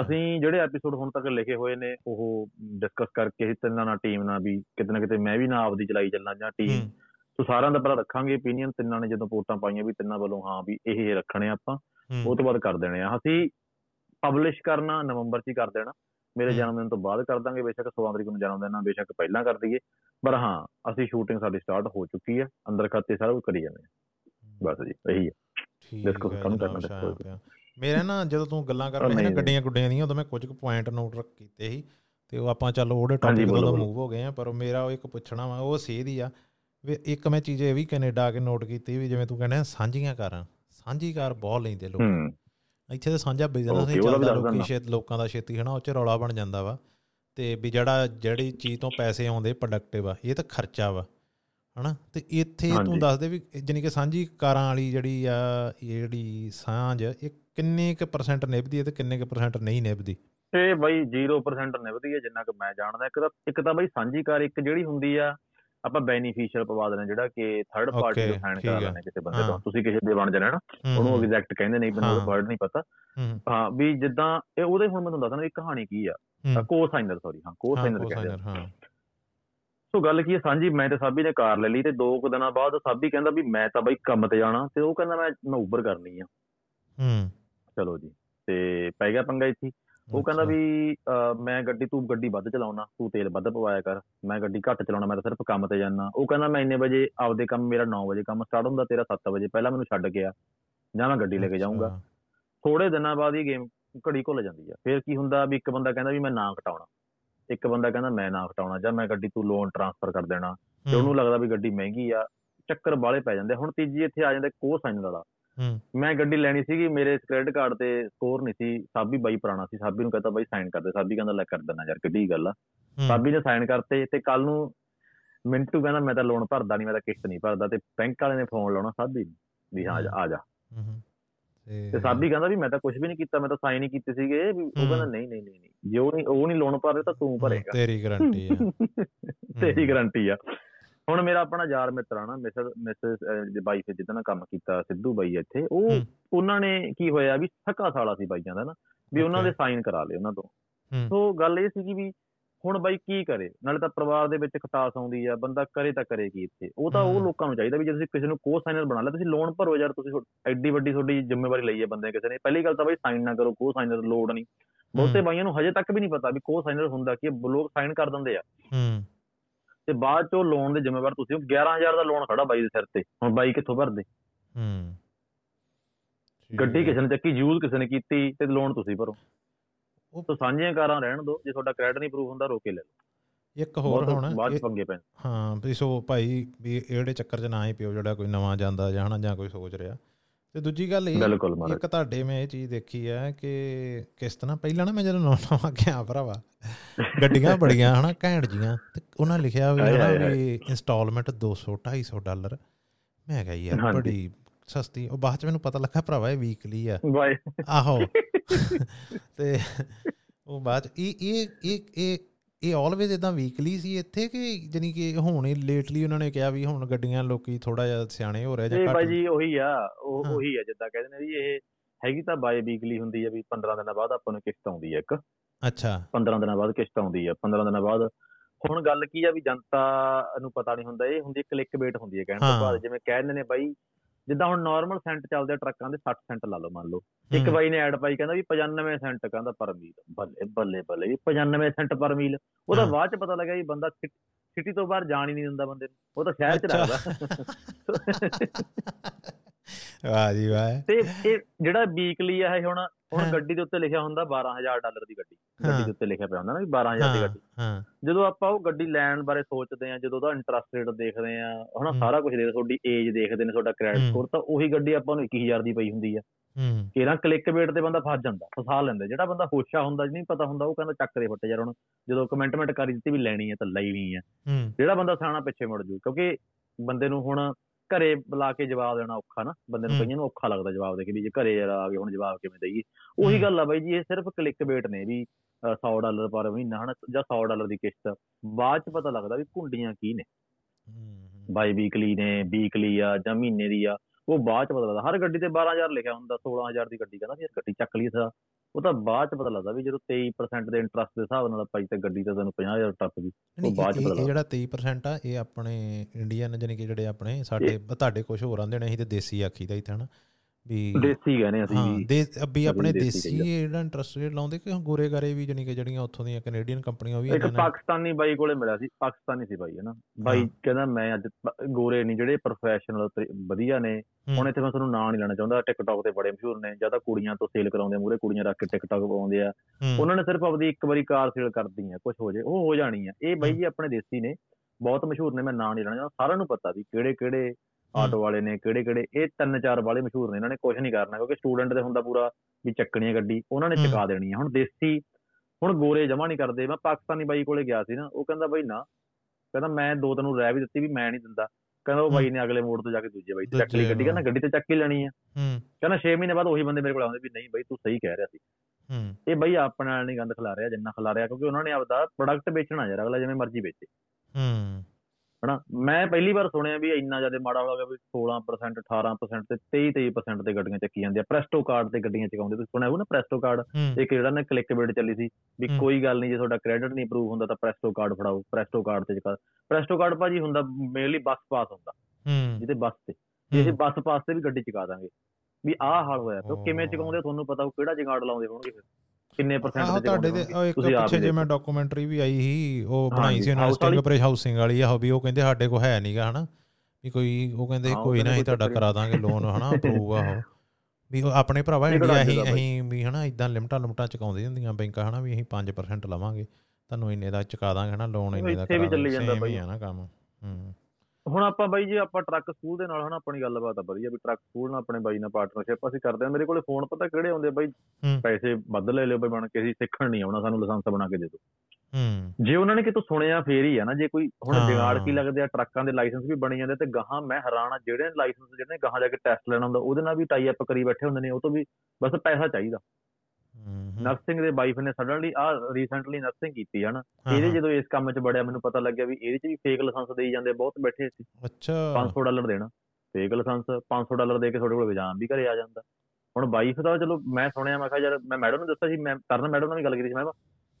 ਅਸੀਂ ਜਿਹੜੇ ਐਪੀਸੋਡ ਹੁਣ ਤੱਕ ਲਿਖੇ ਹੋਏ ਨੇ ਉਹ ਡਿਸਕਸ ਕਰਕੇ ਹੀ ਤਿੰਨਾਂ ਨਾਲ ਟੀਮ ਨਾਲ ਵੀ ਕਿਤੇ ਨਾ ਕਿਤੇ ਮੈਂ ਵੀ ਨਾ ਆਪਦੀ ਚਲਾਈ ਚੱਲਣਾ ਜਾਂ ਟੀਮ ਸੋ ਸਾਰਿਆਂ ਦਾ ਪਹਿਲਾਂ ਰੱਖਾਂਗੇ opinion ਤਿੰਨਾਂ ਨੇ ਜਦੋਂ ਵੋਟਾਂ ਪਾਈਆਂ ਵੀ ਤਿੰਨਾਂ ਵੱਲੋਂ ਹਾਂ ਵੀ ਇਹ ਇਹ ਰੱਖਣੇ ਆਪਾਂ। ਉਹ ਤੋਂ ਬਾਅਦ ਕਰ ਦੇਣੇ ਆ। ਅਸੀਂ ਪਬਲਿਸ਼ ਕਰਨਾ ਨਵੰਬਰ 'ਚ ਹੀ ਕਰ ਦੇਣਾ। ਮੇਰੇ। ਜਨਮ ਦਿਨ ਤੋਂ ਬਾਅਦ ਕਰ ਦਾਂਗੇ ਬੇਸ਼ੱਕ 16 ਤਰੀਕ ਨੂੰ ਜਨਮ ਦਿਨ ਆ ਬੇਸ਼ੱਕ ਪਹਿਲਾਂ ਕਰ ਦਈਏ ਪਰ ਹਾਂ ਅਸੀਂ ਸ਼ੂਟਿੰਗ ਸਾਡੀ ਸਟਾਰਟ ਹੋ ਚੁੱਕੀ ਹੈ ਅੰਦਰ ਖਾਤੇ ਸਾਰਾ ਕੁਝ ਕਰੀ ਜਾਂਦੇ ਬਸ ਜੀ ਇਹੀ ਹੈ
ਠੀਕ ਜਨਾਬ
ਕਰਨਾ।
ਪਿਆ। ਮੇਰੇ ਨਾ ਜਦੋਂ ਤੂੰ ਗੱਲਾਂ ਕਰ ਰਿਹਾ ਨਾ ਗੱਡੀਆਂ ਗੁੱਡੀਆਂ ਦੀਆਂ ਉਦੋਂ ਮੈਂ ਕੁਝ ਕੁ ਪੁਆਇੰਟ ਨੋਟ ਰੱਖ ਕੀਤੇ ਸੀ ਤੇ ਉਹ ਆਪਾਂ ਚੱਲ ਉਹਦੇ ਟੌਪਿਕ ਤੋਂ। ਮੂਵ ਹੋ ਗਏ ਆ ਪਰ ਮੇਰਾ ਉਹ ਇੱਕ ਪੁੱਛਣਾ ਵਾ ਉਹ ਸੇਧ ਹੀ ਆ ਵੀ ਇੱਕ ਮੈਂ ਚੀਜ਼ ਇਹ ਵੀ ਕੈਨੇਡਾ ਆ ਕੇ ਨੋਟ ਕੀਤੀ ਵੀ ਜਿਵੇਂ ਤੂੰ ਕਹਿੰਦਾ ਸਾਂਝੀਆਂ ਕਾਰਾਂ ਸਾਂਝੀ ਕਾਰ ਬਹੁਤ ਲੈਂਦੇ ਲੋਕ ਇੱਥੇ ਤਾਂ ਸਾਂਝਾ ਬਿਜ਼ਨਸ ਹੀ
Okay, ਉਹਦਾ ਵੀ
ਚੱਲਦਾ ਲੋਕੀ। ਸ਼ੇਤ ਲੋਕਾਂ ਦਾ ਛੇਤੀ ਹਨਾ ਉਹ ਚ ਰੌਲਾ ਬਣ ਜਾਂਦਾ ਵਾ ਤੇ ਵੀ ਜਿਹੜਾ ਜਿਹੜੀ ਚੀਜ਼ ਤੋਂ ਪੈਸੇ ਆਉਂਦੇ ਪ੍ਰੋਡਕਟਿਵ ਆ ਇਹ ਤਾਂ ਖਰਚਾ ਵਾ ਹਨਾ ਤੇ ਇੱਥੇ ਤੂੰ। ਦੱਸ ਦੇ ਵੀ ਜਾਣੀ ਕਿ ਸਾਂਝੀ ਕਾਰਾਂ ਵਾਲੀ ਜਿਹੜੀ ਆ ਇਹ ਜਿਹੜੀ ਸਾਂਝ ਇਹ ਕਿੰਨੇ ਕੁ ਪਰਸੈਂਟ ਨਿਭਦੀ ਹੈ ਤੇ ਕਿੰਨੇ ਕੁ ਪਰਸੈਂਟ ਨਹੀਂ ਨਿਭਦੀ
ਇਹ ਬਾਈ 0% ਨਿਭਦੀ ਹੈ ਜਿੰਨਾ ਕਿ ਮੈਂ ਜਾਣਦਾ ਇੱਕ ਤਾਂ ਇੱਕ ਤਾਂ ਬਾਈ ਸਾਂਝੀ ਕਾਰ ਇੱਕ ਜਿਹੜੀ ਹੁੰਦੀ ਆ ਆਪਾਂ ਬੈਨੀਫੀਸ਼ੀਅਲ ਪਵਾ ਦਿੰਦੇ ਜਿਹੜਾ ਕਿ ਥਰਡ ਪਾਰਟੀ ਨੂੰ ਸਾਈਨ ਕਰਾ। ਲੈਣੇ ਕਿਸੇ ਬੰਦੇ। ਤੋਂ। ਤੁਸੀਂ ਕਿਸੇ ਦੇ ਬਣ ਜਾਣਾ ਨਾ ਉਹਨੂੰ ਐਗਜ਼ੈਕਟ ਕਹਿੰਦੇ ਨਹੀਂ ਮੈਨੂੰ। ਵਰਡ ਨਹੀਂ ਪਤਾ।
ਹੂੰ,
ਵੀ ਜਿੱਦਾਂ ਇਹ ਉਹਦੇ ਹੁਣ ਮੈਨੂੰ ਦੱਸਣਾ ਵੀ ਕਹਾਣੀ ਕੀ ਆ? ਕੋ ਸਾਈਨਰ ਸੌਰੀ ਹਾਂ ਕੋ ਸਾਈਨਰ ਕਹਿੰਦੇ
ਹਾਂ।
ਸੋ ਗੱਲ ਕੀ ਹੈ ਸਾਂਝੀ ਮੈਂ ਤੇ ਸਾਬੀ ਨੇ ਕਾਰ ਲੈ ਲਈ ਤੇ ਦੋ ਕੁ ਦਿਨਾਂ ਬਾਅਦ ਸਾਬੀ ਕਹਿੰਦਾ ਵੀ ਮੈਂ ਤਾਂ ਬਾਈ ਕੰਮ ਤੇ ਜਾਣਾ ਤੇ ਉਹ ਕਹਿੰਦਾ ਮੈਂ ਮੈਂ ਉਬਰ ਕਰਨੀ ਆ।
ਹੂੰ।
ਚਲੋ ਜੀ ਤੇ ਪੈ ਗਿਆ ਪੰਗਾ ਇੱਥੇ। ਉਹ ਕਹਿੰਦਾ ਵੀ ਮੈਂ ਗੱਡੀ ਤੂੰ ਗੱਡੀ ਵੱਧ ਚਲਾਉਣਾ ਤੂੰ ਤੇਲ ਵੱਧ ਪਵਾਇਆ ਕਰ ਮੈਂ ਗੱਡੀ ਘੱਟ ਚਲਾਉਣਾ ਮੈਂ ਤਾਂ ਸਿਰਫ ਕੰਮ ਤੇ ਜਾਣਾ ਉਹ ਕਹਿੰਦਾ ਮੈਂ ਇੰਨੇ ਵਜੇ ਆਪਦੇ ਕੰਮ ਮੇਰਾ 9 ਵਜੇ ਕੰਮ ਸਟਾਰਟ ਹੁੰਦਾ ਤੇਰਾ 7 ਵਜੇ ਪਹਿਲਾਂ ਮੈਨੂੰ ਛੱਡ ਗਿਆ ਜਾਂ ਮੈਂ ਗੱਡੀ ਲੈ ਕੇ ਜਾਊਂਗਾ। ਥੋੜੇ ਦਿਨਾਂ ਬਾਅਦ ਇਹ ਗੇਮ ਘੜੀ ਘੁੱਲ ਜਾਂਦੀ ਆ। ਫਿਰ ਕੀ ਹੁੰਦਾ ਵੀ ਇੱਕ ਬੰਦਾ ਕਹਿੰਦਾ ਵੀ ਮੈਂ ਨਾ ਘਟਾਉਣਾ। ਇੱਕ ਬੰਦਾ ਕਹਿੰਦਾ ਮੈਂ ਨਾ ਘਟਾਉਣਾ ਜਾਂ ਮੈਂ ਗੱਡੀ ਤੂੰ ਲੋਨ ਟ੍ਰਾਂਸਫਰ ਕਰ ਦੇਣਾ। ਤੇ
ਹੂੰ,
ਉਹਨੂੰ ਲੱਗਦਾ ਵੀ ਗੱਡੀ ਮਹਿੰਗੀ ਆ ਚੱਕਰ ਬਾਲੇ ਪੈ ਜਾਂਦੇ ਹੁਣ ਤੀਜੀ ਇੱਥੇ ਆ ਜਾਂਦਾ ਕੋ ਸਾਈਨ ਵਾਲਾ।
ਹੂੰ,
ਮੈਂ ਗੱਡੀ ਲੈਣੀ ਸੀਗੀ ਮੇਰੇ ਕ੍ਰੈਡਿਟ ਕਾਰਡ ਤੇ ਸਕੋਰ ਨਹੀਂ ਸੀ। ਸਾਬੀ ਬਾਈ ਪੁਰਾਣਾ ਸੀ। ਸਾਬੀ ਨੂੰ ਕਹਤਾ ਬਾਈ ਸਾਈਨ ਕਰ ਦੇ। ਸਾਬੀ ਕਹਿੰਦਾ ਲੈ ਕਰ ਦੇਣਾ ਯਾਰ ਕਿੱਡੀ ਗੱਲ ਆ। ਸਾਬੀ ਨੇ ਸਾਈਨ ਕਰਤੇ ਤੇ ਕੱਲ ਨੂੰ ਮਿੰਟੂ ਕਹਿੰਦਾ ਮੈਂ ਤਾਂ ਲੋਨ ਭਰਦਾ ਨਹੀਂ ਮੈਂ ਤਾਂ ਕਿਸ਼ਤ ਨਹੀਂ ਭਰਦਾ। ਤੇ ਬੈਂਕ ਵਾਲੇ ਨੇ ਫੋਨ ਲਾਉਣਾ ਸਾਬੀ ਨੂੰ ਵੀ ਹਾਂ ਆ ਜਾ- ਤੇ ਸਾਬੀ ਕਹਿੰਦਾ ਵੀ ਮੈਂ ਤਾਂ ਕੁਝ ਵੀ ਨਹੀਂ ਕੀਤਾ ਮੈਂ ਤਾਂ ਸਾਈਨ ਹੀ ਕੀਤੇ ਸੀਗੇ। ਵੀ ਉਹ। ਕਹਿੰਦਾ ਨਹੀਂ ਨਹੀਂ ਨਹੀਂ ਨਹੀਂ। ਜੇ ਉਹ ਨਹੀਂ ਉਹ ਨਹੀਂ ਲੋਨ ਭਰ ਰਿਹਾ ਤਾਂ ਤੂੰ ਭਰੇਗਾ।
ਤੇਰੀ ਗਾਰੰਟੀ ਆ।
ਤੇਰੀ ਗਾਰੰਟੀ ਆ। ਹੁਣ ਮੇਰਾ ਆਪਣਾ ਯਾਰ ਮਿੱਤਰ ਆ ਨਾ ਮਿਸਸ ਦੇ ਬਾਈ ਤੇ ਜਿੱਦਾਂ ਨਾਲ ਕੰਮ ਕੀਤਾ ਸਿੱਧੂ ਬਾਈ ਇੱਥੇ ਉਹ। ਉਹਨਾਂ ਨੇ ਕੀ ਹੋਇਆ ਵੀ ਸੱਕਾ ਸਾਲਾ ਸੀ ਬਾਈਆਂ ਦਾ ਨਾ ਵੀ ਉਹਨਾਂ. ਦੇ ਸਾਈਨ ਕਰਾ ਲਏ ਉਹਨਾਂ ਤੋਂ। ਸੋ ਗੱਲ ਇਹ ਸੀਗੀ ਵੀ ਹੁਣ ਬਾਈ ਕੀ ਕਰੇ ਨਾਲੇ ਤਾਂ ਪਰਿਵਾਰ ਦੇ ਵਿੱਚ ਖਟਾਸ ਆਉਂਦੀ ਆ ਬੰਦਾ ਕਰੇ ਤਾਂ ਕਰੇ ਕੀ ਇੱਥੇ ਉਹ ਤਾਂ ਉਹ। ਲੋਕਾਂ ਨੂੰ ਚਾਹੀਦਾ ਵੀ ਜੇ ਤੁਸੀਂ ਕਿਸੇ ਨੂੰ ਕੋ ਸਾਈਨਰ ਬਣਾ ਲਿਆ ਤੁਸੀਂ ਲੋਨ ਭਰੋ ਯਾਰ ਤੁਸੀਂ ਐਡੀ ਵੱਡੀ ਤੁਹਾਡੀ ਜ਼ਿੰਮੇਵਾਰੀ ਲਈ ਹੈ ਬੰਦੇ ਕਿਸੇ ਨੇ ਪਹਿਲੀ ਗੱਲ ਤਾਂ ਬਾਈ ਸਾਈਨ ਨਾ ਕਰੋ ਕੋ ਸਾਈਨਰ ਲੋੜ ਨਹੀਂ ਬਹੁਤੇ ਬਾਈਆਂ ਨੂੰ ਹਜੇ ਤੱਕ ਵੀ ਨਹੀਂ ਪਤਾ ਵੀ ਕੋ ਸਾਈਨਰ ਹੁੰਦਾ ਕੀ ਲੋਕ ਸਾਈਨ ਕਰ ਦਿੰਦੇ ਆ ਤੇ ਬਾਅਦ ਚੋਂ ਲੋਨ ਦੇ ਜ਼ਿੰਮੇਵਾਰ ਤੁਸੀਂ ਹੋ। 11000 ਦਾ ਲੋਨ ਖੜਾ ਬਾਈ ਦੇ ਸਿਰ ਤੇ। ਹੁਣ ਬਾਈ ਕਿੱਥੋਂ ਭਰਦੇ?
ਹੂੰ।
ਗੱਡੀ ਕਿਸੇ ਨੇ ਚੱਕੀ ਯੂਜ਼ ਕਿਸੇ ਨੇ ਕੀਤੀ ਤੇ ਲੋਨ ਤੁਸੀਂ ਭਰੋ।
ਉਹ-
ਤਾਂ ਸਾਂਝੀਆਂ ਕਾਰਾਂ ਰਹਿਣ ਦਿਓ ਜੇ ਤੁਹਾਡਾ ਕ੍ਰੈਡਿਟ ਨਹੀਂ ਪ੍ਰੂਫ ਹੁੰਦਾ ਰੋਕੇ ਲੈ ਲਓ।
ਇੱਕ ਹੋਰ ਹੁਣ
ਬਾਅਦ ਪੰਗੇ ਪੈਣ।
ਹਾਂ ਵੀ ਸੋ ਭਾਈ ਵੀ ਇਹੜੇ ਚੱਕਰ 'ਚ ਨਾ ਹੀ ਪਿਓ ਜਿਹੜਾ ਕੋਈ ਨਵਾਂ ਜਾਂਦਾ ਜਾਂ ਹਨਾ ਜਾਂ ਕੋਈ ਸੋਚ ਰਿਹਾ। ਤੇ ਦੂਜੀ ਗੱਲ ਇਹ ਇੱਕ ਤੁਹਾਡੇ ਮੈਂ ਇਹ ਚੀਜ਼ ਦੇਖੀ ਹੈ ਕਿ ਕਿਸ਼ਤ ਨਾ ਪਹਿਲਾਂ ਨਾ ਮੈਂ ਜਦੋਂ ਨਵਾਂ ਗਿਆ ਭਰਾਵਾ ਗੱਡੀਆਂ ਬੜੀਆਂ ਹਨਾ ਘੈਂਟ ਜੀਆਂ ਤੇ ਉਹਨਾਂ ਲਿਖਿਆ ਵੀ ਹਨਾ। ਵੀ ਇੰਸਟਾਲਮੈਂਟ 200 250 ਡਾਲਰ। ਮੈਂ ਕਿਹਾ ਯਾਰ। ਬੜੀ ਸਸਤੀ ਉਹ ਬਾਅਦ ਚ ਮੈਨੂੰ ਪਤਾ ਲੱਗਾ ਭਰਾਵਾ ਇਹ ਵੀਕਲੀ ਆ। ਆਹੋ। ਤੇ ਉਹ ਬਾਅਦ ਇਹ ਇਹ ਇਹ ਇਹ ਇਹ ਆਲਵੇਜ਼ ਇਦਾਂ ਵੀਕਲੀ ਸੀ ਇੱਥੇ ਕਿ ਜਾਨੀ ਕਿ ਹੁਣ ਹੀ ਲੇਟਲੀ ਉਹਨਾਂ ਨੇ ਕਿਹਾ ਵੀ ਹੁਣ ਗੱਡੀਆਂ ਲੋਕੀ ਥੋੜਾ ਜਿਹਾ ਸਿਆਣੇ ਹੋ ਰਹੇ ਜਾਂ ਘੱਟ
ਜੀ ਉਹੀ ਆ ਉਹ। ਉਹੀ ਆ ਜਿੱਦਾਂ ਕਹਿੰਦੇ ਨੇ ਵੀ ਇਹ ਹੈਗੀ ਤਾਂ ਬਾਈ ਵੀਕਲੀ ਹੁੰਦੀ ਆ ਵੀ 15 ਦਿਨਾਂ ਬਾਅਦ ਆਪਾਂ ਨੂੰ ਕਿਸ਼ਤ ਆਉਂਦੀ ਆ ਇੱਕ
ਅੱਛਾ
15 ਦਿਨਾਂ ਬਾਅਦ ਕਿਸ਼ਤ ਆਉਂਦੀ ਆ 15 ਦਿਨਾਂ ਬਾਅਦ ਹੁਣ ਗੱਲ ਕੀ ਆ ਵੀ ਜਨਤਾ ਨੂੰ ਪਤਾ ਨਹੀਂ ਹੁੰਦਾ ਇਹ ਹੁੰਦੀ ਕਲਿੱਕ ਬੇਟ ਹੁੰਦੀ ਹੈ ਕਹਿਣ ਤੋਂ। ਬਾਅਦ ਜਿਵੇਂ ਕਹਿੰਦੇ ਨੇ ਬਾਈ ਜਿੱਦਾਂ ਹੁਣ ਨਾਰਮਲ ਸੈਂਟ ਚੱਲਦੇ ਆ ਟਰੱਕਾਂ ਦੇ 60 ਸੈਂਟ ਲਾ ਲਓ ਮੰਨ ਲਓ। ਇੱਕ ਬਾਈ ਨੇ ਐਡ ਪਾਈ ਕਹਿੰਦਾ ਵੀ 95 ਸੈਂਟ ਕਹਿੰਦਾ ਪਰ ਮੀਲ। ਬੱਲੇ ਬੱਲੇ ਬੱਲੇ ਵੀ 95 ਸੈਂਟ ਪਰ ਮੀਲ। ਉਹਦਾ। ਬਾਅਦ ਚ ਪਤਾ ਲੱਗਾ ਵੀ ਬੰਦਾ ਸਿਟੀ ਤੋਂ ਬਾਹਰ ਜਾਣ ਹੀ ਨਹੀਂ ਦਿੰਦਾ ਬੰਦੇ ਨੂੰ। ਉਹ ਤਾਂ ਸ਼ਹਿਰ ਚ। ਰੱਖਦਾ
ਵਾਹ ਜੀ ਵਾਹ।
ਤੇ ਇਹ ਜਿਹੜਾ ਵੀਕਲੀ ਆ ਇਹ ਹੁਣ ਹੁਣ। ਗੱਡੀ ਦੇ ਉੱਤੇ ਲਿਖਿਆ ਹੁੰਦਾ 12000 ਡਾਲਰ ਦੀ ਗੱਡੀ ਗੱਡੀ। ਦੇ ਉੱਤੇ ਲਿਖਿਆ ਪਿਆ ਹੁੰਦਾ ਨਾ ਵੀ 12000 ਦੀ ਗੱਡੀ ਜਦੋਂ ਆਪਾਂ ਉਹ ਗੱਡੀ ਲੈਣ ਬਾਰੇ ਸੋਚਦੇ ਆ ਜਦੋਂ ਉਹਦਾ ਇੰਟਰਸਟ ਰੇਟ ਦੇਖਦੇ ਆ ਹਨਾ। ਸਾਰਾ ਕੁਝ ਦੇਖਦੇ ਤੁਹਾਡੀ ਏਜ ਦੇਖਦੇ ਨੇ ਤੁਹਾਡਾ ਕ੍ਰੈਡਿਟ। ਸਕੋਰ ਤਾਂ ਉਹੀ ਗੱਡੀ ਆਪਾਂ ਨੂੰ 21000 ਦੀ ਪਈ ਹੁੰਦੀ ਆ
ਹੂੰ
ਕਿਹੜਾ ਕਲਿੱਕ ਵੇਟ ਤੇ ਬੰਦਾ ਫਸ ਜਾਂਦਾ ਫਸਾ ਲੈਂਦਾ ਜਿਹੜਾ ਬੰਦਾ ਹੋਸ਼ਾ ਹੁੰਦਾ ਨਹੀਂ ਪਤਾ ਹੁੰਦਾ ਉਹ ਕਹਿੰਦਾ ਚੱਕ ਦੇ ਫੱਟੇ ਯਾਰ ਹੁਣ ਜਦੋਂ ਕਮੈਂਟਮੈਂਟ ਕਰੀ ਦਿੱਤੀ ਵੀ ਲੈਣੀ ਹੈ ਤਾਂ ਲੈਣੀ ਹੈ ਜਿਹੜਾ ਬੰਦਾ ਸਿਆਣਾ ਪਿੱਛੇ ਮੁੜ ਜੂ ਕਿਉਂਕਿ ਬੰਦੇ ਨੂੰ ਹੁਣ ਘਰੇ ਬੁਲਾ ਕੇ ਜਵਾਬ ਦੇਣਾ ਔਖਾ ਨਾ ਬੰਦੇ ਨੂੰ। ਕਈਆਂ ਨੂੰ ਔਖਾ ਲੱਗਦਾ ਜਵਾਬ ਦੇ ਕੇ ਵੀ ਜੇ ਘਰੇ ਯਾਰ ਆ ਗਏ ਹੁਣ ਜਵਾਬ ਕਿਵੇਂ ਦਈਏ? ਉਹੀ। ਗੱਲ ਆ ਬਾਈ ਜੀ ਇਹ ਸਿਰਫ ਕਲਿੱਕ ਵੇਟ ਨੇ ਵੀ ਅ, 100 ਡਾਲਰ ਪਰ ਮਹੀਨਾ ਹਨਾ ਜਾਂ 100 ਡਾਲਰ ਦੀ ਕਿਸ਼ਤ। ਬਾਅਦ ਚ ਪਤਾ ਲੱਗਦਾ ਵੀ ਕੁੰਡੀਆਂ ਕੀ ਨੇ। ਬਾਈ ਵੀਕਲੀ ਨੇ ਵੀਕਲੀ ਆ ਜਾਂ ਮਹੀਨੇ ਦੀ ਆ ਉਹ ਬਾਅਦ ਚ ਪਤਾ ਲੱਗਦਾ। ਹਰ ਗੱਡੀ ਤੇ 12000 ਲਿਖਿਆ ਹੁੰਦਾ 16000 ਦੀ ਗੱਡੀ ਕਹਿੰਦਾ ਵੀ ਯਾਰ ਗੱਡੀ ਚੱਕ ਲਈ ਸਾ। ਉਹ ਤਾਂ ਬਾਅਦ ਚ ਪਤਾ ਲੱਗਦਾ ਵੀ ਜਦੋਂ 23% ਦੇ ਇੰਟਰਸਟ ਦੇ ਹਿਸਾਬ ਨਾਲ ਪਾਈ ਤਾਂ ਗੱਡੀ ਤਾਂ ਤੈਨੂੰ 50000 ਟੱਪ ਗਈ ਉਹ ਬਾਅਦ ਚ ਪਤਾ
ਇਹ ਜਿਹੜਾ 23% ਆ ਇਹ ਆਪਣੇ ਇੰਡੀਅਨ ਜਾਨੀ ਕਿ ਜਿਹੜੇ ਆਪਣੇ ਸਾਡੇ ਤੁਹਾਡੇ ਕੁਝ ਹੋਰ ਆਂਦੇ ਨੇ ਅਸੀਂ ਤੇ ਦੇਸੀ ਆਖੀਦਾ ਇੱਥੇ ਹਨਾ? ਵੀ
ਦੇਸੀ ਕਹਿੰਦੇ ਅਸੀਂ
ਹਾਂ
ਵੀ
ਦੇ ਅੱਬੀ ਆਪਣੇ
ਦੇਸੀ
ਜਿਹੜਾ ਇੰਟਰਸਟ ਰੇਟ ਲਾਉਂਦੇ ਕਿ ਗੋਰੇ ਗਾਰੇ ਵੀ ਜਾਨੀ ਕਿ ਜਿਹੜੀਆਂ ਉੱਥੋਂ ਦੀਆਂ ਕੈਨੇਡੀਅਨ ਕੰਪਨੀਆਂ ਵੀ
ਇੱਕ
ਨੇ
ਪਾਕਿਸਤਾਨੀ ਬਾਈ ਕੋਲੇ ਮਿਲਿਆ ਸੀ ਪਾਕਿਸਤਾਨੀ ਸੀ ਬਾਈ ਹਨਾ ਬਾਈ
ਹਾਂ।
ਕਹਿੰਦਾ ਮੈਂ ਅੱਜ ਗੋਰੇ ਨਹੀਂ ਜਿਹੜੇ ਪ੍ਰੋਫੈਸ਼ਨਲ ਵਧੀਆ ਨੇ
ਹੂੰ।
ਹੁਣ ਇੱਥੇ ਮੈਂ ਤੁਹਾਨੂੰ ਨਾਂ ਨਹੀਂ ਲੈਣਾ ਚਾਹੁੰਦਾ ਟਿਕਟੌਕ ਤੇ ਬੜੇ ਮਸ਼ਹੂਰ ਨੇ ਜਾਂ ਤਾਂ ਕੁੜੀਆਂ ਤੋਂ ਸੇਲ ਕਰਾਉਂਦੇ ਮੂਰੇ ਕੁੜੀਆਂ ਰੱਖ ਕੇ ਟਿਕਟੌਕ ਪਾਉਂਦੇ ਆ
ਹੂੰ,
ਉਹਨਾਂ ਨੇ ਸਿਰਫ ਆਪਦੀ ਇੱਕ ਵਾਰੀ ਕਾਰ ਸੇਲ ਕਰਦੀ ਆ ਕੁਝ ਹੋ ਜੇ ਉਹ ਹੋ ਜਾਣੀ ਆ ਇਹ ਬਾਈ
ਹੂੰ।
ਜੀ ਆਪਣੇ ਦੇਸੀ ਨੇ ਬਹੁਤ ਮਸ਼ਹੂਰ ਨੇ ਮੈਂ ਨਾਂ ਨਹੀਂ ਲੈਣਾ ਚਾਹੁੰਦਾ ਸਾਰਿਆਂ ਨੂੰ ਪਤਾ ਵੀ ਕਿਹੜੇ ਕਿਹੜੇ ਆਟੋ ਵਾਲੇ ਨੇ ਕਿਹੜੇ ਕਿਹੜੇ ਇਹ ਤਿੰਨ ਚਾਰ ਵਾਲੇ ਮਸ਼ਹੂਰ ਨੇ ਇਹਨਾਂ ਨੇ ਕੁਝ ਨਹੀਂ ਕਰਨਾ ਕਿਉਂਕਿ ਸਟੂਡੈਂਟ ਦੇ ਹੁੰਦਾ ਪੂਰਾ ਵੀ ਚੱਕਣੀ ਆ ਗੱਡੀ ਉਹਨਾਂ ਨੇ
ਹੂੰ।
ਚੁਕਾ ਦੇਣੀ ਆ। ਹੁਣ ਦੇਸੀ ਹੁਣ ਗੋਰੇ ਜਮਾ ਨਹੀਂ ਕਰਦੇ ਮੈਂ ਪਾਕਿਸਤਾਨੀ ਬਾਈ ਕੋਲੇ ਗਿਆ ਸੀ ਨਾ ਉਹ ਕਹਿੰਦਾ ਬਾਈ ਨਾ ਕਹਿੰਦਾ ਮੈਂ ਦੋ ਦਿਨ ਨੂੰ ਰਹਿ ਵੀ ਦਿੱਤੀ ਵੀ ਮੈਂ ਨਹੀਂ ਦਿੰਦਾ। ਕਹਿੰਦਾ ਉਹ
ਹੂੰ।
ਬਾਈ ਨੇ ਅਗਲੇ ਮੋੜ ਤੋਂ ਜਾ ਕੇ ਦੂਜੇ ਬਾਈ ਤੇ ਚੱਕ ਲਈ ਗੱਡੀ ਕਹਿੰਦਾ ਗੱਡੀ ਤੇ ਚੱਕ ਹੀ ਲੈਣੀ ਆ।
ਹੂੰ।
ਕਹਿੰਦਾ 6 ਮਹੀਨੇ ਬਾਅਦ ਉਹੀ ਬੰਦੇ ਮੇਰੇ ਕੋਲ ਆਉਂਦੇ ਵੀ ਨਹੀਂ ਬਾਈ ਤੂੰ ਸਹੀ ਕਹਿ ਰਿਹਾ ਸੀ।
ਹੂੰ।
ਇਹ ਬਾਈ ਆਪਣੇ ਨਾਲ ਨਹੀਂ ਗੰਦ ਖਿਲਾ ਰਿਹਾ ਜਿੰਨਾ ਖਿਲਾ ਰਿਹਾ ਕਿਉਂਕਿ ਉਹਨਾਂ ਨੇ ਆਪਦਾ ਪ੍ਰੋਡਕਟ ਵੇਚਣਾ ਯਾਰ ਅਗਲਾ ਜਿਵੇਂ ਮਰਜ਼ੀ ਵੇਚੇ।
ਹੂੰ।
ਹਨਾ? ਮੈਂ ਪਹਿਲੀ ਵਾਰ ਸੁਣਿਆ ਵੀ ਇੰਨਾ ਜ਼ਿਆਦਾ ਮਾੜਾ ਹੋ ਗਿਆ ਵੀ 16% 18% ਤੇ 23 23% ਤੇ ਗੱਡੀਆਂ ਚੱਕੀ ਜਾਂਦੀਆਂ। ਪ੍ਰੈਸਟੋ ਕਾਰਡ ਤੇ ਗੱਡੀਆਂ ਚਕਾਉਂਦੇ। ਤੁਸੀਂ ਸੁਣਿਆ ਹੋਊ ਨਾ ਪ੍ਰੈਸਟੋ ਕਾਰਡ ਇੱਕ ਜਿਹੜਾ ਨਾ ਕਲਿੱਕ ਬਿਡ ਚੱਲੀ ਸੀ ਵੀ। ਕੋਈ ਗੱਲ ਨਹੀਂ ਜੇ ਤੁਹਾਡਾ ਕ੍ਰੈਡਿਟ ਨਹੀਂ ਅਪਰੂਵ ਹੁੰਦਾ ਤਾਂ ਪ੍ਰੈਸਟੋ ਕਾਰਡ ਫੜਾਓ। ਪ੍ਰੈਸਟੋ ਕਾਰਡ ਤੇ ਚਕਾ ਪ੍ਰੈਸਟੋ ਕਾਰਡ ਭਾਜੀ ਹੁੰਦਾ ਮੇਨਲੀ ਬੱਸ ਪਾਸ ਹੁੰਦਾ। ਜਿਹਦੇ ਬੱਸ ਤੇ। ਜੇ ਬੱਸ ਪਾਸ ਤੇ ਵੀ ਗੱਡੀ ਚਕਾ ਦਾਂਗੇ। ਵੀ ਆਹ ਹਾਲ ਹੋਇਆ। ਉਹ ਕਿਵੇਂ। ਚਕਾਉਂਦੇ ਤੁਹਾਨੂੰ ਪਤਾ ਉਹ ਕਿਹੜਾ ਜਗਾੜ ਲਾਉਂਦੇ ਹੋਣਗੇ ਫਿਰ? ਕਿੰਨੇ ਪਰਸੈਂਟ ਤੇ
ਤੁਹਾਡੇ ਉਹ ਇੱਕ ਪਿੱਛੇ ਜੇ ਮੈਂ। ਡਾਕੂਮੈਂਟਰੀ ਵੀ ਆਈ ਸੀ ਉਹ ਬਣਾਈ ਸੀ ਉਹਨਾਂ ਨੇ
house ਵਾਲੀ।
ਸਟਿੰਗ ਪ੍ਰੈਸ਼ ਹਾਊਸਿੰਗ ਵਾਲੀ ਆ ਵੀ ਉਹ ਕਹਿੰਦੇ ਸਾਡੇ ਕੋਲ ਹੈ ਨਹੀਂਗਾ ਹਨਾ ਵੀ ਕੋਈ ਉਹ ਕਹਿੰਦੇ ਕੋਈ ਨਾ ਅਸੀਂ ਤੁਹਾਡਾ ਕਰਾ ਦਾਂਗੇ ਲੋਨ ਹਨਾ ਅਪਰੂਵ ਆ ਉਹ ਵੀ ਆਪਣੇ ਭਰਾਵਾ ਇੰਡੀਆ ਅਸੀਂ
ਦਾ?
ਅਸੀਂ ਵੀ ਹਨਾ ਇਦਾਂ ਲਿਮਟਾਂ ਲਿਮਟਾਂ ਚੁਕਾਉਂਦੀ ਹੁੰਦੀਆਂ ਬੈਂਕਾਂ ਹਨਾ ਵੀ ਅਸੀਂ 5% ਲਵਾਂਗੇ ਤੁਹਾਨੂੰ ਇੰਨੇ ਦਾ ਚੁਕਾ ਦਾਂਗੇ ਹਨਾ ਲੋਨ ਇੰਨੇ ਦਾ ਕਰਾ ਦਾਂਗੇ same ਹੀ। ਆ ਨਾ ਕੰਮ ਹੂੰ
ਹੁਣ ਆਪਾਂ ਬਾਈ ਜੇ ਆਪਾਂ ਟਰੱਕ ਸਕੂਲ ਦੇ ਨਾਲ ਹਨਾ ਆਪਣੀ ਗੱਲਬਾਤ ਆ ਵਧੀਆ ਵੀ ਟਰੱਕ ਸਕੂਲ ਨਾਲ ਆਪਣੇ ਬਾਈ ਨਾਲ ਪਾਰਟਨਰਸ਼ਿਪ ਅਸੀਂ ਕਰਦੇ ਆ ਮੇਰੇ ਕੋਲੇ ਫੋਨ ਪਤਾ ਕਿਹੜੇ ਆਉਂਦੇ ਬਾਈ। ਪੈਸੇ ਵੱਧ ਲੈ ਲਿਓ ਬਾਈ ਬਣ ਕੇ ਅਸੀਂ ਸਿੱਖਣ ਨਹੀਂ ਆਉਣਾ ਸਾਨੂੰ ਲਾਇਸੈਂਸ ਬਣਾ ਕੇ ਦੇ ਦਿਓ।
ਹੂੰ।
ਜੇ ਉਹਨਾਂ ਨੇ ਕਿਤੋਂ ਸੁਣਿਆ ਫੇਰ ਹੀ ਆ ਨਾ ਜੇ ਕੋਈ ਹੁਣ
ਹਾਂ।
ਜਗਾੜ ਕੀ ਲੱਗਦੇ ਆ ਟਰੱਕਾਂ ਦੇ ਲਾਇਸੈਂਸ ਵੀ ਬਣੀ ਜਾਂਦੇ ਤੇ ਗਾਹਾਂ ਮੈਂ ਹੈਰਾਨ ਆ ਜਿਹੜੇ ਲਾਇਸੈਂਸ ਜਿਹੜੇ ਗਾਹਾਂ ਜਾ ਕੇ ਟੈਸਟ ਲੈਣਾ ਹੁੰਦਾ ਉਹਦੇ ਨਾਲ ਵੀ ਟਾਈ ਅਪ ਕਰੀ ਬੈਠੇ ਹੁੰਦੇ ਨੇ ਉਹ ਤੋਂ ਵੀ ਬਸ ਪੈਸਾ ਚਾਹੀਦਾ। ਨਰਸਿੰਗ ਦੇ ਵਾਈਫ ਨੇ ਸਡਨਲੀ ਆ ਰੀਸੈਂਟਲੀ ਨਰਸਿੰਗ ਕੀਤੀ ਆ ਨਾ।
ਹਾਂ,
ਇਹਦੇ। ਜਦੋਂ ਇਸ ਕੰਮ 'ਚ ਬੜਿਆ ਮੈਨੂੰ ਪਤਾ ਲੱਗਿਆ ਵੀ ਇਹਦੇ 'ਚ ਵੀ ਫੇਕ ਲਾਇਸੈਂਸ ਦੇਈ ਜਾਂਦੇ ਬਹੁਤ ਬੈਠੇ ਸੀ।
ਅੱਛਾ।
500 ਡਾਲਰ ਦੇਣਾ। ਫੇਕ ਲਾਇਸੈਂਸ 500 ਡਾਲਰ ਦੇ ਕੇ ਤੁਹਾਡੇ ਕੋਲ ਵਿਜਾਮ ਵੀ ਘਰੇ ਆ ਜਾਂਦਾ। ਹੁਣ ਵਾਈਫ ਦਾ ਚਲੋ ਮੈਂ ਸੁਣਿਆ ਮੈਂ ਕਿਹਾ ਯਾਰ ਮੈਂ ਮੈਡਮ ਨੂੰ ਦੱਸਿਆ ਸੀ ਮੈਂ ਕਰਨ ਮੈਡਮ ਨਾਲ ਵੀ ਗੱਲ ਕੀਤੀ ਸੀ ਮੈਂ ਕਿਹਾ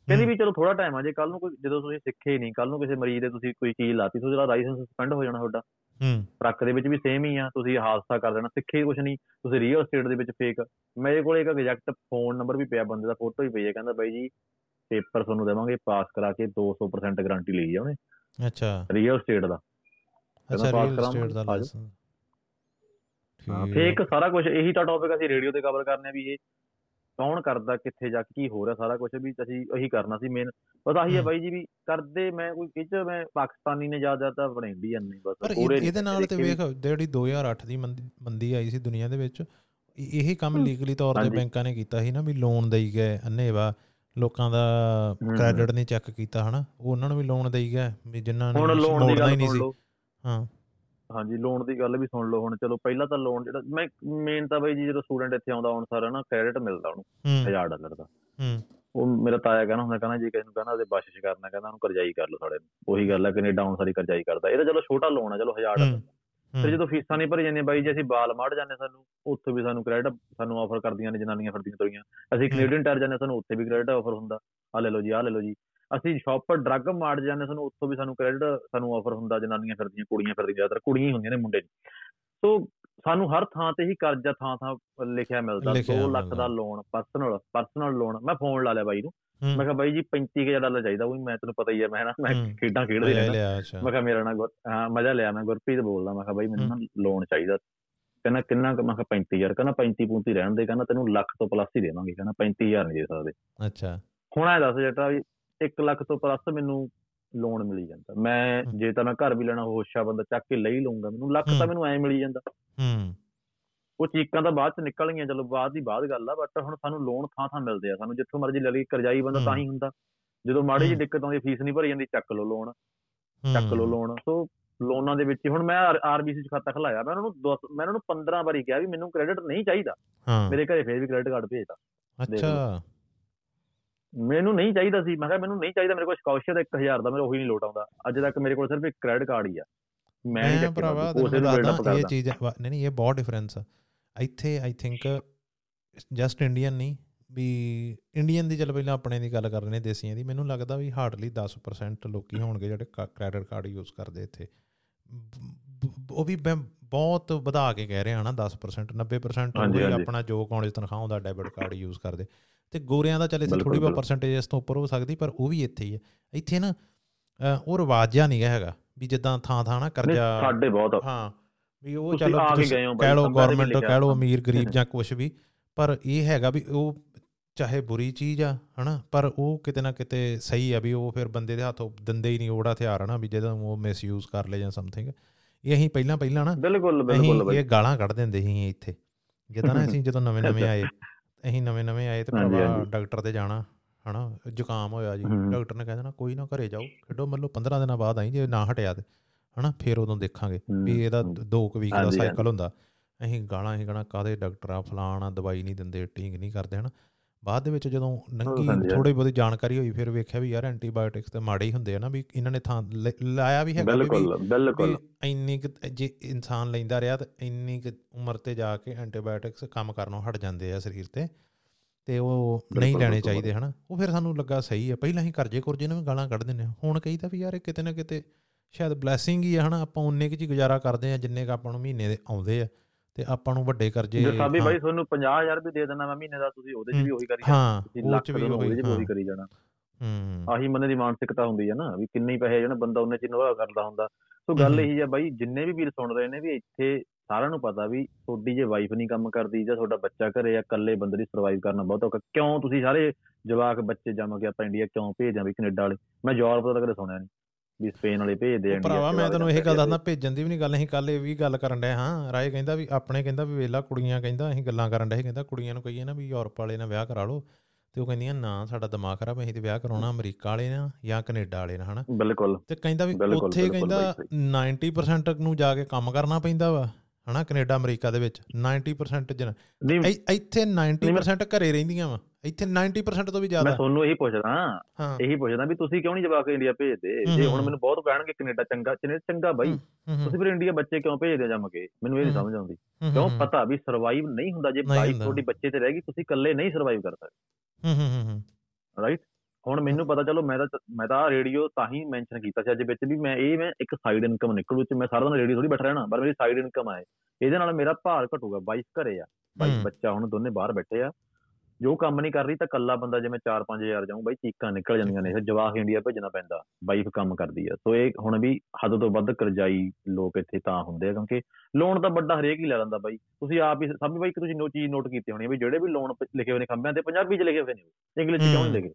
ਕਹਿੰਦੀ ਵੀ ਚਲੋ ਥੋੜਾ ਟਾਈਮ ਆ ਜੇ ਕੱਲ ਨੂੰ ਕੋਈ ਜਦੋਂ ਤੁਸੀਂ ਸਿੱਖੇ ਨਹੀਂ ਕੱਲ ਨੂੰ ਕਿਸੇ ਮਰੀਜ਼ ਦੇ ਤੁਸੀਂ ਕੋਈ ਚੀਜ਼ ਲਾਤੀ ਤੁਹਾਡਾ ਲਾਇਸੈਂਸ ਸਸਪੈਂਡ ਹੋ ਜਾਣਾ ਤੁਹਾਡਾ। ਟਰੱਕ ਦੇ ਵਿੱਚ ਵੀ ਸੇਮ ਹੀ ਆ ਤੁਸੀਂ ਹਾਦਸਾ ਕਰ ਦੇਣਾ ਸਿੱਖੇ ਕੁਝ ਨਹੀਂ ਤੁਸੀਂ ਰੀਅਲ estate ਦੇ ਵਿੱਚ ਫੇਕ ਮੇਰੇ ਕੋਲ ਇੱਕ ਐਗਜ਼ੈਕਟ ਫੋਨ ਨੰਬਰ ਵੀ ਪਿਆ ਬੰਦੇ ਦਾ ਫੋਟੋ ਵੀ ਪਈ ਹੈ ਕਹਿੰਦਾ ਬਾਈ ਜੀ ਪੇਪਰ ਤੁਹਾਨੂੰ ਦੇਵਾਂਗੇ ਪਾਸ ਕਰਾ ਕੇ 200% ਗਾਰੰਟੀ ਲਈ ਆ ਉਹਨੇ।
ਅੱਛਾ।
ਰੀਅਲ estate ਦਾ।
ਅੱਛਾ ਰੀਅਲ ਸਟੇਟ ਦਾ। ਲਾਇਸੈਂਸ ਠੀਕ।
ਫੇਕ ਸਾਰਾ ਕੁਝ ਇਹੀ ਤਾਂ ਟੌਪਿਕ ਅਸੀਂ ਰੇਡੀਓ ਤੇ ਕਵਰ ਕਰਨੇ ਆ ਵੀ ਇਹ ਕੌਣ ਕਰਦਾ ਕਿੱਥੇ ਜਾ ਕੇ ਕੀ ਹੋ ਰਿਹਾ ਸਾਰਾ ਕੁਝ ਵੀ ਅਸੀਂ ਇਹੀ ਕਰਨਾ ਸੀ ਮੇਨ ਪਤਾ ਹੀ ਹੈ। ਬਾਈ ਜੀ ਵੀ ਕਰਦੇ ਮੈਂ ਕੋਈ ਕਿਚ ਮੈਂ ਪਾਕਿਸਤਾਨੀ ਨੇ ਜ਼ਿਆਦਾ ਤਾਂ ਆਪਣੇ ਇੰਡੀਅਨ ਨੇ ਬਸ
ਪਰ ਇਹਦੇ ਨਾਲ ਤੇ ਵੇਖ ਜਿਹੜੀ 2008 ਦੀ ਮੰਦੀ ਆਈ ਸੀ ਦੁਨੀਆ ਦੇ ਵਿੱਚ ਇਹ- ਕੰਮ ਲੀਗਲੀ ਤੌਰ ਤੇ। ਬੈਂਕਾਂ ਨੇ ਕੀਤਾ ਸੀ ਨਾ ਵੀ ਲੋਨ ਦੇਈ ਗਏ ਅੰਨੇਵਾ ਲੋਕਾਂ ਦਾ। ਕ੍ਰੈਡਿਟ ਨਹੀਂ ਚੈੱਕ ਕੀਤਾ ਹਨਾ ਉਹ ਉਹਨਾਂ ਨੂੰ ਵੀ ਲੋਨ ਦੇਈ ਗਏ ਵੀ ਜਿਨ੍ਹਾਂ ਨੇ
ਹੁਣ ਲੋਨ ਦੀ
ਮੋੜਨਾ ਹੀ
ਗੱਲ
ਨਹੀਂ ਸੀ ਹਾਂ
ਹਾਂਜੀ ਲੋਨ ਦੀ ਗੱਲ ਵੀ ਸੁਣ ਲਓ ਹੁਣ ਚਲੋ ਪਹਿਲਾਂ ਤਾਂ ਲੋਨ ਜਿਹੜਾ ਮੈਂ ਮੇਨ ਤਾਂ ਬਾਈ ਜੀ ਜਦੋਂ ਸਟੂਡੈਂਟ ਇੱਥੇ ਆਉਂਦਾ ਹੁਣ ਸਾਰਾ ਨਾ ਕ੍ਰੈਡਿਟ ਮਿਲਦਾ ਉਹਨੂੰ
ਹੂੰ।
1000 ਡਾਲਰ ਦਾ।
ਹੂੰ।
ਉਹ ਮੇਰਾ ਤਾਇਆ ਕਹਿੰਦਾ ਹੁੰਦਾ ਕਹਿੰਦਾ ਜੀ ਕਿਸੇ ਨੂੰ ਕਹਿੰਦਾ ਉਹਦੇ ਬਖਸ਼ਿਸ਼ ਕਰਨਾ ਕਹਿੰਦਾ ਉਹਨੂੰ ਕਰਜ਼ਾਈ ਕਰ ਲਓ ਸਾਡੇ ਉਹੀ ਗੱਲ ਹੈ ਕੈਨੇਡਾ ਹੁਣ ਸਾਰੀ ਕਰਜ਼ਾਈ ਕਰਦਾ। ਇਹ ਤਾਂ ਚਲੋ ਛੋਟਾ ਲੋਨ ਹੈ ਚਲੋ 1000 ਡਾਲਰ ਫਿਰ ਜਦੋਂ ਫੀਸਾਂ ਨਹੀਂ ਭਰੀ ਜਾਂਦੀਆਂ ਬਾਈ ਜੀ ਅਸੀਂ ਬਾਲ ਮਾੜ ਜਾਂਦੇ ਸਾਨੂੰ ਉੱਥੇ ਵੀ ਸਾਨੂੰ ਕ੍ਰੈਡਿਟ ਸਾਨੂੰ ਆਫਰ ਕਰਦੀਆਂ ਨੇ ਜਨਾਨੀਆਂ ਫਿਰਦੀਆਂ ਤੋਰੀਆਂ ਅਸੀਂ ਕੈਨੇਡੀਅਨ ਟਾਇਰ ਜਾਂਦੇ ਸਾਨੂੰ ਉੱਥੇ ਵੀ ਕ੍ਰੈਡਿਟ ਆਫਰ ਹੁੰਦਾ। ਆ ਲੈ ਲਓ ਜੀ ਆ ਲੈ ਲਓ ਜੀ। ਅਸੀਂ ਸ਼ਾਪ ਡਰੱਗ ਮਾੜ ਜਾਂਦੇ ਸਾਨੂੰ ਉੱਥੋਂ ਵੀ ਸਾਨੂੰ ਕ੍ਰੈਡਿਟ ਸਾਨੂੰ ਆਫਰ ਹੁੰਦਾ ਜਨਾਨੀਆਂ ਫਿਰਦੀਆਂ ਕੁੜੀਆਂ ਫਿਰਦੀਆਂ ਜ਼ਿਆਦਾਤਰ ਕੁੜੀਆਂ ਹੀ ਹੁੰਦੀਆਂ ਨੇ ਮੁੰਡੇ ਨਹੀਂ ਸੋ ਸਾਨੂੰ ਹਰ ਥਾਂ ਤੇ ਹੀ ਕਰਜ਼ਾ ਥਾਂ ਥਾਂ ਲਿਖਿਆ ਮਿਲਦਾ
ਲਿਖਿਆ
2 ਲੱਖ। ਦਾ ਲੋਨ ਪਰਸਨਲ ਪਰਸਨਲ ਲੋਨ ਮੈਂ ਫੋਨ ਲਾ ਲਿਆ ਬਾਈ ਨੂੰ। ਮੈਂ ਕਿਹਾ ਬਾਈ ਜੀ 35000 ਡਾਲਰ ਚਾਹੀਦਾ ਉਹ ਮੈਂ ਤੈਨੂੰ ਪਤਾ ਹੀ ਹੈ ਮੈਂ ਨਾ ਮੈਂ। ਖੇਡਾਂ ਖੇਡਦੇ ਰਹਿੰਦਾ ਮੈਂ ਕਿਹਾ ਮੇਰਾ ਨਾ ਹਾਂ ਮਜ਼ਾ ਲਿਆ ਮੈਂ ਗੁਰਪ੍ਰੀਤ ਬੋਲਦਾ ਮੈਂ ਕਿਹਾ ਬਾਈ ਮੈਨੂੰ ਨਾ ਲੋਨ ਚਾਹੀਦਾ ਕਹਿੰਦਾ ਕਿੰਨਾ? ਮੈਂ ਕਿਹਾ 35000 ਕਹਿੰਦਾ 35 35 ਰਹਿਣ ਦੇ ਕਹਿੰਦਾ ਤੈਨੂੰ ਲੱਖ ਤੋਂ ਪਲੱਸ ਹੀ ਦੇਵਾਂਗੇ ਕਹਿੰਦਾ 35000 ਨਹੀਂ ਦੇ ਸਕਦੇ
ਅੱਛਾ
ਹੁਣ ਐ ਦੱਸ ਜੇਟਾ ਵੀ 1 ਲੱਖ ਤੋਂ ਪਲੱਸ ਮੈਨੂੰ ਲੋਨ ਮਿਲੀ ਜਾਂਦਾ। ਮੈਂ। ਜੇ ਤਾਂ ਮੈਂ ਘਰ ਵੀ ਲੈਣਾ ਹੋਸ਼ਾ ਬੰਦਾ ਚੱਕ ਕੇ ਲਈ ਲਊਂਗਾ ਮੈਨੂੰ ਲੱਖ ਤਾਂ। ਮੈਨੂੰ ਐ ਮਿਲੀ ਜਾਂਦਾ।
ਹੂੰ।
ਉਹ ਚੀਕਾਂ ਤਾਂ ਬਾਅਦ ਚ ਨਿਕਲ ਗਈਆਂ ਚਲੋ ਬਾਅਦ ਦੀ ਬਾਅਦ ਗੱਲ ਆ ਬਟ ਹੁਣ ਸਾਨੂੰ ਲੋਨ ਥਾਂ ਥਾਂ ਮਿਲਦੇ ਆ ਸਾਨੂੰ ਜਿੱਥੋਂ ਮਰਜ਼ੀ ਲੈ ਲਈ ਕਰਜ਼ਾਈ ਬੰਦਾ ਤਾਂ ਹੀ ਹੁੰਦਾ। ਜਦੋਂ ਮਾੜੀ
ਹਮ।
ਦਿੱਕਤ ਆਉਂਦੀ ਫੀਸ ਨਹੀਂ ਭਰੀ ਜਾਂਦੀ ਚੱਕ ਲਓ ਲੋਨ ਚੱਕ ਲਓ। ਲੋਨ ਸੋ ਲੋਨਾਂ ਦੇ ਵਿੱਚ ਹੁਣ ਮੈਂ ਆਰਬੀਸੀ ਚ ਖਾਤਾ ਖਲਾਇਆ ਮੈਂ ਉਹਨਾਂ ਨੂੰ ਮੈਂ ਉਹਨਾਂ ਨੂੰ 15 ਵਾਰੀ ਕਿਹਾ ਵੀ ਮੈਨੂੰ ਕ੍ਰੈਡਿਟ ਨਹੀਂ ਚਾਹੀਦਾ। ਮੇਰੇ ਘਰੇ ਫੇਰ ਵੀ ਕ੍ਰੈਡਿਟ ਕਾਰਡ ਭੇਜਦਾ
ਅੱਛਾ।
ਮੈਨੂੰ ਨਹੀਂ ਚਾਹੀਦਾ ਸੀ। ਮੈਂ ਕਿਹਾ ਮੈਨੂੰ ਨਹੀਂ ਚਾਹੀਦਾ ਮੇਰੇ ਕੋਲ ਸਕਾਲਰਸ਼ਿਪ ਦਾ 1000 ਦਾ ਮੇਰਾ ਉਹੀ ਨਹੀਂ ਲੋਟ ਆਉਂਦਾ। ਅੱਜ ਤੱਕ ਮੇਰੇ ਕੋਲ ਸਿਰਫ ਇੱਕ ਕ੍ਰੈਡਿਟ ਕਾਰਡ ਹੀ ਆ। ਮੈਂ ਨਹੀਂ
ਭਰਾਵਾ ਇਹ ਚੀਜ਼ ਨਹੀਂ ਨਹੀਂ ਇਹ ਬਹੁਤ ਡਿਫਰੈਂਸ ਆ। ਇੱਥੇ ਆਈ ਥਿੰਕ ਜਸਟ ਇੰਡੀਅਨ ਨਹੀਂ ਵੀ ਇੰਡੀਅਨ ਦੀ ਚੱਲ ਪਹਿਲਾਂ ਆਪਣੇ ਦੀ ਗੱਲ ਕਰ ਰਹੇ ਨੇ ਦੇਸੀਆਂ ਦੀ। ਮੈਨੂੰ ਲੱਗਦਾ ਵੀ ਹਾਰਡਲੀ 10% ਲੋਕੀ ਹੋਣਗੇ ਜਿਹੜੇ ਕ੍ਰੈਡਿਟ ਕਾਰਡ ਯੂਜ਼ ਕਰਦੇ ਇੱਥੇ। ਉਹ ਵੀ ਮੈਂ ਬਹੁਤ ਵਧਾ ਕੇ ਕਹਿ ਰਿਹਾ ਨਾ 10% 90%
ਹਾਂਜੀ,
ਉਹ
ਹਾਂਜੀ।
ਆਪਣਾ ਜੋ ਕਾਲਜ ਤਨਖਾਹ ਹੁੰਦਾ ਡੈਬਿਟ ਕਾਰਡ ਯੂਜ਼ ਕਰਦੇ। ਤੇ ਗੋਰਿਆਂ ਦਾ ਚੱਲ
ਬਿਲਕੁਲ,
ਥੋੜੀ ਬਹੁਤ। ਪਰਸੈਂਟੇਜ ਇਸ ਤੋਂ ਉੱਪਰ ਹੋ ਸਕਦੀ ਪਰ ਉਹ ਵੀ ਇੱਥੇ ਹੀ ਹੈ। ਇੱਥੇ ਨਾ ਉਹ ਰਿਵਾਜ ਜਿਹਾ ਨਹੀਂ ਹੈਗਾ ਵੀ ਜਿੱਦਾਂ ਥਾਂ ਥਾਂ ਨਾ ਕਰਜ਼ਾ
ਸਾਡੇ ਬਹੁਤ
ਹਾਂ ਵੀ ਉਹ ਚਲੋ ਕਹਿ
ਕੇ
ਗਵਰਨਮੈਂਟ ਕਹਿ
ਹਾਂ।
ਅਮੀਰ ਗਰੀਬ ਜਾਂ ਕੁਝ ਵੀ ਪਰ ਇਹ ਹੈਗਾ ਵੀ ਉਹ ਚਾਹੇ ਬੁਰੀ ਚੀਜ਼ ਆ ਹਨਾ ਪਰ ਉਹ ਕਿਤੇ ਨਾ ਕਿਤੇ ਸਹੀ ਆ ਵੀ ਉਹ ਫਿਰ ਬੰਦੇ ਦੇ ਹੱਥੋਂ ਦਿੰਦੇ ਹੀ ਨਹੀਂ ਉਹੜਾ ਹਥਿਆਰ ਹਨਾ ਵੀ ਜਦੋਂ ਉਹ ਮਿਸਯੂਜ਼ ਕਰ ਲੇ ਜਾਂ ਸਮਥਿੰਗ ਇਹ ਅਸੀਂ ਪਹਿਲਾਂ ਪਹਿਲਾਂ ਨਾ
ਬਿਲਕੁਲ ਬਿਲਕੁਲ
ਇਹ ਗਾਲਾਂ ਕੱਢ ਦਿੰਦੇ ਸੀ ਇੱਥੇ। ਜਿੱਦਾਂ ਨਾ ਅਸੀਂ ਜਦੋਂ ਨਵੇਂ ਨਵੇਂ ਆਏ ਅਸੀਂ ਨਵੇਂ ਨਵੇਂ ਆਏ ਤੇ ਭਰਾਵਾ। ਡਾਕਟਰ ਤੇ ਜਾਣਾ ਹਨਾ ਜ਼ੁਕਾਮ ਹੋਇਆ ਜੀ। ਡਾਕਟਰ ਨੇ ਕਹਿ ਦੇਣਾ ਕੋਈ ਨਾ ਘਰੇ ਜਾਓ ਖੇਡੋ ਮਤਲਬ 15 ਦਿਨਾਂ ਬਾਅਦ ਆਈ ਜੇ ਨਾ ਹਟਿਆ ਤੇ ਹਨਾ ਫਿਰ ਉਦੋਂ ਦੇਖਾਂਗੇ ਵੀ ਇਹਦਾ
ਹੂੰ।
2 ਕੁ ਵੀਕ ਦਾ ਸਾਈਕਲ ਹੁੰਦਾ ਅਸੀਂ ਗਾਲਾਂ ਅਸੀਂ ਕਹਣਾ ਕਾਦੇ ਡਾਕਟਰ ਆ ਫਲਾਣਾ ਦਵਾਈ ਨਹੀਂ ਦਿੰਦੇ ਟੀਂਗ ਨਹੀਂ ਕਰਦੇ ਹਨ ਬਾਅਦ ਦੇ ਵਿੱਚ ਜਦੋਂ ਨੰਗੀ ਥੋੜੀ ਬਹੁਤੀ ਜਾਣਕਾਰੀ ਹੋਈ ਫਿਰ ਵੇਖਿਆ ਵੀ ਯਾਰ ਐਂਟੀਬਾਇਓਟਿਕਸ ਤੇ ਮਾੜੇ ਹੀ ਹੁੰਦੇ ਆ ਨਾ ਵੀ ਇਹਨਾਂ ਨੇ ਥਾਂ ਲਾਇਆ ਵੀ ਵੀ-
ਬਿਲਕੁਲ ਬਿਲਕੁਲ।
ਇੰਨੀ ਕੁ ਜੇ ਇਨਸਾਨ ਲੈਂਦਾ ਰਿਹਾ ਤਾਂ ਇੰਨੀ ਕੁ ਉਮਰ ਤੇ ਜਾ ਕੇ ਐਂਟੀਬਾਇਓਟਿਕਸ ਕੰਮ ਕਰਨੋਂ ਹਟ ਜਾਂਦੇ ਆ ਸਰੀਰ ਤੇ ਤੇ ਉਹ ਨਹੀਂ ਲੈਣੇ ਚਾਹੀਦੇ ਹਨ। ਉਹ ਫਿਰ ਸਾਨੂੰ ਲੱਗਾ ਸਹੀ ਹੈ ਪਹਿਲਾਂ ਹੀ ਕਰਜੇ ਕੁਰਜੇ ਨੂੰ ਵੀ ਗਾਲਾਂ ਕੱਢ ਦਿੰਦੇ ਆ ਹੁਣ ਕਹੀਦਾ ਵੀ ਯਾਰ ਇਹ ਕਿਤੇ ਨਾ ਕਿਤੇ ਸ਼ਾਇਦ ਬਲੇਸਿੰਗ ਹੀ ਹੈ ਹਨਾ ਆਪਾਂ ਉਨੇ ਕੁ ਹੀ ਗੁਜ਼ਾਰਾ ਕਰਦੇ ਆ ਜਿੰਨੇ ਕ ਆਪਾਂ ਨੂੰ ਮਹੀਨੇ ਦੇ ਆਉਂਦੇ ਆ। ਤੇ ਆਪਾਂ ਨੂੰ ਵੱਡੇ ਕਰਜੇ
ਜੇ ਸਾਬੀ ਬਾਈ ਤੁਹਾਨੂੰ 50000 ਵੀ ਦੇ ਦੇਣਾ ਮੈਂ ਮਹੀਨੇ ਦਾ ਤੁਸੀਂ ਉਹਦੇ 'ਚ ਵੀ ਉਹੀ ਕਰੀ ਜਾਣਾ।
ਹਾਂ
ਲੱਖ
ਚ ਵੀ
ਉਹਦੇ 'ਚ ਵੀ ਉਹੀ ਕਰੀ ਜਾਣਾ।
ਹੂੰ।
ਆਹੀ ਬੰਦੇ ਦੀ ਮਾਨਸਿਕਤਾ ਹੁੰਦੀ ਹੈ ਨਾ ਵੀ ਕਿੰਨੀ ਪੈਸੇ ਜਿਹੜਾ ਬੰਦਾ ਉਹਨੇ ਚ ਨਿਵਾਹ ਕਰਦਾ ਹੁੰਦਾ। ਸੋ ਗੱਲ। ਇਹੀ ਹੈ ਬਾਈ ਜਿੰਨੇ ਵੀ ਵੀਰ ਸੁਣ ਰਹੇ ਨੇ ਵੀ ਇੱਥੇ ਸਾਰਿਆਂ ਨੂੰ ਪਤਾ ਵੀ ਤੁਹਾਡੀ ਜੇ ਵਾਈਫ ਨਹੀਂ ਕੰਮ ਕਰਦੀ ਜਾਂ ਤੁਹਾਡਾ ਬੱਚਾ ਘਰੇ ਆ ਇਕੱਲੇ ਬੰਦੇ ਦੀ ਸਰਵਾਈਵ ਕਰਨਾ ਬਹੁਤ ਔਖਾ। ਕਿਉਂ ਤੁਸੀਂ ਸਾਰੇ ਜਵਾਕ ਬੱਚੇ ਜੰਮ ਕੇ ਆਪਾਂ ਇੰਡੀਆ ਕਿਉਂ ਭੇਜਾਂ ਵੀ ਕੈਨੇਡਾ ਵਾਲੇ? ਮੈਂ ਯੂਰਪ ਦਾ ਕਦੇ ਸੁਣਿਆ ਨਹੀਂ ਵੀ ਸਪੇਨ ਵਾਲੇ ਭੇਜਦੇ ਆ
ਭਰਾਵਾ ਮੈਂ ਤੈਨੂੰ ਇਹ ਗੱਲ ਦੱਸਦਾ ਭੇਜਣ ਦੀ ਵੀ ਨਹੀਂ ਗੱਲ ਅਸੀਂ ਕੱਲ ਇਹ ਵੀ ਗੱਲ ਕਰਨ ਡਏ ਹਾਂ। ਰਾਏ ਕਹਿੰਦਾ ਵੀ ਆਪਣੇ ਕਹਿੰਦਾ ਵੀ ਵੇਲਾ ਕੁੜੀਆਂ ਕਹਿੰਦਾ ਅਸੀਂ ਗੱਲਾਂ ਕਰਨ ਡਏ ਕਹਿੰਦਾ ਕੁੜੀਆਂ ਨੂੰ ਕਹੀਏ ਨਾ ਵੀ ਯੂਰਪ ਵਾਲੇ ਨਾਲ ਵਿਆਹ ਕਰਾ ਲਓ। ਤੇ ਉਹ ਕਹਿੰਦੀਆਂ ਨਾ ਸਾਡਾ ਦਿਮਾਗ ਖਰਾਬ ਅਸੀਂ ਤੇ ਵਿਆਹ ਕਰਾਉਣਾ ਅਮਰੀਕਾ ਵਾਲੇ ਨਾਲ ਜਾਂ ਕੈਨੇਡਾ ਵਾਲੇ ਨਾਲ ਹਨਾ?
ਬਿਲਕੁਲ।
ਤੇ ਕਹਿੰਦਾ ਵੀ ਉੱਥੇ ਕਹਿੰਦਾ
ਬਾਈ
90% ਨੂੰ ਜਾ ਕੇ ਕੰਮ ਕਰਨਾ ਪੈਂਦਾ ਵਾ ਹਨਾ? ਕੈਨੇਡਾ ਅਮਰੀਕਾ ਦੇ ਵਿੱਚ 90% ਜਨ ਇੱਥੇ 90% ਘਰੇ ਰਹਿੰਦੀਆਂ ਵਾ। ਇੱਥੇ 90% ਤੋਂ ਵੀ
ਮੈਂ
ਜ਼ਿਆਦਾ
ਤੁਹਾਨੂੰ ਇਹੀ ਪੁੱਛਦਾ
ਹਾਂ।
ਇਹੀ ਪੁੱਛਦਾ ਵੀ ਤੁਸੀਂ ਕਿਉਂ ਨਹੀਂ ਜਵਾਕ ਇੰਡੀਆ ਭੇਜਦੇ? ਜੇ ਹੁਣ। ਮੈਨੂੰ ਬਹੁਤ ਕਹਿਣਗੇ ਕੈਨੇਡਾ ਚੰਗਾ ਚਨੇ ਚੰਗਾ ਬਾਈ। ਤੁਸੀਂ ਫਿਰ ਇੰਡੀਆ ਬੱਚੇ ਕਿਉਂ ਭੇਜਦੇ ਜੰਮ ਕੇ? ਮੈਨੂੰ ਇਹ ਨਹੀਂ। ਸਮਝ ਆਉਂਦੀ। ਕਿਉਂ ਪਤਾ ਵੀ ਸਰਵਾਈਵ ਨਹੀਂ ਹੁੰਦਾ ਜੇ
ਹੁੰਦਾ।
ਤੁਹਾਡੀ ਬੱਚੇ ਤੇ ਰਹਿ ਗਈ ਤੁਸੀਂ ਇਕੱਲੇ ਨਹੀਂ ਸਰਵਾਈਵ ਕਰ ਸਕਦੇ।
ਹੂੰ, ਹੂੰ, ਹੂੰ,
ਰਾਈਟ ਹੁਣ ਮੈਨੂੰ ਪਤਾ ਚਲੋ ਮੈਂ ਤਾਂ ਮੈਂ ਤਾਂ ਰੇਡੀਓ ਤਾਂ ਹੀ ਮੈਂਸ਼ਨ ਕੀਤਾ ਸੀ ਅੱਜ ਵਿੱਚ ਵੀ ਮੈਂ ਇਹ ਮੈਂ ਇੱਕ ਸਾਈਡ ਇਨਕਮ ਨਿਕਲੂ ਚ ਮੈਂ ਸਾਰਾ ਦਿਨ ਰੇਡੀਓ ਥੋੜੀ ਬੈਠਾ ਰਹਿਣਾ ਪਰ ਮੇਰੀ ਸਾਈਡ ਇਨਕਮ ਆਏ ਇਹਦੇ ਨਾਲ ਮੇਰਾ ਭਾਰ ਘਟੂਗਾ ਵਾਈਫ ਘਰੇ ਆ। ਵਾਈਫ
ਹੂੰ।
ਬੱਚਾ ਹੁਣ ਦੋਨੇ ਬਾਹਰ ਬੈਠੇ ਆ। ਜੋ ਕੰਮ ਨਹੀਂ ਕਰ ਰਹੀ ਤਾਂ ਕੱਲਾ ਬੰਦਾ ਜਿਵੇਂ 4-5000 ਜਾਊਂ ਬਾਈ ਚੀਕਾਂ ਨਿਕਲ ਜਾਂਦੀਆਂ ਨੇ ਫਿਰ ਜਵਾਕ ਇੰਡੀਆ ਭੇਜਣਾ ਪੈਂਦਾ ਵਾਈਫ ਕੰਮ ਕਰਦੀ ਆ। ਸੋ ਇਹ ਹੁਣ ਵੀ ਹੱਦ ਤੋਂ ਵੱਧ ਕਰਜ਼ਾਈ ਲੋਕ ਇੱਥੇ ਤਾਂ ਹੁੰਦੇ ਆ ਕਿਉਂਕਿ ਲੋਨ ਤਾਂ ਵੱਡਾ ਹਰੇਕ ਹੀ ਲੈ ਲੈਂਦਾ ਬਾਈ। ਤੁਸੀਂ ਆਪ ਹੀ ਸਭ ਬਾਈ ਇੱਕ ਤੁਸੀਂ ਨੋ ਚੀਜ਼ ਨੋਟ ਕੀਤੀ ਹੋਣੀ ਵੀ ਜਿਹੜੇ ਵੀ ਲੋਨ ਲਿਖੇ ਹੋਏ ਨੇ ਖੰਭਿਆਂ ਤੇ ਪੰਜਾਬੀ 'ਚ ਲਿਖੇ ਹੋਏ ਨੇ ਇੰਗਲਿਸ਼ 'ਚ ਕਿਉਂ ਨਹੀਂ ਲਿਖੇ?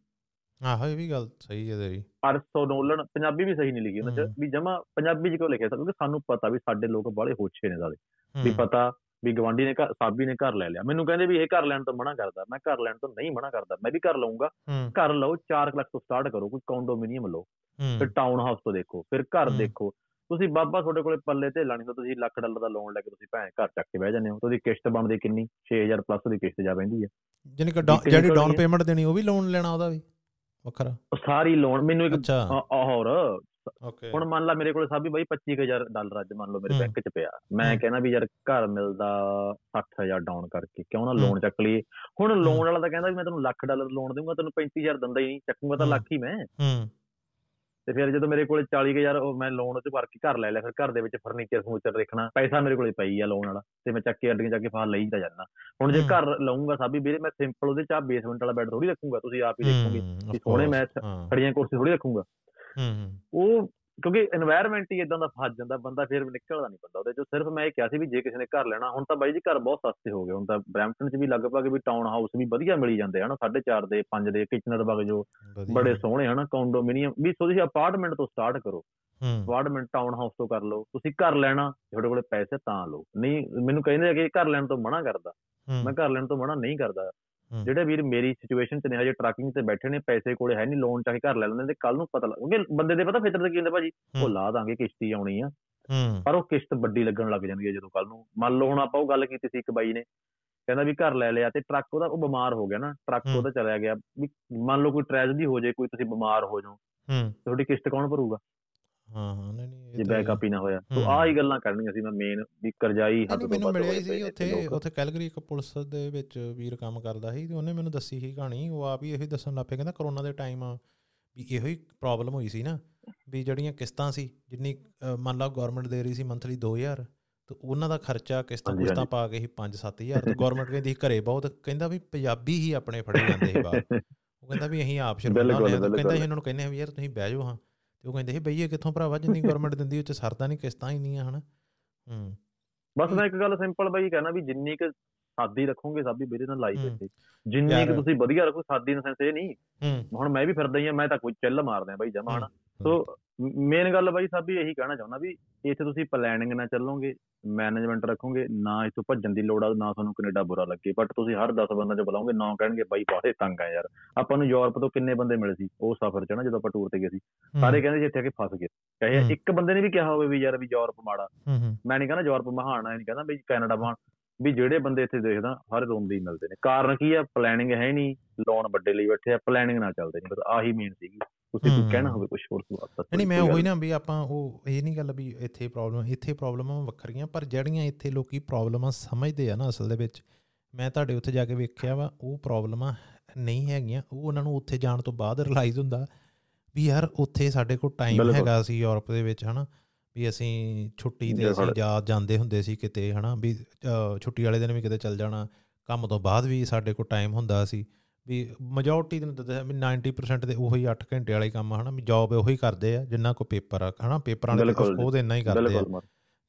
ਆਹੋ ਇਹ ਵੀ ਗੱਲ ਸਹੀ ਹੈ ਤੇਰੀ।
ਅਰਸੋ ਨੋਲਨ ਪੰਜਾਬੀ ਵੀ ਸਹੀ ਨਹੀਂ ਲਿਖੀ ਉਹਨਾਂ 'ਚ। ਵੀ ਜਮਾ ਪੰਜਾਬੀ 'ਚ ਕਿਉਂ ਲਿਖਿਆ? ਕਿਉਂਕਿ ਸਾਨੂੰ ਪਤਾ ਵੀ ਸਾਡੇ ਲੋਕ ਬਾਹਲੇ ਹੋਛੇ ਨੇ ਸਾਲੇ। ਵੀ ਪਤਾ ਵੀ ਗਵਾਂਢੀ ਨੇ ਘਰ ਸਾਬੀ ਨੇ ਘਰ ਲੈ ਲਿਆ। ਮੈਨੂੰ ਕਹਿੰਦੇ ਵੀ ਇਹ ਘਰ ਲੈਣ ਤੋਂ ਮਨਾ ਕਰਦਾ। ਮੈਂ ਘਰ ਲੈਣ ਤੋਂ ਨਹੀਂ ਮਨਾ ਕਰਦਾ। ਮੈਂ ਵੀ ਘਰ ਲਵਾਂਗਾ ਘਰ ਲਓ 4 ਲੱਖ ਤੋਂ ਸਟਾਰਟ ਕਰੋ। ਕੋਈ ਕੌਂਡੋਮੀਨੀਅਮ ਲਓ। ਫਿਰ ਟਾਊਨ ਹਾਊਸ ਤੋਂ ਦੇਖੋ। ਫਿਰ ਘਰ। ਦੇਖੋ। ਤੁਸੀਂ ਬਾਬਾ ਤੁਹਾਡੇ ਕੋਲੇ ਪੱਲੇ ਤੇ ਲਾਣੀ ਤਾਂ ਤੁਸੀਂ ਲੱਖ ਡਾਲਰ ਦਾ ਲੋਨ ਲੈ ਕੇ ਤੁਸੀਂ ਭੈਣ ਘਰ ਚੱਕ ਕੇ ਬਹਿ ਜਾਂਦੇ ਹੋ। ਤੁਹਾਡੀ ਕਿਸ਼ਤ ਬਣਦੀ ਕਿੰਨੀ? 6000 ਪਲੱਸ ਦੀ ਕਿਸ਼ਤ ਜਾ ਪੈਂਦੀ ਹੈ
ਜਾਣੀ ਕਿ ਜਿਹੜੀ ਡਾਊਨ? ਪੇਮੈਂਟ ਦੇਣੀ ਉਹ ਵੀ ਲੋਨ ਲੈਣਾ ਉਹਦਾ ਵੀ। ਵੱਖਰਾ।
ਸਾਰੀ ਲੋਨ ਮੈਨੂੰ ਇੱਕ ਹੋਰ ਹੁਣ ਮੰਨ ਲਾ ਮੇਰੇ ਕੋਲ ਸਾਬੀ ਬਾਈ 25000 ਡਾਲਰ ਅੱਜ ਮੰਨ ਲਓ ਮੇਰੇ। ਬੈਂਕ 'ਚ ਪਿਆ ਮੈਂ। ਕਹਿੰਦਾ ਵੀ ਯਾਰ ਘਰ ਮਿਲਦਾ 60000 ਡਾਊਨ ਕਰਕੇ ਕਿਉਂ ਨਾ। ਲੋਨ ਚੱਕ ਲਈਏ ਹੁਣ। ਲੋਨ ਵਾਲਾ ਤਾਂ ਕਹਿੰਦਾ ਵੀ ਮੈਂ ਤੈਨੂੰ ਲੱਖ ਡਾਲਰ ਲੋਨ ਦਊਂਗਾ ਤੈਨੂੰ 35000 ਦਿੰਦਾ ਹੀ ਨਹੀਂ ਚੱਕੂਗਾ ਤਾਂ। ਲੱਖ ਹੀ ਮੈਂ
ਹੂੰ
ਤੇ ਫਿਰ ਜਦੋਂ ਮੇਰੇ ਕੋਲੇ 40000 ਉਹ ਮੈਂ ਲੋਨ 'ਚ ਭਰ ਕੇ ਘਰ ਲੈ ਲਿਆ ਫਿਰ ਘਰ ਦੇ ਵਿੱਚ ਫਰਨੀਚਰ ਫਰਨੀਚਰ ਦੇਖਣਾ ਪੈਸਾ ਮੇਰੇ ਕੋਲੇ ਪਈ ਆ ਲੋਨ ਵਾਲਾ ਤੇ ਮੈਂ ਚੱਕ ਕੇ ਅੱਡੀਆਂ ਚੱਕ ਕੇ ਫਾਲ ਲਈ ਤਾਂ ਜਾਂਦਾ ਹੁਣ ਜੇ। ਘਰ ਲਊਂਗਾ ਸਾਬੀ ਵੀਰੇ ਮੈਂ ਸਿੰਪਲ ਉਹਦੇ 'ਚ ਆ ਬੇਸਮੈਂਟ ਵਾਲਾ ਬੈੱਡ ਥੋੜੀ ਰੱਖੂੰਗਾ ਤੁਸੀਂ ਆਪ ਹੀ ਦੇਖੋਗੇ
of
ਸੋਹਣੇ ਮੈਂ ਖੜੀਆਂ ਕੁਰਸੀ ਥੋੜੀ ਰੱਖੂੰਗਾ
ਹੂੰ
ਉਹ ਕਿਉਂਕਿ এনवायरमेंट ਹੀ ਇਦਾਂ ਦਾ ਫਸ ਜਾਂਦਾ ਬੰਦਾ ਫਿਰ ਵੀ ਨਿਕਲਦਾ ਨਹੀਂ ਬੰਦਾ ਉਹਦੇ ਚੋਂ। ਸਿਰਫ ਮੈਂ ਇਹ ਕਿਹਾ ਸੀ ਵੀ ਜੇ ਕਿਸੇ ਨੇ ਘਰ ਲੈਣਾ ਹੁਣ ਤਾਂ ਬਾਈ ਜੀ ਘਰ ਬਹੁਤ ਸਸਤੇ ਹੋ ਗਏ। ਹੁਣ ਤਾਂ ਬ੍ਰੈਂਪਟਨ 'ਚ ਵੀ ਲਗਭਗ ਵੀ ਟਾਊਨ ਹਾਊਸ ਵੀ ਵਧੀਆ ਮਿਲੀ ਜਾਂਦੇ ਹਨ? 4.5 ਦੇ 5 ਦੇ ਕਿਚਨਰ ਵਗ ਜੋ ਬੜੇ ਸੋਹਣੇ ਹਨ? ਕੌਂਡੋਮੀਨੀਅਮ ਵੀ ਤੁਸੀਂ ਅਪਾਰਟਮੈਂਟ ਤੋਂ ਸਟਾਰਟ ਕਰੋ। ਅਪਾਰਟਮੈਂਟ ਟਾਊਨ ਹਾਊਸ ਤੋਂ ਕਰ ਲਓ। ਤੁਸੀਂ ਘਰ ਲੈਣਾ ਤੁਹਾਡੇ ਕੋਲੇ ਪੈਸੇ ਤਾਂ ਲਓ। ਨਹੀਂ ਮੈਨੂੰ ਕਹਿੰਦੇ ਆ ਕਿ ਘਰ ਲੈਣ ਤੋਂ ਮਨਾ ਕਰਦਾ। ਮੈਂ ਘਰ ਲੈਣ ਤੋਂ ਮਨਾ ਨਹੀਂ ਕਰਦਾ। ਜਿਹੜੇ ਵੀਰ ਮੇਰੀ ਸਿਚੁਏਸ਼ਨ 'ਚ ਨੇ ਹਜੇ ਟਰੱਕਿੰਗ ਤੇ ਬੈਠੇ ਨੇ ਪੈਸੇ ਕੋਲੇ ਹੈ ਨਹੀਂ ਲੋਨ ਚਾਹੇ ਘਰ ਲੈ ਲੈਂਦੇ ਤੇ ਕੱਲ ਨੂੰ ਪਤਾ ਲੱਗ ਕਿਉਂਕਿ ਬੰਦੇ ਦੇ ਪਤਾ ਫਿਤਰ ਦੇ ਕੀ ਹੁੰਦਾ ਭਾਜੀ? ਉਹ। ਲਾ ਦਾਂਗੇ ਕਿਸ਼ਤੀ ਆਉਣੀ ਆ। ਪਰ ਉਹ ਕਿਸ਼ਤ ਵੱਡੀ ਲੱਗਣ ਲੱਗ ਜਾਂਦੀ ਹੈ ਜਦੋਂ ਕੱਲ ਨੂੰ। ਮੰਨ ਲਓ ਹੁਣ ਆਪਾਂ ਉਹ ਗੱਲ ਕੀਤੀ ਸੀ ਇੱਕ ਬਾਈ ਨੇ ਕਹਿੰਦਾ ਵੀ ਘਰ ਲੈ ਲਿਆ ਤੇ ਟਰੱਕ ਉਹਦਾ ਉਹ ਬਿਮਾਰ ਹੋ ਗਿਆ ਨਾ ਟਰੱਕ। ਉਹਦਾ ਚਲਿਆ ਗਿਆ। ਵੀ ਮੰਨ ਲਓ ਕੋਈ ਟ੍ਰੈਜਡੀ ਹੋ ਜਾਏ ਕੋਈ ਤੁਸੀਂ ਬਿਮਾਰ ਹੋ ਜਾਓ ਤੁਹਾਡੀ ਕਿਸ਼ਤ ਕੌਣ ਭਰੂਗਾ?
ਹਾਂ ਹਾਂ ਨਹੀਂ ਨਹੀਂ
ਜੇ ਬੈਕਅਪ ਹੀ ਨਾ ਹੋਇਆ ਸੋ। ਆਹ ਹੀ ਗੱਲਾਂ ਕਰਨੀਆਂ ਸੀ ਮੈਂ ਮੇਨ ਵੀ ਕਰਜ਼ਾਈ ਹੱਦ ਤੋਂ
ਮੈਨੂੰ ਮਿਲਿਆ ਸੀ ਉੱਥੇ। ਉੱਥੇ ਕੈਲਗਰੀ ਇੱਕ ਪੁਲਿਸ ਦੇ ਵਿੱਚ ਵੀਰ ਕੰਮ ਕਰਦਾ ਸੀ ਤੇ ਉਹਨੇ ਮੈਨੂੰ ਦੱਸੀ ਸੀ ਕਹਾਣੀ ਉਹ ਆਪ ਹੀ ਇਹੀ ਦੱਸਣ ਲੱਗ ਪਿਆ ਕਹਿੰਦਾ ਕਰੋਨਾ ਦੇ ਟਾਈਮ ਵੀ ਇਹੋ ਹੀ ਪ੍ਰੋਬਲਮ ਹੋਈ ਸੀ ਨਾ ਵੀ ਜਿਹੜੀਆਂ ਕਿਸ਼ਤਾਂ ਸੀ ਜਿੰਨੀ ਮੰਨ ਲਓ ਗਵਰਨਮੈਂਟ ਦੇ ਰਹੀ ਸੀ ਮੰਥਲੀ 2000 ਤੇ ਉਹਨਾਂ ਦਾ ਖਰਚਾ ਕਿਸ਼ਤਾਂ ਕੁਸ਼ਤਾਂ। ਪਾ ਕੇ ਹੀ 5-7000 ਤੇ ਗਵਰਨਮੈਂਟ ਕਹਿੰਦੀ ਘਰੇ ਬਹੁਤ ਕਹਿੰਦਾ ਵੀ ਪੰਜਾਬੀ ਹੀ ਆਪਣੇ ਫੜੇ ਜਾਂਦੇ ਸੀ ਬਾਹਰ ਉਹ ਕਹਿੰਦਾ ਵੀ ਅਸੀਂ ਆਪ ਸ਼ਰਮਿੰਦਾ ਹੁੰਦੇ ਕਹਿੰਦਾ ਇਹਨਾਂ ਨੂੰ ਕਹਿੰਦੇ ਆ ਵੀ ਯਾਰ ਤੁਸੀਂ ਬਹਿ ਜਾਓ ਹਾਂ ਤੇ ਉਹ ਕਹਿੰਦੇ ਸੀ ਬਈਏ ਕਿੱਥੋਂ ਭਰਾਵਾ ਜਿੰਨੀ ਗਵਰਨਮੈਂਟ ਦਿੰਦੀ ਉਹ ਚ ਸਰਦਾ ਨਹੀਂ ਕਿਸ਼ਤਾਂ ਹੀ ਨਹੀਂ ਆ ਹਨਾ। ਹੂੰ।
ਬਸ ਮੈਂ ਇੱਕ ਗੱਲ ਸਿੰਪਲ ਬਾਈ ਕਹਿਣਾ ਵੀ ਜਿੰਨੀ ਕੁ ਸਾਦੀ ਰੱਖੋਗੇ ਸਾਦੀ ਵੀਰੇ ਨਾਲ ਲਾਈਫ
ਹੂੰ।
ਇੱਥੇ ਜਿੰਨੀ ਕੁ ਤੁਸੀਂ ਵਧੀਆ ਰੱਖੋ ਸਾਦੀ ਇਨ ਸੈਂਸ ਇਹ ਨਹੀਂ।
ਹੂੰ।
ਹੁਣ ਮੈਂ ਵੀ ਫਿਰਦਾ ਹੀ ਆ ਮੈਂ ਤਾਂ ਕੋਈ ਚੱਲ ਮਾਰਦਾ ਬਾਈ ਜਮਾ ਹਨਾ। ਸੋ ਮੇਨ ਗੱਲ ਬਾਈ ਸਾਬੀ ਇਹੀ ਕਹਿਣਾ ਚਾਹੁੰਦਾ ਵੀ ਇੱਥੇ ਤੁਸੀਂ ਪਲੈਨਿੰਗ ਨਾਲ ਚੱਲੋਗੇ ਮੈਨੇਜਮੈਂਟ ਰੱਖੋਗੇ ਨਾ ਇੱਥੋਂ ਭੱਜਣ ਦੀ ਲੋੜ ਆ ਨਾ ਤੁਹਾਨੂੰ ਕੈਨੇਡਾ ਬੁਰਾ ਲੱਗੇ। ਬਟ ਤੁਸੀਂ ਹਰ 10 ਬੰਦਿਆਂ 'ਚ ਬੁਲਾਓਗੇ ਨਾ ਕਹਿਣਗੇ ਬਾਈ ਬਾਹਲੇ ਤੰਗ ਆ ਯਾਰ। ਆਪਾਂ ਨੂੰ ਯੂਰਪ ਤੋਂ ਕਿੰਨੇ ਬੰਦੇ ਮਿਲੇ ਸੀ ਉਹ ਸਫ਼ਰ 'ਚ ਨਾ ਜਦੋਂ ਆਪਾਂ ਟੂਰ ਤੇ ਗਏ ਸੀ। ਸਾਰੇ ਕਹਿੰਦੇ ਜੀ ਇੱਥੇ ਆ ਕੇ ਫਸ ਗਏ। ਚਾਹੇ
ਹੂੰ।
ਇੱਕ ਬੰਦੇ ਨੇ ਵੀ ਕਿਹਾ ਹੋਵੇ ਵੀ ਯਾਰ ਵੀ ਯੂਰਪ ਮਾੜਾ। ਮੈਂ ਨਹੀਂ ਕਹਿੰਦਾ ਯੂਰਪ ਮਹਾਨ ਆ ਨਹੀਂ ਕਹਿੰਦਾ ਵੀ ਕੈਨੇਡਾ ਮਹਾਨ। ਵੀ ਜਿਹੜੇ ਬੰਦੇ ਇੱਥੇ ਦੇਖਦਾ ਹਰ ਰੋਂਦੇ ਹੀ ਮਿਲਦੇ ਨੇ। ਕਾਰਨ ਕੀ ਆ? ਪਲੈਨਿੰਗ ਹੈ ਨਹੀਂ ਲੋਨ ਵੱਡੇ ਲਈ ਬੈਠੇ ਆ ਪਲੈਨਿੰਗ ਨਾਲ ਚੱਲਦੇ ਨਹੀਂ ਬਸ ਆਹੀ ਮੇਨ ਸੀਗੀ। ਤੁਸੀਂ। ਕੋਈ ਕਹਿਣਾ ਹੋਵੇ ਕੁਝ ਹੋਰ ਸਵਾਲ ਤਾਂ
ਨਹੀਂ ਮੈਂ ਉਹੀ ਨਾ ਵੀ ਆਪਾਂ ਉਹ ਇਹ ਨਹੀਂ ਗੱਲ ਵੀ ਇੱਥੇ ਪ੍ਰੋਬਲਮ ਇੱਥੇ ਪ੍ਰੋਬਲਮਾਂ ਵੱਖਰੀਆਂ ਪਰ ਜਿਹੜੀਆਂ ਇੱਥੇ ਲੋਕੀ ਪ੍ਰੋਬਲਮਾਂ ਸਮਝਦੇ ਆ ਨਾ ਅਸਲ ਦੇ ਵਿੱਚ ਮੈਂ ਤੁਹਾਡੇ ਉੱਥੇ ਜਾ ਕੇ ਵੇਖਿਆ ਵਾ ਉਹ ਪ੍ਰੋਬਲਮਾਂ ਨਹੀਂ ਹੈਗੀਆਂ ਉਹ ਉਹਨਾਂ ਨੂੰ ਉੱਥੇ ਜਾਣ ਤੋਂ ਬਾਅਦ ਰਿਅਲਾਈਜ਼ ਹੁੰਦਾ ਵੀ ਯਾਰ ਉੱਥੇ ਸਾਡੇ ਕੋਲ ਟਾਈਮ। ਹੈਗਾ ਸੀ ਯੂਰਪ ਦੇ ਵਿੱਚ ਹਨਾ ਵੀ ਅਸੀਂ ਛੁੱਟੀ ਤੇ ਅਸੀਂ। ਜਾ ਜਾਂਦੇ ਹੁੰਦੇ ਸੀ ਕਿਤੇ ਹਨਾ ਵੀ ਛੁੱਟੀ ਵਾਲੇ ਦਿਨ ਵੀ ਕਿਤੇ ਚੱਲ ਜਾਣਾ ਕੰਮ ਤੋਂ ਬਾਅਦ ਵੀ ਸਾਡੇ ਕੋਲ ਟਾਈਮ ਹੁੰਦਾ ਸੀ ਵੀ ਮੈਜੋਰਟੀ ਦਿਨ ਦੱਸਿਆ ਵੀ 90% ਦੇ ਉਹੀ 8 ਘੰਟੇ ਵਾਲੇ ਕੰਮ ਹਨਾ ਵੀ ਜੌਬ ਉਹੀ ਕਰਦੇ ਆ ਜਿੰਨਾ ਕੋ ਪੇਪਰ ਆ ਹਨਾ ਪੇਪਰਾਂ
ਜੀ,
ਉਹ ਇੰਨਾ ਹੀ ਕਰਦੇ ਆ।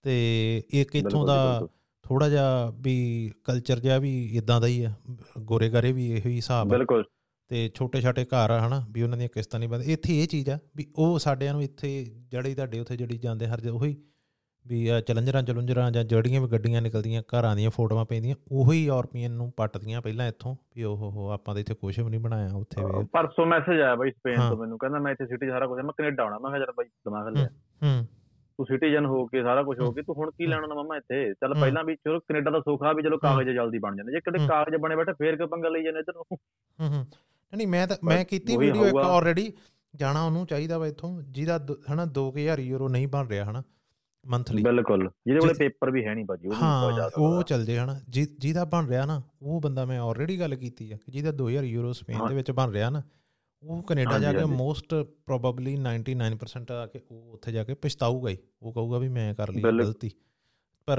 ਤੇ ਇੱਕ ਇੱਥੋਂ ਦਾ। ਥੋੜਾ ਜਿਹਾ ਵੀ ਕਲਚਰ ਜਿਹਾ ਵੀ ਇਦਾਂ ਦਾ ਹੀ ਆ ਗੋਰੇ ਗਾਰੇ ਵੀ ਇਹੋ ਹੀ ਹਿਸਾਬ ਆ।
ਬਿਲਕੁਲ।
ਤੇ ਛੋਟੇ ਛੋਟੇ ਘਰ ਆ ਹਨਾ ਵੀ ਉਹਨਾਂ ਦੀਆਂ ਕਿਸ਼ਤਾਂ ਨਹੀਂ ਬੰਦ ਇੱਥੇ ਇਹ ਚੀਜ਼ ਆ ਵੀ ਉਹ ਸਾਡਿਆਂ ਨੂੰ ਇੱਥੇ ਜਿਹੜੀ ਤੁਹਾਡੇ ਉੱਥੇ ਜਿਹੜੀ ਜਾਂਦੇ ਹਰ ਉਹੀ ਵੀ ਚਲੰਜਰਾਂ ਚਲੁੰਜਰਾਂ ਜਾਂ ਜਿਹੜੀਆਂ ਵੀ ਗੱਡੀਆਂ ਨਿਕਲਦੀਆਂ ਘਰਾਂ ਦੀਆਂ ਫੋਟੋਆਂ ਪੈਂਦੀਆਂ ਉਹੀ ਯੂਰਪੀਅਨ ਨੂੰ ਪੱਟਦੀਆਂ ਪਹਿਲਾਂ ਇੱਥੋਂ ਵੀ ਉਹ ਹੋ ਆਪਾਂ ਤਾਂ ਇੱਥੇ ਕੁਝ ਵੀ ਨਹੀਂ ਬਣਾਇਆ ਉੱਥੇ ਵੀ।
ਪਰਸੋਂ ਮੈਸੇਜ ਆਇਆ ਬਾਈ ਸਪੇਨ। ਤੋਂ ਮੈਨੂੰ ਕਹਿੰਦਾ ਮੈਂ ਇੱਥੇ ਸਿਟੀ ਸਾਰਾ ਕੁਝ ਮੈਂ ਕੈਨੇਡਾ ਆਉਣਾ ਮੈਂ ਕਿਹਾ ਯਾਰ ਬਾਈ ਦਿਮਾਗ ਲਿਆ
ਹੂੰ
ਤੂੰ ਸਿਟੀਜ਼ਨ ਹੋ ਕੇ ਸਾਰਾ ਕੁਝ ਹੋ ਕੇ ਤੂੰ ਹੁਣ ਕੀ ਲੈਣਾ ਨਾ ਮਮਾ ਇੱਥੇ? ਚੱਲ। ਪਹਿਲਾਂ ਵੀ ਚਲੋ ਕੈਨੇਡਾ ਦਾ ਸੁੱਖ ਵੀ ਚਲੋ ਕਾਗਜ਼ ਜਲਦੀ ਬਣ ਜਾਂਦੇ ਜੇ ਕਿਤੇ। ਕਾਗਜ਼ ਬਣੇ ਬੈਠੇ ਫੇਰ ਕਿਉਂ ਪੰਗਾ ਲਈ ਜਾਂਦੇ ਇੱਧਰ ਨੂੰ
ਹੂੰ ਹੂੰ। ਨਹੀਂ ਮੈਂ ਤਾਂ ਮੈਂ ਕੀਤੀ ਵੀਡੀਓ ਇੱਕ। ਆਲਰੇਡੀ ਜਾਣਾ ਉਹਨੂੰ ਚਾਹੀਦਾ ਵਾ ਇੱਥੋਂ ਜਿਹਦਾ ਹਨਾ 2000 ਯੂਰੋ ਨਹੀਂ ਬਣ ਰਿਹਾ ਹਨਾ। ਮੰਥਲੀ
ਬਿਲਕੁਲ ਜਿਹਦੇ ਕੋਲੇ
ਜਿ-
ਪੇਪਰ ਵੀ ਹੈ ਨਹੀਂ ਭਾਜੀ ਉਹ ਨਹੀਂ
ਹਾਂ
ਜ਼ਿਆਦਾ
ਉਹ ਚੱਲ ਜੇ ਹਨਾ ਜਿ- ਜਿਹਦਾ ਬਣ ਰਿਹਾ ਨਾ ਉਹ ਬੰਦਾ ਮੈਂ ਆਲਰੇਡੀ ਗੱਲ ਕੀਤੀ ਆ ਕਿ ਜਿਹਦਾ 2000 ਯੂਰੋ ਸਪੇਨ। ਦੇ ਵਿੱਚ ਬਣ ਰਿਹਾ ਨਾ ਉਹ ਕੈਨੇਡਾ ਜਾ ਕੇ। ਮੋਸਟ ਪ੍ਰੋਬਬਲੀ 99% ਆ ਕੇ ਉਹ ਉੱਥੇ ਜਾ ਕੇ ਪਛਤਾਊਗਾ ਹੀ ਉਹ ਕਹੂਗਾ ਵੀ ਮੈਂ ਕਰ ਲਈ। ਗਲਤੀ ਪਰ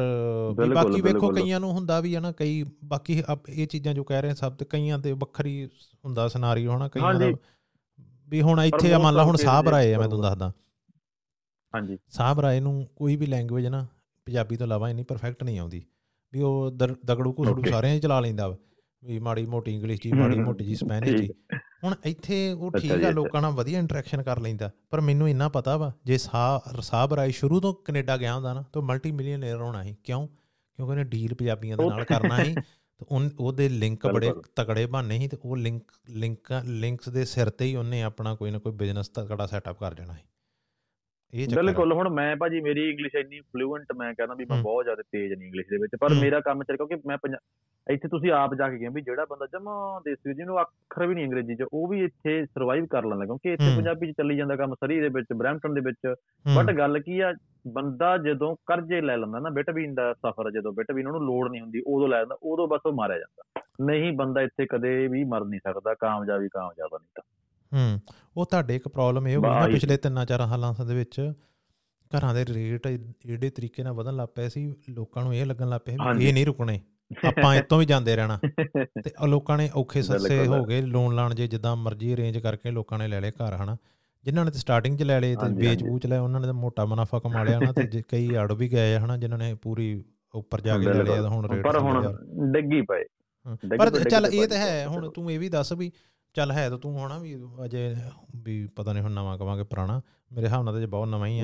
ਬਾਕੀ ਵੇਖੋ। ਕਈਆਂ ਨੂੰ ਹੁੰਦਾ ਵੀ ਹੈ ਨਾ ਕਈ ਬਾਕੀ ਇਹ ਚੀਜ਼ਾਂ ਜੋ ਕਹਿ ਰਹੇ ਸਭ ਤੇ ਕਈਆਂ ਤੇ ਵੱਖਰੀ ਹੁੰਦਾ ਸਿਨਾਰੀਓ ਹਨਾ ਕਈਆਂ ਦਾ। ਵੀ ਹੁਣ ਇੱਥੇ ਆ ਮੰਨ ਲਾ ਹੁਣ
of
ਸਾਹਬ
cases
ਰਾਏ ਆ ਮੈਂ ਤੁਹਾਨੂੰ ਦੱਸਦਾ
ਹਾਂਜੀ।
ਸਾਹਬ ਰਾਏ ਨੂੰ ਕੋਈ ਵੀ ਲੈਂਗੁਏਜ ਨਾ ਪੰਜਾਬੀ ਤੋਂ ਇਲਾਵਾ ਇੰਨੀ ਪਰਫੈਕਟ ਨਹੀਂ ਆਉਂਦੀ ਵੀ ਉਹ ਦਗੜੂ ਘੁਸੜੂ. ਸਾਰਿਆਂ 'ਚ ਚਲਾ ਲੈਂਦਾ ਵਾ ਮਾੜੀ ਮੋਟੀ ਇੰਗਲਿਸ਼ ਜੀ ਮਾੜੀ ਮੋਟੀ ਜੀ ਸਪੈਨਿਸ਼ ਜੀ ਹੁਣ ਇੱਥੇ ਉਹ ਠੀਕ ਆ। ਲੋਕਾਂ ਨਾਲ ਵਧੀਆ ਇੰਟਰੈਕਸ਼ਨ ਕਰ ਲੈਂਦਾ ਪਰ ਮੈਨੂੰ ਇੰਨਾ ਪਤਾ ਵਾ ਜੇ ਸਾਹ ਸਾਹਬ ਰਾਏ ਸ਼ੁਰੂ ਤੋਂ ਕੈਨੇਡਾ ਗਿਆ ਹੁੰਦਾ ਨਾ ਤਾਂ ਮਲਟੀ ਮਿਲੀਅਨਰ ਹੋਣਾ ਸੀ। ਕਿਉਂ? ਕਿਉਂਕਿ ਉਹਨੇ ਡੀਲ ਪੰਜਾਬੀਆਂ ਦੇ ਨਾਲ ਕਰਨਾ ਸੀ ਤੇ ਉਹਦੇ ਲਿੰਕ ਬੜੇ। ਤਕੜੇ ਬਣਨੇ ਸੀ ਤੇ ਉਹ ਲਿੰਕ ਲਿੰਕ ਲਿੰਕਸ ਦੇ ਸਿਰ ਤੇ ਹੀ ਉਹਨੇ ਆਪਣਾ ਕੋਈ ਨਾ ਕੋਈ ਬਿਜ਼ਨਸ ਤਕੜਾ ਸੈਟਅਪ ਕਰ ਦੇਣਾ ਸੀ। ਇਹ ਚੱਕਰ।
ਬਿਲਕੁਲ ਹੁਣ ਮੈਂ ਭਾਜੀ ਮੇਰੀ ਇੰਗਲਿਸ਼ ਇੰਨੀ ਫਲੂਐਂਟ ਮੈਂ ਕਹਿੰਦਾ ਵੀ ਮੈਂ। ਬਹੁਤ ਜ਼ਿਆਦਾ ਤੇਜ਼ ਨਹੀਂ ਇੰਗਲਿਸ਼ ਦੇ ਵਿੱਚ ਪਰ। ਮੇਰਾ ਕੰਮ ਚੱਲ ਕਿਉਂਕਿ ਮੈਂ ਇੱਥੇ ਤੁਸੀਂ ਆਪ ਜਾ ਕੇ ਗਏ ਵੀ ਜਿਹੜਾ ਬੰਦਾ ਜਮਾ ਦੇਸੀ ਜਿਹਨੂੰ ਅੱਖਰ ਵੀ ਨਹੀਂ ਅੰਗਰੇਜ਼ੀ ਚ ਉਹ ਵੀ ਇੱਥੇ ਸਰਵਾਈਵ ਕਰ ਲੈਂਦਾ ਕਿਉਂਕਿ ਇੱਥੇ। ਪੰਜਾਬੀ ਚ ਚੱਲੀ ਜਾਂਦਾ ਕੰਮ ਸਰੀ ਦੇ ਵਿੱਚ ਬਰੈਂਪਟਨ ਦੇ ਵਿੱਚ। ਬਟ ਗੱਲ ਕੀ ਆ ਬੰਦਾ ਜਦੋਂ ਕਰਜ਼ੇ ਲੈ ਲੈਂਦਾ ਨਾ ਬਿਟਵੀਨ ਦਾ ਸਫ਼ਰ ਜਦੋਂ ਬਿਟਵੀਨ ਉਹਨੂੰ ਲੋੜ ਨਹੀਂ ਹੁੰਦੀ ਉਦੋਂ ਲੈ ਲੈਂਦਾ ਉਦੋਂ ਬਸ ਉਹ ਮਾਰਿਆ ਜਾਂਦਾ ਨਹੀਂ ਬੰਦਾ ਇੱਥੇ ਕਦੇ ਵੀ ਮਰ ਨਹੀਂ ਸਕਦਾ ਕਾਮਯਾਬੀ ਕਾਮਯਾਬ ਨਹੀਂ ਤਾਂ
ਹੂੰ ਉਹ ਤੁਹਾਡੇ ਇੱਕ ਪ੍ਰੋਬਲਮ ਇਹ ਹੋ ਗਈ ਨਾ ਪਿਛਲੇ ਤਿੰਨਾਂ ਚਾਰ ਸਾਲਾਂ ਦੇ ਵਿੱਚ ਘਰਾਂ ਦੇ ਰੇਟ ਜਿਹੜੇ ਤਰੀਕੇ ਨਾਲ ਵਧਣ ਲੱਗ ਪਏ ਸੀ ਲੋਕਾਂ ਨੂੰ ਇਹ ਲੱਗਣ ਲੱਗ ਪਿਆ ਵੀ। ਇਹ ਨਹੀਂ ਰੁਕਣੇ ਆਪਾਂ ਇਤੋਂ ਵੀ ਜਾਂਦੇ ਰਹਿਣਾ ਤੇ ਲੋਕਾਂ ਨੇ ਔਖੇ ਸੱਸੇ। ਹੋ ਗਏ ਲੋਨ ਲਾਣ ਜੇ ਜਿੱਦਾਂ ਮਰਜ਼ੀ ਅਰੇਂਜ ਕਰਕੇ ਲੋਕਾਂ ਨੇ ਲੈ ਲਏ ਘਰ ਹਨਾ ਜਿਨ੍ਹਾਂ ਨੇ ਤੇ ਸਟਾਰਟਿੰਗ 'ਚ ਲੈ ਲਏ ਤੇ
ਹਾਂਜੀ,
ਵੇਚ
ਹਾਂਜੀ।
ਬੂਚ ਲਏ ਉਹਨਾਂ ਨੇ ਤਾਂ ਮੋਟਾ ਮੁਨਾਫਾ ਕਮਾ ਲਿਆ ਨਾ ਤੇ ਕਈ ਅੜ ਵੀ ਗਏ ਹਨਾ ਜਿਨ੍ਹਾਂ ਨੇ ਪੂਰੀ ਉੱਪਰ ਜਾ ਕੇ ਲੈ ਲਿਆ ਹੁਣ ਰੇਟ
ਪਰ ਹੁਣ ਡਿੱਗੀ ਪਏ
ਪਰ ਚੱਲ ਇਹ ਤਾਂ ਹੈ ਹੁਣ। ਤੂੰ ਇਹ ਵੀ ਦੱਸ ਵੀ ਚੱਲ ਹੈ ਤਾਂ ਤੂੰ ਹੋਣਾ ਵੀ ਅਜੇ ਵੀ ਪਤਾ ਨਹੀਂ ਹੁਣ ਨਵਾਂ ਕਵਾਂਗੇ ਪੁਰਾਣਾ। ਮੇਰੇ ਹਿਸਾਬ ਨਾਲ ਤਾਂ ਜੇ ਬਹੁਤ ਨਵਾਂ ਹੀ ਆ।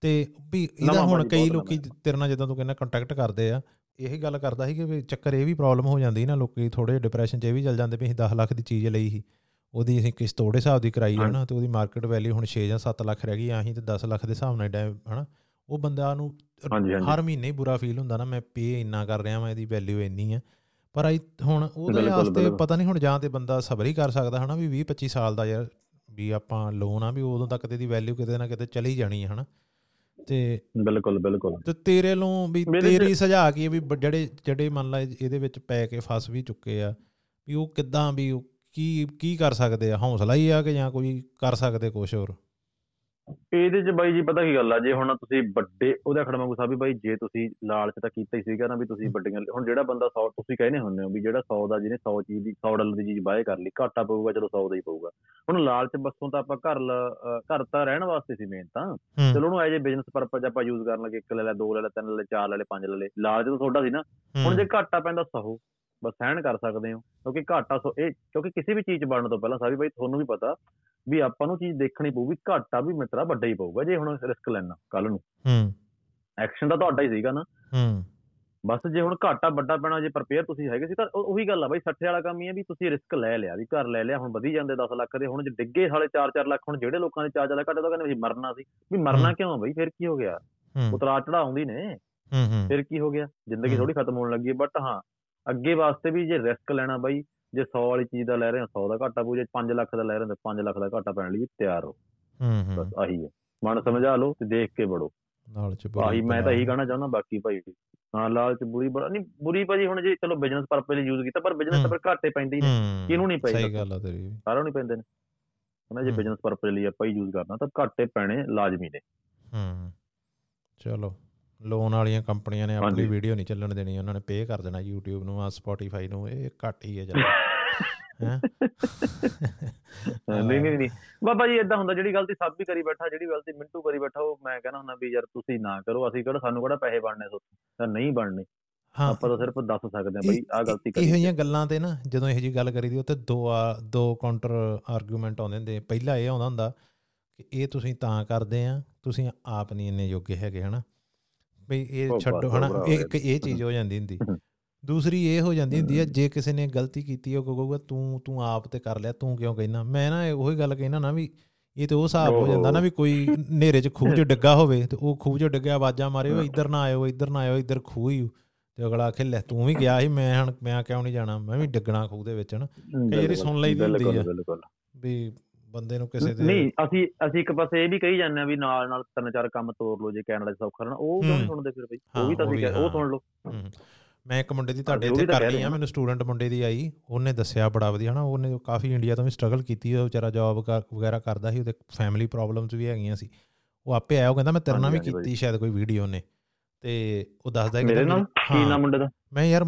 ਤੇ ਵੀ ਇਹਦਾ ਹੁਣ ਕਈ ਲੋਕੀ ਤੇਰੇ ਨਾਲ ਜਿੱਦਾਂ ਤੂੰ ਕਹਿੰਦਾ ਕੰਟੈਕਟ ਕਰਦੇ ਆ ਇਹੀ ਗੱਲ ਕਰਦਾ ਸੀ ਕਿ ਵੀ ਚੱਕਰ ਇਹ ਵੀ ਪ੍ਰੋਬਲਮ ਹੋ ਜਾਂਦੀ ਨਾ ਲੋਕੀ ਥੋੜੇ ਡਿਪਰੈਸ਼ਨ 'ਚ ਇਹ ਵੀ ਚੱਲ ਜਾਂਦੇ ਵੀ ਅਸੀਂ 10 ਲੱਖ ਦੀ ਚੀਜ਼ ਲਈ ਸੀ। ਉਹਦੀ ਅਸੀਂ ਕਿਸ ਤੋੜੇ ਹਿਸਾਬ ਦੀ ਕਰਾਈ ਹੈ ਨਾ ਤੇ ਉਹਦੀ ਮਾਰਕੀਟ ਵੈਲਿਊ ਹੁਣ 6 ਜਾਂ 7 ਲੱਖ ਰਹਿ ਗਈ ਅਸੀਂ ਤੇ 10 ਲੱਖ ਦੇ ਹਿਸਾਬ ਨਾਲ ਹਨਾ। ਉਹ ਬੰਦਾ ਨੂੰ। ਹਰ ਮਹੀਨੇ ਬੁਰਾ ਫੀਲ ਹੁੰਦਾ ਨਾ ਮੈਂ ਪੇ ਇੰਨਾ ਕਰ ਰਿਹਾ ਮੈਂ ਇਹਦੀ ਵੈਲਿਊ ਇੰਨੀ ਆ। ਪਰ ਆਈ ਹੁਣ ਉਹਦੇ ਵਾਸਤੇ। ਪਤਾ ਨਹੀਂ ਹੁਣ ਜਾਂ ਤੇ ਬੰਦਾ ਸਬਰ ਹੀ ਕਰ ਸਕਦਾ ਹਨਾ ਵੀ 20 25 ਸਾਲ ਦਾ ਯਾਰ ਵੀ ਆਪਾਂ ਲੋਨ ਆ ਵੀ ਉਦੋਂ ਤੱਕ ਤੇ ਦੀ ਵੈਲਿਊ ਕਿਤੇ ਨਾ ਕਿਤੇ ਚਲੀ ਜਾਣੀ ਹੈ ਹਨਾ। ਤੇ
ਬਿਲਕੁਲ ਬਿਲਕੁਲ।
ਤੇ ਤੇਰੇ ਨੂੰ ਵੀ ਤੇਰੀ ਸੁਝਾਅ ਕੀ ਵੀ ਜਿਹੜੇ ਜਿਹੜੇ ਮੰਨ ਲਾ ਇਹਦੇ ਵਿੱਚ ਪੈ ਕੇ ਫਸ ਵੀ ਚੁੱਕੇ ਆ ਵੀ ਉਹ ਕਿੱਦਾਂ ਵੀ ਕੀ ਕੀ ਕਰ ਸਕਦੇ ਆ? ਹੌਸਲਾ ਹੀ ਆ ਕਿ ਜਾਂ ਕੋਈ ਕਰ ਸਕਦੇ ਕੁਝ ਹੋਰ?
ਇਹਦੇ ਚ ਬਾਈ ਜੀ ਪਤਾ ਕੀ ਗੱਲ ਆ ਜੇ ਹੁਣ ਤੁਸੀਂ ਵੱਡੇ ਉਹਦਾ ਖੜਮਾ ਗੁੱਸਾ ਵੀ ਬਾਈ ਜੇ ਤੁਸੀਂ ਲਾਲਚ ਤਾਂ ਕੀਤਾ ਹੀ ਸੀਗਾ ਨਾ ਵੀ ਤੁਸੀਂ ਵੱਡੀਆਂ ਹੁਣ ਜਿਹੜਾ ਬੰਦਾ 100 ਤੁਸੀਂ ਕਹਿੰਦੇ ਹੁੰਦੇ ਹੋ ਵੀ ਜਿਹੜਾ 100 ਦਾ ਜਿਹਨੇ 100 ਚੀਜ਼ ਦੀ 100 ਡਾਲਰ ਦੀ ਚੀਜ਼ ਬਾਏ ਕਰ ਲਈ ਘਾਟਾ ਪਊਗਾ ਚਲੋ 100 ਦਾ ਹੀ ਪਊਗਾ। ਹੁਣ ਲਾਲਚ ਬੱਸੋਂ ਤਾਂ ਆਪਾਂ ਘਰ ਘਰ ਤਾਂ ਰਹਿਣ ਵਾਸਤੇ ਸੀ ਮੇਨ ਤਾਂ। ਚਲੋ ਉਹਨੂੰ ਐਜ ਬਿਜ਼ਨਸ ਪਰਪਸ ਆਪਾਂ ਯੂਜ਼ ਕਰਨ ਲੱਗੇ ਇੱਕ ਲੈ ਲੈ ਦੋ ਲੈ ਲੈ ਤਿੰਨ ਲੈ ਲੈ ਚਾਰ ਲੈ ਲੈ ਪੰਜ ਲੈ ਲੈ ਲਾਲਚ ਤਾਂ ਤੁਹਾਡਾ ਸੀ ਨਾ। ਹੁਣ ਜੇ ਘਾਟਾ ਪੈਂਦਾ ਸਹੋ ਬਸ ਸਹਿਣ ਕਰ ਸਕਦੇ ਹੋ। ਕਿਉਂਕਿ ਘਾਟਾ ਸੋ ਇਹ ਕਿਉਂਕਿ ਕਿਸੇ ਵੀ ਚੀਜ਼ ਬਣਨ ਤੋਂ ਪਹਿਲਾਂ ਸਾਬੀ ਬਾਈ ਤੁਹਾਨੂੰ ਵੀ ਪਤਾ ਵੀ ਆਪਾਂ ਨੂੰ ਚੀਜ਼ ਦੇਖਣੀ ਪਊਗੀ ਘਾਟਾ ਵੀ ਮਿੱਤਰਾ ਵੱਡਾ ਹੀ ਪਊਗਾ ਜੇ ਹੁਣ ਰਿਸਕ ਲੈਣਾ ਕੱਲ ਨੂੰ।
ਹੂੰ।
ਐਕਸ਼ਨ ਤਾਂ ਤੁਹਾਡਾ ਹੀ ਸੀਗਾ ਨਾ।
ਹੂੰ।
ਬਸ ਜੇ ਹੁਣ ਘਾਟਾ ਵੱਡਾ ਪੈਣਾ ਜੇ ਪ੍ਰਪੇਅਰ ਤੁਸੀਂ ਹੈਗੇ ਸੀ ਤਾਂ ਉਹ- ਗੱਲ ਆ ਬਾਈ 60 ਵਾਲਾ ਕੰਮ ਹੀ ਆ ਵੀ ਤੁਸੀਂ ਰਿਸਕ ਲੈ ਲਿਆ ਵੀ ਘਰ ਲੈ ਲਿਆ ਹੁਣ ਵਧੀ ਜਾਂਦੇ 10 ਲੱਖ ਦੇ ਹੁਣ ਜੇ ਡਿੱਗੇ ਸਾਲੇ 4-4 ਲੱਖ ਹੁਣ ਜਿਹੜੇ ਲੋਕਾਂ ਦੇ 4-4 ਲੱਖ ਘਾਟੇ ਤਾਂ ਕਹਿੰਦੇ ਵੀ ਮਰਨਾ ਸੀ ਵੀ ਮਰਨਾ। ਕਿਉਂ ਬਈ? ਫਿਰ ਕੀ ਹੋ ਗਿਆ?
ਹੂੰ।
ਉਤਰਾਅ ਚੜਾ ਆਉਂਦੀ ਨੇ।
ਹੂੰ ਹੂੰ।
ਫਿਰ ਕੀ ਹੋ ਗਿਆ? ਜ਼ਿੰਦਗੀ। ਥੋੜੀ ਖਤਮ ਹੋਣ ਲੱਗੀ ਬਟ ਹਾਂ ਅੱਗੇ ਵਾਸਤੇ ਵੀ ਜੇ ਰਿਸਕ ਲੈਣਾ ਬਾਈ ਜੇ 100 ਵਾਲੀ ਚੀਜ਼ ਦਾ ਲੈ ਰਹੇ ਹੋ 100 ਦਾ ਘਾਟਾ ਪਊ ਜੇ 5 ਲੱਖ ਦਾ ਲੈ ਰਹੇ ਹੋ ਤਾਂ 5 ਲੱਖ ਦਾ ਘਾਟਾ ਪੈਣ ਲਈ ਤਿਆਰ ਹੋ।
ਹੂੰ ਹੂੰ।
ਬਸ ਆਹੀ ਹੈ। ਮਨ ਸਮਝਾ ਲਓ ਤੇ ਦੇਖ ਕੇ ਵੜੋ।
ਨਾਲ ਚ
ਆਹੀ ਮੈਂ ਤਾਂ ਇਹੀ ਕਹਿਣਾ ਚਾਹੁੰਦਾ ਬਾਕੀ ਭਾਈ ਹਾਂ ਲਾਲਚ ਬੁਰੀ ਬੜਾ ਨਹੀਂ ਬੁਰੀ ਭਾਜੀ ਹੁਣ ਜੇ ਚਲੋ ਬਿਜ਼ਨਸ ਪਰਪਸ ਲਈ ਯੂਜ਼ ਕੀਤਾ ਪਰ ਬਿਜ਼ਨਸ
ਹੂੰ।
ਪਰ ਘਾਟੇ ਪੈਂਦੇ ਹੀ ਨੇ।
ਹੂੰ
ਕਿਹਨੂੰ ਨਹੀਂ ਪਏ
ਸਹੀ? ਗੱਲ ਆ ਤੇਰੀ ਵੀ।
ਸਾਰਿਆਂ ਨੂੰ ਹੀ ਪੈਂਦੇ ਨੇ। ਹਨਾ ਜੇ
ਹੂੰ।
ਬਿਜ਼ਨਸ ਪਰਪਸ ਲਈ ਆਪਾਂ ਯੂਜ਼ ਕਰਨਾ ਤਾਂ ਘਾਟੇ ਪੈਣੇ ਲਾਜ਼ਮੀ ਨੇ।
ਹੂੰ। ਚਲੋ। ਲੋਨ ਵਾਲੀਆਂ ਕੰਪਨੀਆਂ ਨੇ ਆਪਣੀ। ਵੀਡੀਓ ਨਹੀਂ ਚੱਲਣ ਦੇਣੀ ਉਹਨਾਂ ਨੇ ਪੇ ਕਰ ਦੇਣਾ YouTube ਨੂੰ ਆ Spotify ਨੂੰ ਇਹ ਘੱਟ ਹੀ ਹੈ? ਹੈਂ?
ਨਹੀਂ ਨਹੀਂ ਨਹੀਂ। ਬਾਬਾ ਜੀ ਇਦਾਂ ਹੁੰਦਾ ਜਿਹੜੀ ਗਲਤੀ ਸਭ ਵੀ ਕਰੀ ਬੈਠਾ ਜਿਹੜੀ ਗਲਤੀ ਮਿੰਟੂ ਕਰੀ ਬੈਠਾ ਉਹ ਮੈਂ ਕਹਿੰਦਾ ਹੁੰਦਾ ਵੀ ਯਾਰ ਤੁਸੀਂ ਨਾ ਕਰੋ ਅਸੀਂ ਕਿਹੜਾ ਸਾਨੂੰ ਕਿਹੜਾ ਪੈਸੇ ਬਣਨੇ ਸੋ ਤਾਂ ਨਹੀਂ ਬਣਨੇ।
ਹਾਂ।
ਆਪਾਂ ਤਾਂ ਸਿਰਫ ਦੱਸ ਸਕਦੇ ਹਾਂ ਬਈ ਆਹ ਗਲਤੀ
ਇਹੋ
ਕਰੀ
ਜਿਹੀਆਂ ਗੱਲਾਂ ਤੇ ਨਾ ਜਦੋਂ ਇਹੋ ਜੀ ਗੱਲ ਕਰੀਦੀ ਉਹ ਤੇ ਦੋ ਆ ਦੋ ਕਾਊਂਟਰ ਆਰਗੂਮੈਂਟ ਆਉਂਦੇ ਹੁੰਦੇ ਪਹਿਲਾ ਇਹ ਆਉਂਦਾ ਹੁੰਦਾ ਕਿ ਇਹ ਤੁਸੀਂ ਤਾਂ ਕਰਦੇ ਆ ਤੁਸੀਂ ਆਪ ਨਹੀਂ ਇੰਨੇ ਯੋਗੇ ਹੈਗੇ ਹਨਾ? ਵੀ ਇਹ ਛੱਡੋ ਹਨਾ? ਇੱਕ ਇਹ ਚੀਜ਼ ਹੋ ਜਾਂਦੀ ਹੁੰਦੀ। ਦੂਸਰੀ ਇਹ ਹੋ ਜਾਂਦੀ ਹੁੰਦੀ ਆ ਜੇ ਕਿਸੇ ਨੇ ਗਲਤੀ ਕੀਤੀ ਉਹ ਕਹੂਗਾ ਤੂੰ ਤੂੰ ਆਪ ਤੇ ਕਰ ਲਿਆ ਤੂੰ ਕਿਉਂ ਕਹਿਣਾ ਮੈਂ ਨਾ ਉਹੀ ਗੱਲ ਕਹਿਣਾ ਨਾ ਵੀ ਇਹ ਤੇ ਉਹ ਹਿਸਾਬ ਹੋ ਜਾਂਦਾ ਨਾ ਵੀ ਕੋਈ ਹਨੇਰੇ 'ਚ ਖੂਹ 'ਚ ਡਿੱਗਾ ਹੋਵੇ ਤੇ ਉਹ ਖੂਹ 'ਚ ਡਿੱਗਿਆ ਆਵਾਜ਼ਾਂ ਮਾਰੇ ਉਹ ਇੱਧਰ ਨਾ ਆਇਓ ਇੱਧਰ ਨਾ ਆਇਓ ਇੱਧਰ ਖੂਹ ਹੀ। ਤੇ ਅਗਲਾ ਆਖੇ ਲੈ ਤੂੰ ਵੀ ਗਿਆ ਸੀ ਮੈਂ ਹੁਣ ਮੈਂ ਕਿਉਂ ਨਹੀਂ ਜਾਣਾ? ਮੈਂ ਵੀ ਡਿੱਗਣਾ ਖੂਹ ਦੇ ਵਿੱਚ ਹਨਾ? ਕਈ ਵਾਰੀ ਸੁਣ ਲਈ ਦੀ ਹੁੰਦੀ ਆ।
ਬਿਲਕੁਲ।
ਵੀ ਬੰਦੇ ਨੂੰ ਕਿਸੇ ਦੇ
ਨਹੀਂ ਅਸੀਂ ਅਸੀਂ ਇੱਕ ਪਾਸੇ ਇਹ ਵੀ ਕਹੀ ਜਾਂਦੇ ਆ ਵੀ ਨਾਲ ਨਾਲ ਤਿੰਨ ਚਾਰ ਕੰਮ ਤੋਰ ਲਓ ਜੇ ਕੈਨੇਡਾ 'ਚ ਸੌਖਾ ਰਹਿਣਾ ਉਹ ਕਿਉਂ
ਹੂੰ।
ਸੁਣਦੇ ਫਿਰ ਬਈ?
ਹਾਂ,
ਉਹ ਵੀ ਤਾਂ
ਵੀ,
ਕਹਿ- ਉਹ
ਹਾਂ।
ਸੁਣ ਲਓ।
ਮੈਂ ਇੱਕ ਮੁੰਡੇ ਦੀ ਤੁਹਾਡੇ ਇੱਥੇ ਕਰਨੀ ਆ। ਮੈਨੂੰ ਸਟੂਡੈਂਟ ਮੁੰਡੇ ਦੀ ਆਈ ਉਹਨੇ ਦੱਸਿਆ ਬੜਾ ਵਧੀਆ ਹਨਾ ਉਹਨੇ ਕਾਫੀ ਇੰਡੀਆ ਤੋਂ ਵੀ ਸਟਰਗਲ ਕੀਤੀ ਉਹ ਵਿਚਾਰਾ ਜੌਬ ਵਗੈਰਾ ਕਰਦਾ ਸੀ ਉਹਦੇ ਫੈਮਿਲੀ ਪ੍ਰੋਬਲਮਸ ਵੀ ਹੈਗੀਆਂ ਸੀ। ਉਹ ਆਪੇ ਆਇਆ ਉਹ ਕਹਿੰਦਾ ਮੈਂ ਤੇਰੇ ਨਾਲ ਵੀ ਕੀਤੀ ਸ਼ਾਇਦ ਕੋਈ ਵੀਡੀਓ ਨੇ ਤੇ ਉਹ ਦੱਸਦਾ ਕਿ
ਮੇਰੇ ਨਾਲ? ਕੀ ਨਾਮ ਮੁੰਡੇ ਦਾ?
ਮੈਂ ਯਾਰ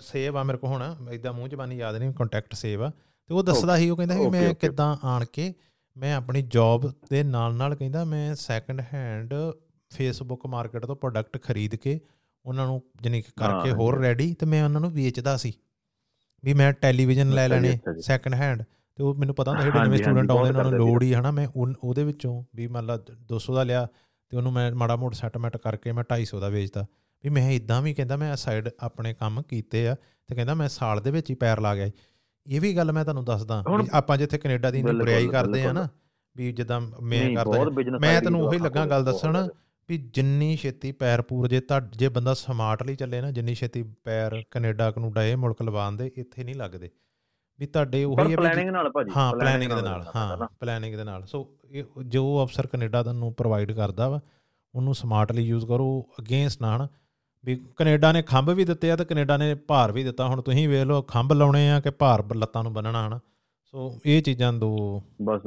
ਸੇਵ ਆ ਮੇਰੇ ਕੋ ਹੁਣ ਇਦਾਂ ਮੂੰਹ ਜ਼ਬਾਨੀ ਯਾਦ ਨਹੀਂ ਕੰਟੈਕਟ ਸੇਵ ਆ। ਤੇ ਉਹ ਦੱਸਦਾ ਸੀ ਉਹ ਕਹਿੰਦਾ
Okay,
ਮੈਂ. ਕਿੱਦਾਂ ਆਣ ਕੇ ਮੈਂ ਆਪਣੀ ਜੌਬ ਦੇ ਨਾਲ ਨਾਲ ਕਹਿੰਦਾ ਮੈਂ ਸੈਕੰਡ ਹੈਂਡ ਫੇਸਬੁੱਕ ਮਾਰਕੀਟ ਤੋਂ ਪ੍ਰੋਡਕਟ ਖਰੀਦ ਕੇ ਉਹਨਾਂ ਨੂੰ ਕਿ ਕਰਕੇ ਹੋਰ। ਰੈਡੀ ਤੇ ਮੈਂ ਉਹਨਾਂ ਨੂੰ ਵੇਚਦਾ ਸੀ ਵੀ ਮੈਂ ਟੈਲੀਵਿਜ਼ਨ ਲੈ ਲੈਣੇ। ਸੈਕੰਡ ਹੈਂਡ ਤੇ ਉਹ ਮੈਨੂੰ ਪਤਾ ਹੁੰਦਾ ਸੀ
ਹਾਂਜੀ,
ਸਟੂਡੈਂਟ ਆਉਂਦੇ ਉਹਨਾਂ ਨੂੰ ਲੋੜ ਹੀ ਹਨਾ ਮੈਂ ਉਹਦੇ ਵਿੱਚੋਂ ਵੀ ਮੰਨ ਲਾ 200 ਦਾ ਲਿਆ ਤੇ ਉਹਨੂੰ ਮੈਂ ਮਾੜਾ ਮੋੜ ਸੈਟਲਮੈਂਟ ਕਰਕੇ ਮੈਂ 250 ਦਾ ਵੇਚਦਾ ਵੀ ਮੈਂ ਇਦਾਂ ਵੀ ਕਹਿੰਦਾ ਮੈਂ ਸਾਈਡ ਆਪਣੇ ਕੰਮ ਕੀਤੇ ਆ ਤੇ ਕਹਿੰਦਾ ਮੈਂ ਸਾਲ ਦੇ ਵਿੱਚ ਹੀ ਪੈਰ ਲਾ ਗਿਆ ਇਹ ਵੀ ਗੱਲ ਮੈਂ ਤੁਹਾਨੂੰ ਦੱਸਦਾ ਆਪਾਂ ਜਿੱਥੇ ਕੈਨੇਡਾ ਦੀ ਬੁਰਾਈ ਕਰਦੇ ਆ ਨਾ। ਵੀ ਜਿੱਦਾਂ ਮੈਂ ਕਰਦਾ ਮੈਂ ਤੈਨੂੰ ਉਹੀ ਲੱਗਾ ਗੱਲ ਦੱਸਣ। ਵੀ ਜਿੰਨੀ ਛੇਤੀ ਪੈਰ ਪੂਰ ਜੇ ਤਾਂ ਜੇ ਬੰਦਾ ਸਮਾਰਟਲੀ ਚੱਲੇ ਨਾ ਜਿੰਨੀ ਛੇਤੀ ਪੈਰ ਕੈਨੇਡਾ ਕਨੂਡਾ ਇਹ ਮੁਲਕ ਲਵਾਉਂਦੇ ਇੱਥੇ ਨਹੀਂ ਲੱਗਦੇ ਵੀ ਤੁਹਾਡੇ ਉਹੀ ਹੈ
ਪਲੈਨਿੰਗ ਨਾਲ ਭਾਜੀ
ਹਾਂ ਪਲੈਨਿੰਗ ਦੇ ਨਾਲ ਹਾਂ ਪਲੈਨਿੰਗ ਦੇ ਨਾਲ ਸੋ ਇਹ ਜੋ ਅਫਸਰ ਕੈਨੇਡਾ ਤੁਹਾਨੂੰ ਪ੍ਰੋਵਾਈਡ ਕਰਦਾ ਵਾ ਉਹਨੂੰ ਸਮਾਰਟਲੀ ਯੂਜ਼ ਕਰੋ ਅਗੇਂਸਟ ਨਾ ਹਨਾ ਵੀ ਕੈਨੇਡਾ ਨੇ ਖੰਭ ਵੀ ਦਿੱਤੇ ਆ ਤੇ ਕੈਨੇਡਾ ਨੇ ਭਾਰ ਵੀ ਦਿੱਤਾ। ਹੁਣ ਤੁਸੀਂ ਵੇਖ ਲਓ ਖੰਭ ਲਾਉਣੇ ਆ ਕਿ ਭਾਰ ਲੱਤਾਂ ਨੂੰ ਬੰਨਣਾ ਹਨਾ। ਸੋ ਇਹ ਚੀਜ਼ਾਂ ਦੋ
ਬਸ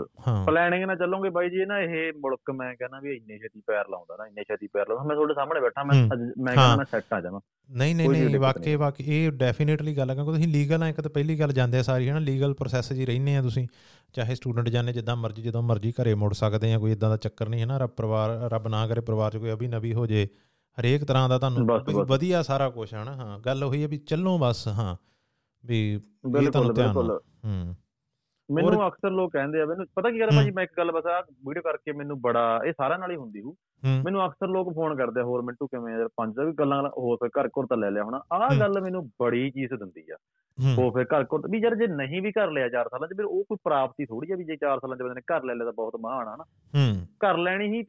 ਪਲੈਨਿੰਗ ਨਾਲ ਚੱਲੋਗੇ ਬਾਈ ਜੀ ਨਾ ਇਹ ਮੁਲਕ ਮੈਂ ਕਹਿੰਦਾ ਵੀ ਇੰਨੇ ਛੇਤੀ ਪੈਰ ਲਾਉਂਦਾ ਨਾ ਇੰਨੇ ਛੇਤੀ ਪੈਰ ਲਾਉਂਦਾ। ਮੈਂ ਤੁਹਾਡੇ ਸਾਹਮਣੇ ਬੈਠਾ ਮੈਂ ਮੈਂ। ਕਹਿੰਦਾ ਮੈਂ ਸੈੱਟ ਆ ਜਾਵਾਂ।
ਨਹੀਂ ਨਹੀਂ ਨਹੀਂ ਵਾਕਈ। ਵਾਕਈ ਇਹ ਡੈਫੀਨਿਟਲੀ ਗੱਲ ਹੈ ਕਿਉਂਕਿ ਤੁਸੀਂ ਲੀਗਲ ਆ ਇੱਕ ਤਾਂ ਪਹਿਲੀ ਗੱਲ ਜਾਂਦੇ ਆ ਸਾਰੀ ਹੈ ਨਾ ਲੀਗਲ ਪ੍ਰੋਸੈਸ 'ਚ ਹੀ ਰਹਿੰਦੇ ਆ ਤੁਸੀਂ। ਚਾਹੇ ਸਟੂਡੈਂਟ ਜਾਂਦੇ ਜਿੱਦਾਂ ਮਰਜ਼ੀ ਜਦੋਂ ਮਰਜ਼ੀ ਘਰੇ ਮੁੜ ਸਕਦੇ ਆ ਕੋਈ ਇਦਾਂ ਦਾ ਚੱਕਰ ਨਹੀਂ ਹੈ ਨਾ ਰੱਬ ਪਰਿਵਾਰ ਰੱਬ ਨਾ ਕਰੇ ਪਰਿਵਾਰ 'ਚ ਕੋਈ ਅਭੀ ਨਵੀ ਹੋ ਜੇ। ਹਰੇਕ ਤਰ੍ਹਾਂ ਦਾ ਤੁਹਾਨੂੰ। ਵਧੀਆ ਸਾਰਾ ਕੁਝ ਹੈ ਨਾ ਹਾਂ। ਗੱਲ ਉਹੀ ਹੈ ਵੀ ਚੱਲੋ ਬਸ ਹਾਂ। ਵੀ ਇਹ ਤੁਹਾਨੂੰ ਧਿਆਨ ਹੂੰ।
ਮੈਨੂੰ ਅਕਸਰ ਲੋਕ ਕਹਿੰਦੇ ਆ ਮੈਨੂੰ ਪਤਾ ਕੀ ਗੱਲ। ਭਾਜੀ ਮੈਂ ਇੱਕ ਗੱਲ ਬਸ ਆ ਵੀਡੀਓ ਕਰਕੇ ਮੈਨੂੰ ਬੜਾ ਇਹ ਸਾਰਿਆਂ ਨਾਲ ਹੀ ਹੁੰਦੀ ਹੂ। ਮੈਨੂੰ ਅਕਸਰ ਲੋਕ ਫੋਨ ਕਰਦੇ ਆ ਹੋਰ ਮਿੰਟੂ ਕਿਵੇਂ ਯਾਰ ਪੰਜ ਦਾ ਵੀ ਗੱਲਾਂ ਹੋਰ ਫਿਰ ਘਰ ਘਰ ਤਾਂ ਲੈ ਲਿਆ ਹੋਣਾ। ਆਹ। ਗੱਲ ਮੈਨੂੰ ਬੜੀ ਚੀਜ਼ ਦਿੰਦੀ ਆ। ਉਹ ਫਿਰ ਘਰ ਘਰ ਵੀ ਯਾਰ ਜੇ ਨਹੀਂ ਵੀ ਘਰ ਲਿਆ 4 ਸਾਲਾਂ ਚ ਫਿਰ ਉਹ ਕੋਈ ਪ੍ਰਾਪਤੀ ਥੋੜੀ ਆ ਵੀ ਜੇ 4 ਸਾਲਾਂ ਚ ਬੰਦੇ ਨੇ ਘਰ ਲੈ ਲਿਆ ਤਾਂ ਬਹੁਤ ਮਹਾਨ ਆ ਨਾ।
ਹੂੰ।
ਘਰ ਲੈਣੀ ਹੀ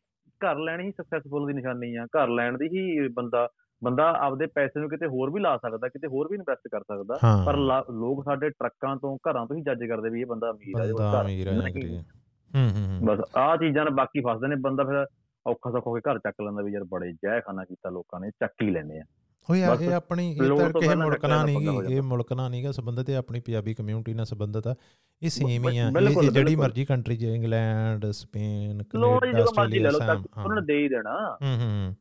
ਘਰ ਲੈਣੀ ਹੀ ਸਕਸੈਸਫੁਲ ਦੀ ਨਿਸ਼ਾਨੀ ਆ। ਘਰ ਲੈਣ ਦੀ ਹੀ ਬੰਦਾ ਬੰਦਾ ਆਪਦੇ ਪੈਸੇ ਨੂੰ ਕਿਤੇ ਹੋਰ ਵੀ ਲਾ ਸਕਦਾ ਕਿਤੇ ਹੋਰ ਵੀ ਇਨਵੈਸਟ ਕਰ ਸਕਦਾ।
ਹਾਂ।
ਪਰ ਲੋਕ ਸਾਡੇ ਟਰੱਕਾਂ ਤੋਂ ਘਰਾਂ ਤੋਂ ਹੀ ਜੱਜ ਕਰਦੇ ਵੀ ਇਹ ਬੰਦਾ ਅਮੀਰ ਆ ਇਹ
ਬੰਦਾ
ਘਰ
ਅਮੀਰ ਆ ਹੂੰ ਹੂੰ ਹੂੰ।
ਬਸ ਆਹ ਚੀਜ਼ਾਂ ਨਾਲ ਬਾਕੀ ਫਸਦੇ ਨੇ ਬੰਦਾ ਫਿਰ ਔਖਾ ਸੌਖਾ ਹੋ ਕੇ ਘਰ ਚੱਕ ਲੈਂਦਾ ਵੀ ਯਾਰ ਬੜੇ ਜੈ ਖਾਨਾ ਕੀਤਾ ਲੋਕਾਂ ਨੇ ਚੱਕ ਹੀ ਲੈਂਦੇ ਆ।
ਉਹ ਯਾਰ ਇਹ ਆਪਣੀ ਇਹ ਤਾਂ ਕਿਸੇ
ਪਹਿਲਾਂ
ਮੁਲਕ
ਚੱਕਿਆ
ਨਾਲ
ਜਾਂਦਾ
ਨਹੀਂ ਇਹ ਮੁਲਕ ਨਾਲ ਨਹੀਂਗਾ ਸੰਬੰਧਿਤ ਇਹ ਆਪਣੀ ਪੰਜਾਬੀ ਕਮਿਊਨਿਟੀ ਨਾਲ ਸੰਬੰਧਿਤ ਆ। ਇਹ ਸੇਮ ਹੀ ਆ ਇਹ- ਜਿਹੜੀ। ਮਰਜ਼ੀ ਕੰਟਰੀ ਚ ਇੰਗਲੈਂਡ ਸਪੇਨ
ਜੀ
ਕੈਨੇਡਾ ਆਸਟ੍ਰੇਲੀਆ ਸੈਮ
ਉਹਨਾਂ ਨੇ ਦੇ ਹੀ ਦੇਣਾ।
ਹੂੰ ਹੂੰ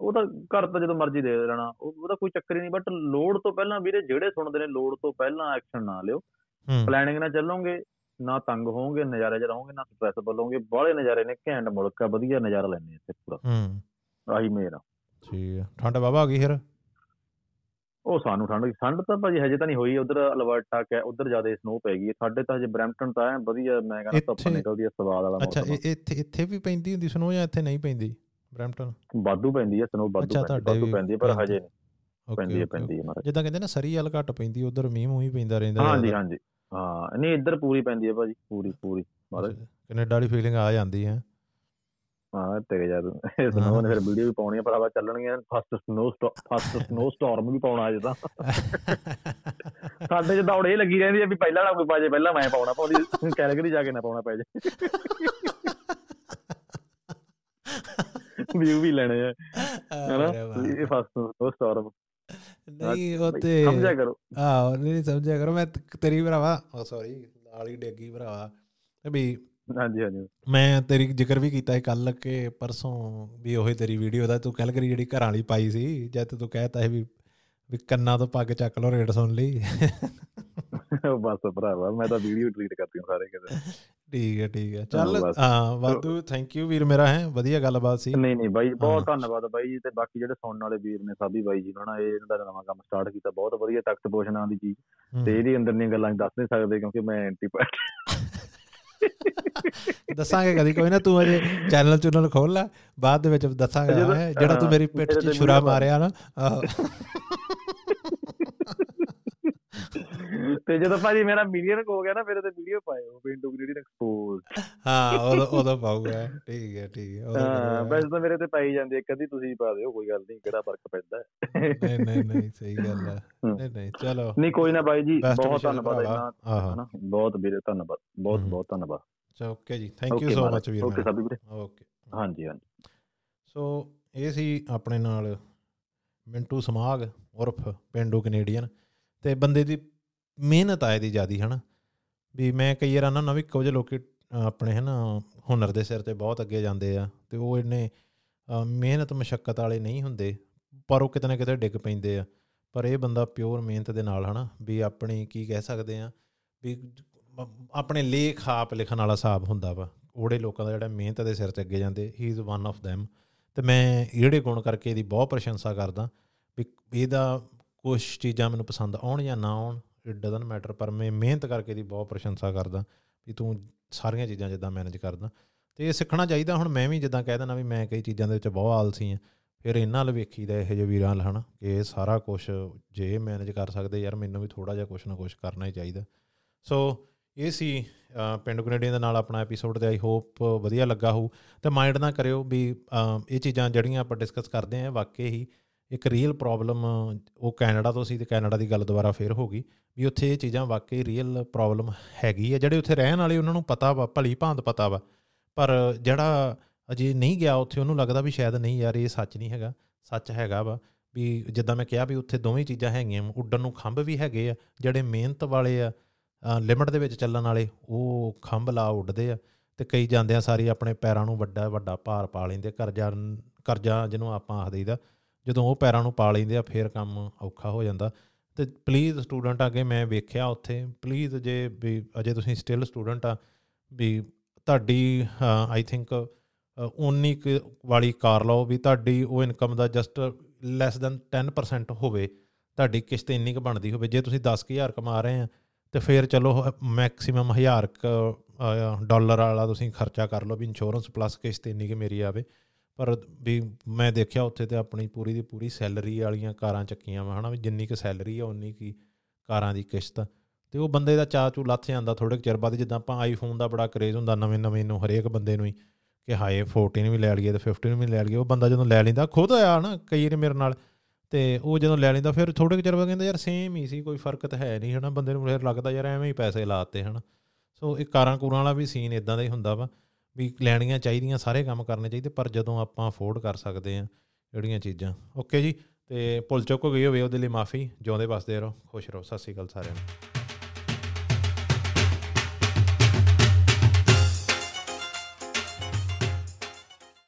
ਉਹ ਤਾਂ ਘਰ ਤਾਂ ਜਦੋਂ ਮਰਜ਼ੀ ਦੇ ਦੇਣਾ ਉਹ- ਉਹਦਾ ਕੋਈ ਚੱਕਰ ਹੀ ਨਹੀਂ ਬਟ ਲੋੜ ਤੋਂ ਪਹਿਲਾਂ ਵੀਰੇ ਜਿਹੜੇ ਸੁਣਦੇ ਨੇ ਲੋੜ ਤੋਂ ਪਹਿਲਾਂ ਐਕਸ਼ਨ ਨਾ ਲਿਓ। ਪਲੈਨਿੰਗ ਨਾਲ ਚੱਲੋਗੇ ਨਾ ਤੰਗ ਹੋਵੋਗੇ ਨਜ਼ਾਰੇ 'ਚ ਰਹੋਗੇ ਨਾ ਸਟ੍ਰੈਸ ਬਲੋਗੇ। ਬਾਹਲੇ ਨਜ਼ਾਰੇ ਨੇ ਘੈਂਟ ਮੁਲਕ ਆ ਵਧੀਆ ਨਜ਼ਾਰਾ ਲੈਣੇ ਇੱਥੇ ਪੂਰਾ।
ਹੂੰ।
ਆਹੀ ਮੇਰਾ
ਠੀਕ ਆ ਠੰਡ ਬਾਬਾ ਆ ਗਈ ਫਿਰ?
ਉਹ ਸਾਨੂੰ ਠੰਡ ਠੰਡ ਤਾਂ ਭਾਜੀ ਹਜੇ ਤਾਂ ਨਹੀਂ ਹੋਈ ਉਧਰ ਅਲਬਰਟਾ ਕਿ ਉਧਰ ਜ਼ਿਆਦਾ ਸਨੋ ਪੈ ਗਈ ਹੈ। ਸਾਡੇ ਤਾਂ ਹਜੇ ਬ੍ਰੈਂਪਟਨ ਤਾਂ ਐ ਵਧੀਆ ਮੈਂ ਕਹਿੰਦਾ ਧੁੱਪ ਨਿਕਲਦੀ ਹੈ ਸਵਾਦ ਵਾਲਾ
ਅੱਛਾ
ਮੌਸਮ
ਇਹ ਇੱਥੇ ਇੱਥੇ ਵੀ ਪੈਂਦੀ ਹੁੰਦੀ ਸੁਣੋ ਜਾਂ ਇੱਥੇ ਨਹੀਂ ਪੈਂਦੀ ਬ੍ਰੈਂਪਟਨ?
ਵਾਧੂ ਪੈਂਦੀ ਹੈ ਸਨੋ ਵਾਧੂ
ਅੱਛਾ,
ਪੈਂਦੀ ਹੈ ਪਰ ਹਜੇ ਪੈਂਦੀ ਹੈ
ਓਕੇ
ਪੈਂਦੀ ਹੈ ਮਹਾਰਾਜ।
ਜਿੱਦਾਂ ਕਹਿੰਦੇ ਨਾ ਸਰੀ ਵਾਲ ਘੱਟ ਪੈਂਦੀ ਉਧਰ ਮੀਂਹ ਮੂੰਹ ਹੀ ਪੈਂਦਾ ਰਹਿੰਦਾ
ਹਾਂਜੀ। ਹਾਂਜੀ। ਹਾਂ ਨਹੀਂ ਇੱਧਰ ਪੂਰੀ ਪੈਂਦੀ ਹੈ ਭਾਜੀ ਪੂਰੀ ਪੂਰੀ
ਅੱਛਾ, ਕੈਨੇਡਾ ਵਾਲੀ ਫੀਲਿੰਗ ਆ ਜਾਂਦੀ ਹੈ।
ਹਾਂ ਤੇਰੇ ਯਾਰ ਸਨੋ ਨੇ ਫਿਰ ਵੀਡੀਓ ਵੀ ਪਾਉਣੀ ਆ ਭਰਾਵਾ ਚੱਲਣਗੀਆਂ। First snow first snow storm ਵੀ ਪਾਉਣਾ ਅਜੇ ਤਾਂ। ਸਾਡੇ ਚ ਦੌੜ ਇਹ ਲੱਗੀ ਰਹਿੰਦੀ ਆ ਵੀ ਪਹਿਲਾਂ ਨਾ ਕੋਈ ਪਾਜੇ ਪਹਿਲਾਂ ਮੈਂ ਪਾਉਣਾ ਪਾਉਂਦੀ ਕੈਲਗਰੀ ਜਾ ਕੇ ਨਾ ਪਾਉਣਾ ਪੈ ਜੇ। ਵਿਊ ਵੀ ਲੈਣੇ ਆ। ਹੈਨਾ। ਇਹ ਫਸਟ ਸਨੋ ਸਟਾਰਮ
ਨਹੀਂ ਉਹ ਤੇ
ਸਮਝਿਆ ਕਰੋ।
ਆਹ ਨਹੀਂ ਸਮਝਿਆ ਕਰੋ ਮੈਂ ਤੇਰੀ ਭਰਾਵਾ ਉਹ ਸੌਰੀ ਨਾਲ ਹੀ ਡੇਗੀ ਭਰਾਵਾ। ਵੀ
ਹਾਂਜੀ ਹਾਂਜੀ।
ਮੈਂ ਤੇਰੀ ਜ਼ਿਕਰ ਵੀ ਕੀਤਾ ਕੱਲ ਕਿ ਪਰਸੋਂ ਵੀ ਉਹੀ ਤੇਰੀ ਵੀਡੀਓ ਦਾ ਤੂੰ ਕੱਲ ਕਰੀ ਜਿਹੜੀ ਘਰਾਂ ਵਾਲੀ ਪਾਈ ਸੀ ਜਦ ਤੂੰ ਕਹਿਤਾ ਸੀ ਵੀ ਵੀ ਕੰਨਾਂ ਤੋਂ ਪੱਗ ਚੱਕ ਲਓ ਰੇਡ ਸੁਣ ਲਈ।
ਬਸ ਭਰਾਵਾ ਮੈਂ ਤਾਂ ਵੀਡੀਓ ਡਿਲੀਟ ਕਰਤੀ ਹੁਣ ਸਾਰੇ ਕਿਤੇ।
ਠੀਕ ਹੈ ਠੀਕ ਹੈ। ਚੱਲ। ਹਾਂ ਵਾਧੂ ਥੈਂਕ ਯੂ ਵੀਰ ਮੇਰਾ ਹੈ ਵਧੀਆ ਗੱਲਬਾਤ ਸੀ।
ਨਹੀਂ ਨਹੀਂ ਬਾਈ ਬਹੁਤ
ਹਾਂ।
ਧੰਨਵਾਦ ਬਾਈ ਜੀ ਤੇ ਬਾਕੀ ਜਿਹੜੇ ਸੁਣਨ ਵਾਲੇ ਵੀਰ ਨੇ ਸਾਬੀ ਬਾਈ ਜੀ ਨੂੰ ਨਾ ਇਹ ਇਹਨਾਂ ਦਾ ਨਵਾਂ ਕੰਮ ਸਟਾਰਟ ਕੀਤਾ ਬਹੁਤ ਵਧੀਆ ਤਖਤ ਪੋਸ਼ਣਾਂ ਦੀ ਚੀਜ਼। ਤੇ ਇਹਦੇ ਅੰਦਰ ਦੀਆਂ ਗੱਲਾਂ ਦੱਸ ਨਹੀਂ ਸਕਦੇ ਕਿਉਂਕਿ ਮੈਂ ਐਂਟੀ
ਦੱਸਾਂਗੇ ਕਦੀ ਕੋਈ ਨਾ ਤੂੰ ਅਜੇ ਚੈਨਲ ਚੈਨਲ ਖੋਲ ਲੈ ਬਾਅਦ ਦੇ ਵਿੱਚ ਦੱਸਾਂਗਾ ਜਿਹੜਾ ਤੂੰ ਮੇਰੀ ਪਿੱਠ 'ਚ ਛੁਰਾ ਮਾਰਿਆ ਨਾ।
ਤੇ ਜਦੋਂ ਭਾਜੀ ਮੇਰਾ ਮਿਲੀਅਨ ਹੋ ਗਿਆ ਨਾ ਫਿਰ ਤੇ ਵੀਡੀਓ ਪਾਇਓ ਪਿੰਡੂ ਗ੍ਰੀਡੀ ਐਕਸਪੋਜ਼
ਹਾਂ ਉਦੋਂ ਉਦੋਂ ਪਾਊਗਾ ਠੀਕ ਹੈ ਠੀਕ ਹੈ
ਹਾਂ। ਵੈਸੇ ਤਾਂ ਮੇਰੇ ਤੇ ਪਾਈ ਜਾਂਦੀ ਹੈ ਕਦੀ ਤੁਸੀਂ ਪਾ ਦਿਓ ਕੋਈ ਗੱਲ ਨਹੀਂ ਕਿਹੜਾ ਫ਼ਰਕ ਪੈਂਦਾ।
ਨਹੀਂ ਨਹੀਂ ਨਹੀਂ ਸਹੀ ਗੱਲ ਹੈ। ਨਹੀਂ ਨਹੀਂ ਚਲੋ
ਨਹੀਂ ਕੋਈ ਨਾ ਬਾਈ ਜੀ ਬਹੁਤ ਧੰਨਵਾਦ
ਭਰਾਵਾ।
ਇੰਨਾ
ਆਹੋ
ਹਨਾ ਬਹੁਤ ਵੀਰੇ ਧੰਨਵਾਦ ਬਹੁਤ। ਬਹੁਤ ਧੰਨਵਾਦ
ਚਲੋ ਓਕੇ ਜੀ ਥੈਂਕ ਯੂ ਸੋ ਮਚ ਵੀਰ
ਓਕੇ ਸਾਬੀ ਵੀਰੇ
ਓਕੇ
ਹਾਂਜੀ ਹਾਂਜੀ
ਸੋ ਇਹ ਸੀ ਆਪਣੇ ਨਾਲ ਮਿੰਟੂ ਸਮਾਗ ਉਰਫ ਪਿੰਡੂ ਕੈਨੇਡੀਅਨ ਤੇ ਬੰਦੇ ਦੀ ਮਿਹਨਤ ਆਏ ਦੀ ਜਿਆਦੀ ਹਨਾ? ਵੀ ਮੈਂ ਕਈ ਵਾਰ ਨਾ ਵੀ ਕੁਝ ਲੋਕੀ ਅਹ, ਆਪਣੇ ਹਨਾ ਹੁਨਰ ਦੇ ਸਿਰ ਤੇ ਬਹੁਤ ਅੱਗੇ ਜਾਂਦੇ ਆ ਤੇ ਉਹ ਇੰਨੇ ਅਹ, ਮਿਹਨਤ ਮਸ਼ੱਕਤ ਵਾਲੇ ਨਹੀਂ ਹੁੰਦੇ ਪਰ ਉਹ ਕਿਤੇ ਨਾ ਕਿਤੇ ਡਿੱਗ ਪੈਂਦੇ ਆ। ਪਰ ਇਹ ਬੰਦਾ ਪਿਓਰ ਮਿਹਨਤ ਦੇ ਨਾਲ ਹਨਾ ਵੀ ਆਪਣੀ ਕੀ ਕਹਿ ਸਕਦੇ ਆ ਵੀ ਮ- ਆਪਣੇ ਲੇਖ ਆਪ ਲਿਖਣ ਵਾਲਾ ਹਿਸਾਬ ਹੁੰਦਾ ਵਾ। ਉਹੜੇ ਲੋਕਾਂ ਦਾ ਜਿਹੜਾ ਮਿਹਨਤ ਦੇ ਸਿਰ ਤੇ ਅੱਗੇ ਜਾਂਦੇ ਹੀ ਇਜ਼ ਵਨ ਆਫ them ਤੇ ਮੈਂ ਜਿਹੜੇ ਗੁਣ ਕਰਕੇ ਇਹਦੀ ਬਹੁਤ ਪ੍ਰਸ਼ੰਸਾ ਕਰਦਾ ਵੀ ਇਹਦਾ ਕੁਝ ਚੀਜ਼ਾਂ ਮੈਨੂੰ ਪਸੰਦ ਆਉਣ ਜਾਂ ਨਾ ਆਉਣ ਇਟ ਡਸਨਟ ਮੈਟਰ ਪਰ ਮੈਂ ਮਿਹਨਤ ਕਰਕੇ ਇਹਦੀ ਬਹੁਤ ਪ੍ਰਸ਼ੰਸਾ ਕਰਦਾ ਵੀ ਤੂੰ ਸਾਰੀਆਂ ਚੀਜ਼ਾਂ ਜਿੱਦਾਂ ਮੈਨੇਜ ਕਰਦਾ। ਤੇ ਇਹ ਸਿੱਖਣਾ ਚਾਹੀਦਾ ਹੁਣ ਮੈਂ ਵੀ ਜਿੱਦਾਂ ਕਹਿ ਦਿੰਦਾ ਵੀ ਮੈਂ ਕਈ ਚੀਜ਼ਾਂ ਦੇ ਵਿੱਚ ਬਹੁਤ ਆਲਸੀ ਹਾਂ ਫਿਰ ਇਹਨਾਂ ਵੱਲ ਵੇਖੀਦਾ ਇਹੋ ਜਿਹੇ ਵੀਰਾਂ ਵੱਲ ਹਨਾ ਕਿ ਇਹ ਸਾਰਾ ਕੁਝ ਜੇ ਮੈਨੇਜ ਕਰ ਸਕਦੇ ਯਾਰ ਮੈਨੂੰ ਵੀ ਥੋੜਾ ਜਿਹਾ ਕੁਝ ਨਾ ਕੁਝ ਕਰਨਾ ਹੀ ਚਾਹੀਦਾ। ਸੋ ਇਹ ਸੀ ਅ, ਪਿੰਡ ਕੈਨੇਡੀਅਨ ਦੇ ਨਾਲ ਆਪਣਾ ਐਪੀਸੋਡ ਤੇ ਆਈ ਹੋਪ ਵਧੀਆ ਲੱਗਾ ਹੋਊ। ਤੇ ਮਾਈਂਡ ਨਾ ਕਰਿਓ ਵੀ ਅ, ਇਹ ਚੀਜ਼ਾਂ ਜਿਹੜੀਆਂ ਆਪਾਂ ਡਿਸਕਸ ਕਰਦੇ ਆਂ ਵਾਕਈ ਹੀ ਇੱਕ ਰੀਅਲ ਪ੍ਰੋਬਲਮ ਉਹ ਕੈਨੇਡਾ ਤੋਂ ਸੀ ਤੇ ਕੈਨੇਡਾ ਦੀ ਗੱਲ ਦੁਬਾਰਾ ਫੇਰ ਹੋ ਗਈ ਵੀ ਉੱਥੇ ਇਹ ਚੀਜ਼ਾਂ ਵਾਕਈ ਰੀਅਲ ਪ੍ਰੋਬਲਮ ਹੈਗੀ ਆ ਜਿਹੜੇ ਉੱਥੇ ਰਹਿਣ ਵਾਲੇ ਉਹਨਾਂ ਨੂੰ ਪਤਾ ਵਾ ਭਲੀ ਭਾਂਤ ਪਤਾ ਵਾ। ਪਰ ਜਿਹੜਾ ਅਜੇ ਨਹੀਂ ਗਿਆ ਉੱਥੇ ਉਹਨੂੰ ਲੱਗਦਾ ਵੀ ਸ਼ਾਇਦ ਨਹੀਂ ਯਾਰ ਇਹ ਸੱਚ ਨਹੀਂ ਹੈਗਾ ਸੱਚ ਹੈਗਾ ਵਾ ਵੀ ਜਿੱਦਾਂ ਮੈਂ ਕਿਹਾ ਵੀ ਉੱਥੇ ਦੋਵੇਂ ਚੀਜ਼ਾਂ ਹੈਗੀਆਂ ਵਾਂ, ਉੱਡਣ ਨੂੰ ਖੰਭ ਵੀ ਹੈਗੇ ਆ ਜਿਹੜੇ ਮਿਹਨਤ ਵਾਲੇ ਆ ਲਿਮਟ ਦੇ ਵਿੱਚ ਚੱਲਣ ਵਾਲੇ ਉਹ ਖੰਭ ਲਾ ਉੱਡਦੇ ਆ ਤੇ ਕਈ ਜਾਂਦਿਆਂ ਸਾਰੀ ਆਪਣੇ ਪੈਰਾਂ ਨੂੰ ਵੱਡਾ ਵੱਡਾ ਭਾਰ ਪਾ ਲੈਂਦੇ ਕਰਜ਼ਾ ਕਰਜ਼ਾ ਜਿਹਨੂੰ ਆਪਾਂ ਆਖ ਦਈਦਾ ਜਦੋਂ ਉਹ ਪੈਰਾਂ ਨੂੰ ਪਾ ਲੈਂਦੇ ਆ, ਫਿਰ ਕੰਮ ਔਖਾ ਹੋ ਜਾਂਦਾ। ਤੇ ਪਲੀਜ਼ ਸਟੂਡੈਂਟ ਅੱਗੇ ਮੈਂ ਵੇਖਿਆ ਉੱਥੇ ਪਲੀਜ਼ ਜੇ ਵੀ ਅਜੇ ਤੁਸੀਂ ਸਟਿਲ ਸਟੂਡੈਂਟ ਆ, ਵੀ ਤੁਹਾਡੀ ਆਈ ਥਿੰਕ ਉਨੀ ਕੁ ਵਾਲੀ ਕਾਰ ਲਓ ਵੀ ਤੁਹਾਡੀ ਉਹ ਇਨਕਮ ਦਾ ਜਸਟ ਲੈਸ ਦੈਨ 10% ਹੋਵੇ, ਤੁਹਾਡੀ ਕਿਸ਼ਤ ਇੰਨੀ ਕੁ ਬਣਦੀ ਹੋਵੇ। ਜੇ ਤੁਸੀਂ 10000 ਕਮਾ ਰਹੇ ਆ, ਤੇ ਫਿਰ ਚਲੋ ਮੈਕਸਿਮਮ 1000 ਡਾਲਰ ਵਾਲਾ ਤੁਸੀਂ ਖਰਚਾ ਕਰ ਲਓ ਵੀ ਇੰਸ਼ੋਰੈਂਸ ਪਲੱਸ ਕਿਸ਼ਤ ਇੰਨੀ ਕਿ ਮੇਰੀ ਆਵੇ। ਪਰ ਵੀ ਮੈਂ ਦੇਖਿਆ ਉੱਥੇ ਤੇ ਆਪਣੀ ਪੂਰੀ ਦੀ ਪੂਰੀ ਸੈਲਰੀ ਵਾਲੀਆਂ ਕਾਰਾਂ ਚੱਕੀਆਂ ਵਾ, ਹਨਾ ਵੀ ਜਿੰਨੀ ਕੁ ਸੈਲਰੀ ਆ ਉਨੀ ਕੀ ਕਾਰਾਂ ਦੀ ਕਿਸ਼ਤ ਤੇ ਉਹ ਬੰਦੇ ਦਾ ਚਾਅ ਚੂ ਲੱਥ ਜਾਂਦਾ ਥੋੜੇ ਚਿਰ ਬਾਅਦ ਜਿੱਦਾਂ ਆਪਾਂ ਆਈਫੋਨ ਦਾ ਬੜਾ ਕਰੇਜ਼ ਹੁੰਦਾ ਨਵੇਂ ਨਵੇਂ ਨੂੰ ਹਰੇਕ ਬੰਦੇ ਨੂੰ ਹੀ ਕਿ ਹਾਏ 14 ਵੀ ਲੈ ਲਈਏ ਤੇ 15 ਵੀ ਲੈ ਲਈਏ, ਉਹ ਬੰਦਾ ਜਦੋਂ ਲੈ ਲੈਂਦਾ ਖੁਦ ਆਇਆ ਨਾ ਕਈ ਵਾਰ ਮੇਰੇ ਨਾਲ ਤੇ ਉਹ ਜਦੋਂ ਲੈ ਲੈਂਦਾ ਫਿਰ ਥੋੜੇ ਚਿਰ ਬਾਅਦ ਕਹਿੰਦਾ ਯਾਰ ਸੇਮ ਹੀ ਸੀ, ਕੋਈ ਫ਼ਰਕ ਤਾਂ ਹੈ ਨਹੀਂ, ਹਨਾ ਬੰਦੇ ਨੂੰ ਫਿਰ ਲੱਗਦਾ ਯਾਰ ਐਵੇਂ ਹੀ ਪੈਸੇ ਲਾਤੇ ਹਨਾ। ਸੋ ਇਹ ਕਾਰਾਂ ਕੂਰਾਂ ਵਾਲਾ ਵੀ ਸੀਨ ਇਦਾਂ ਦਾ ਹੀ ਹੁੰਦਾ ਵਾ। ਵੀ ਲੈਣੀਆਂ ਚਾਹੀਦੀਆਂ, ਸਾਰੇ ਕੰਮ ਕਰਨੇ ਚਾਹੀਦੇ, ਪਰ ਜਦੋਂ ਆਪਾਂ ਅਫੋਰਡ ਕਰ ਸਕਦੇ ਆ ਜਿਹੜੀਆਂ ਚੀਜ਼ਾਂ। ਓਕੇ ਜੀ, ਤੇ ਭੁੱਲ ਚੁੱਕ ਹੋ ਗਈ ਹੋਵੇ ਉਹਦੇ ਲਈ ਮਾਫੀ, ਜਿਉਂਦੇ ਵਸਦੇ ਰਹੋ, ਖੁਸ਼ ਰਹੋ, ਸਤਿ ਸ਼੍ਰੀ ਅਕਾਲ ਸਾਰਿਆਂ ਨੂੰ।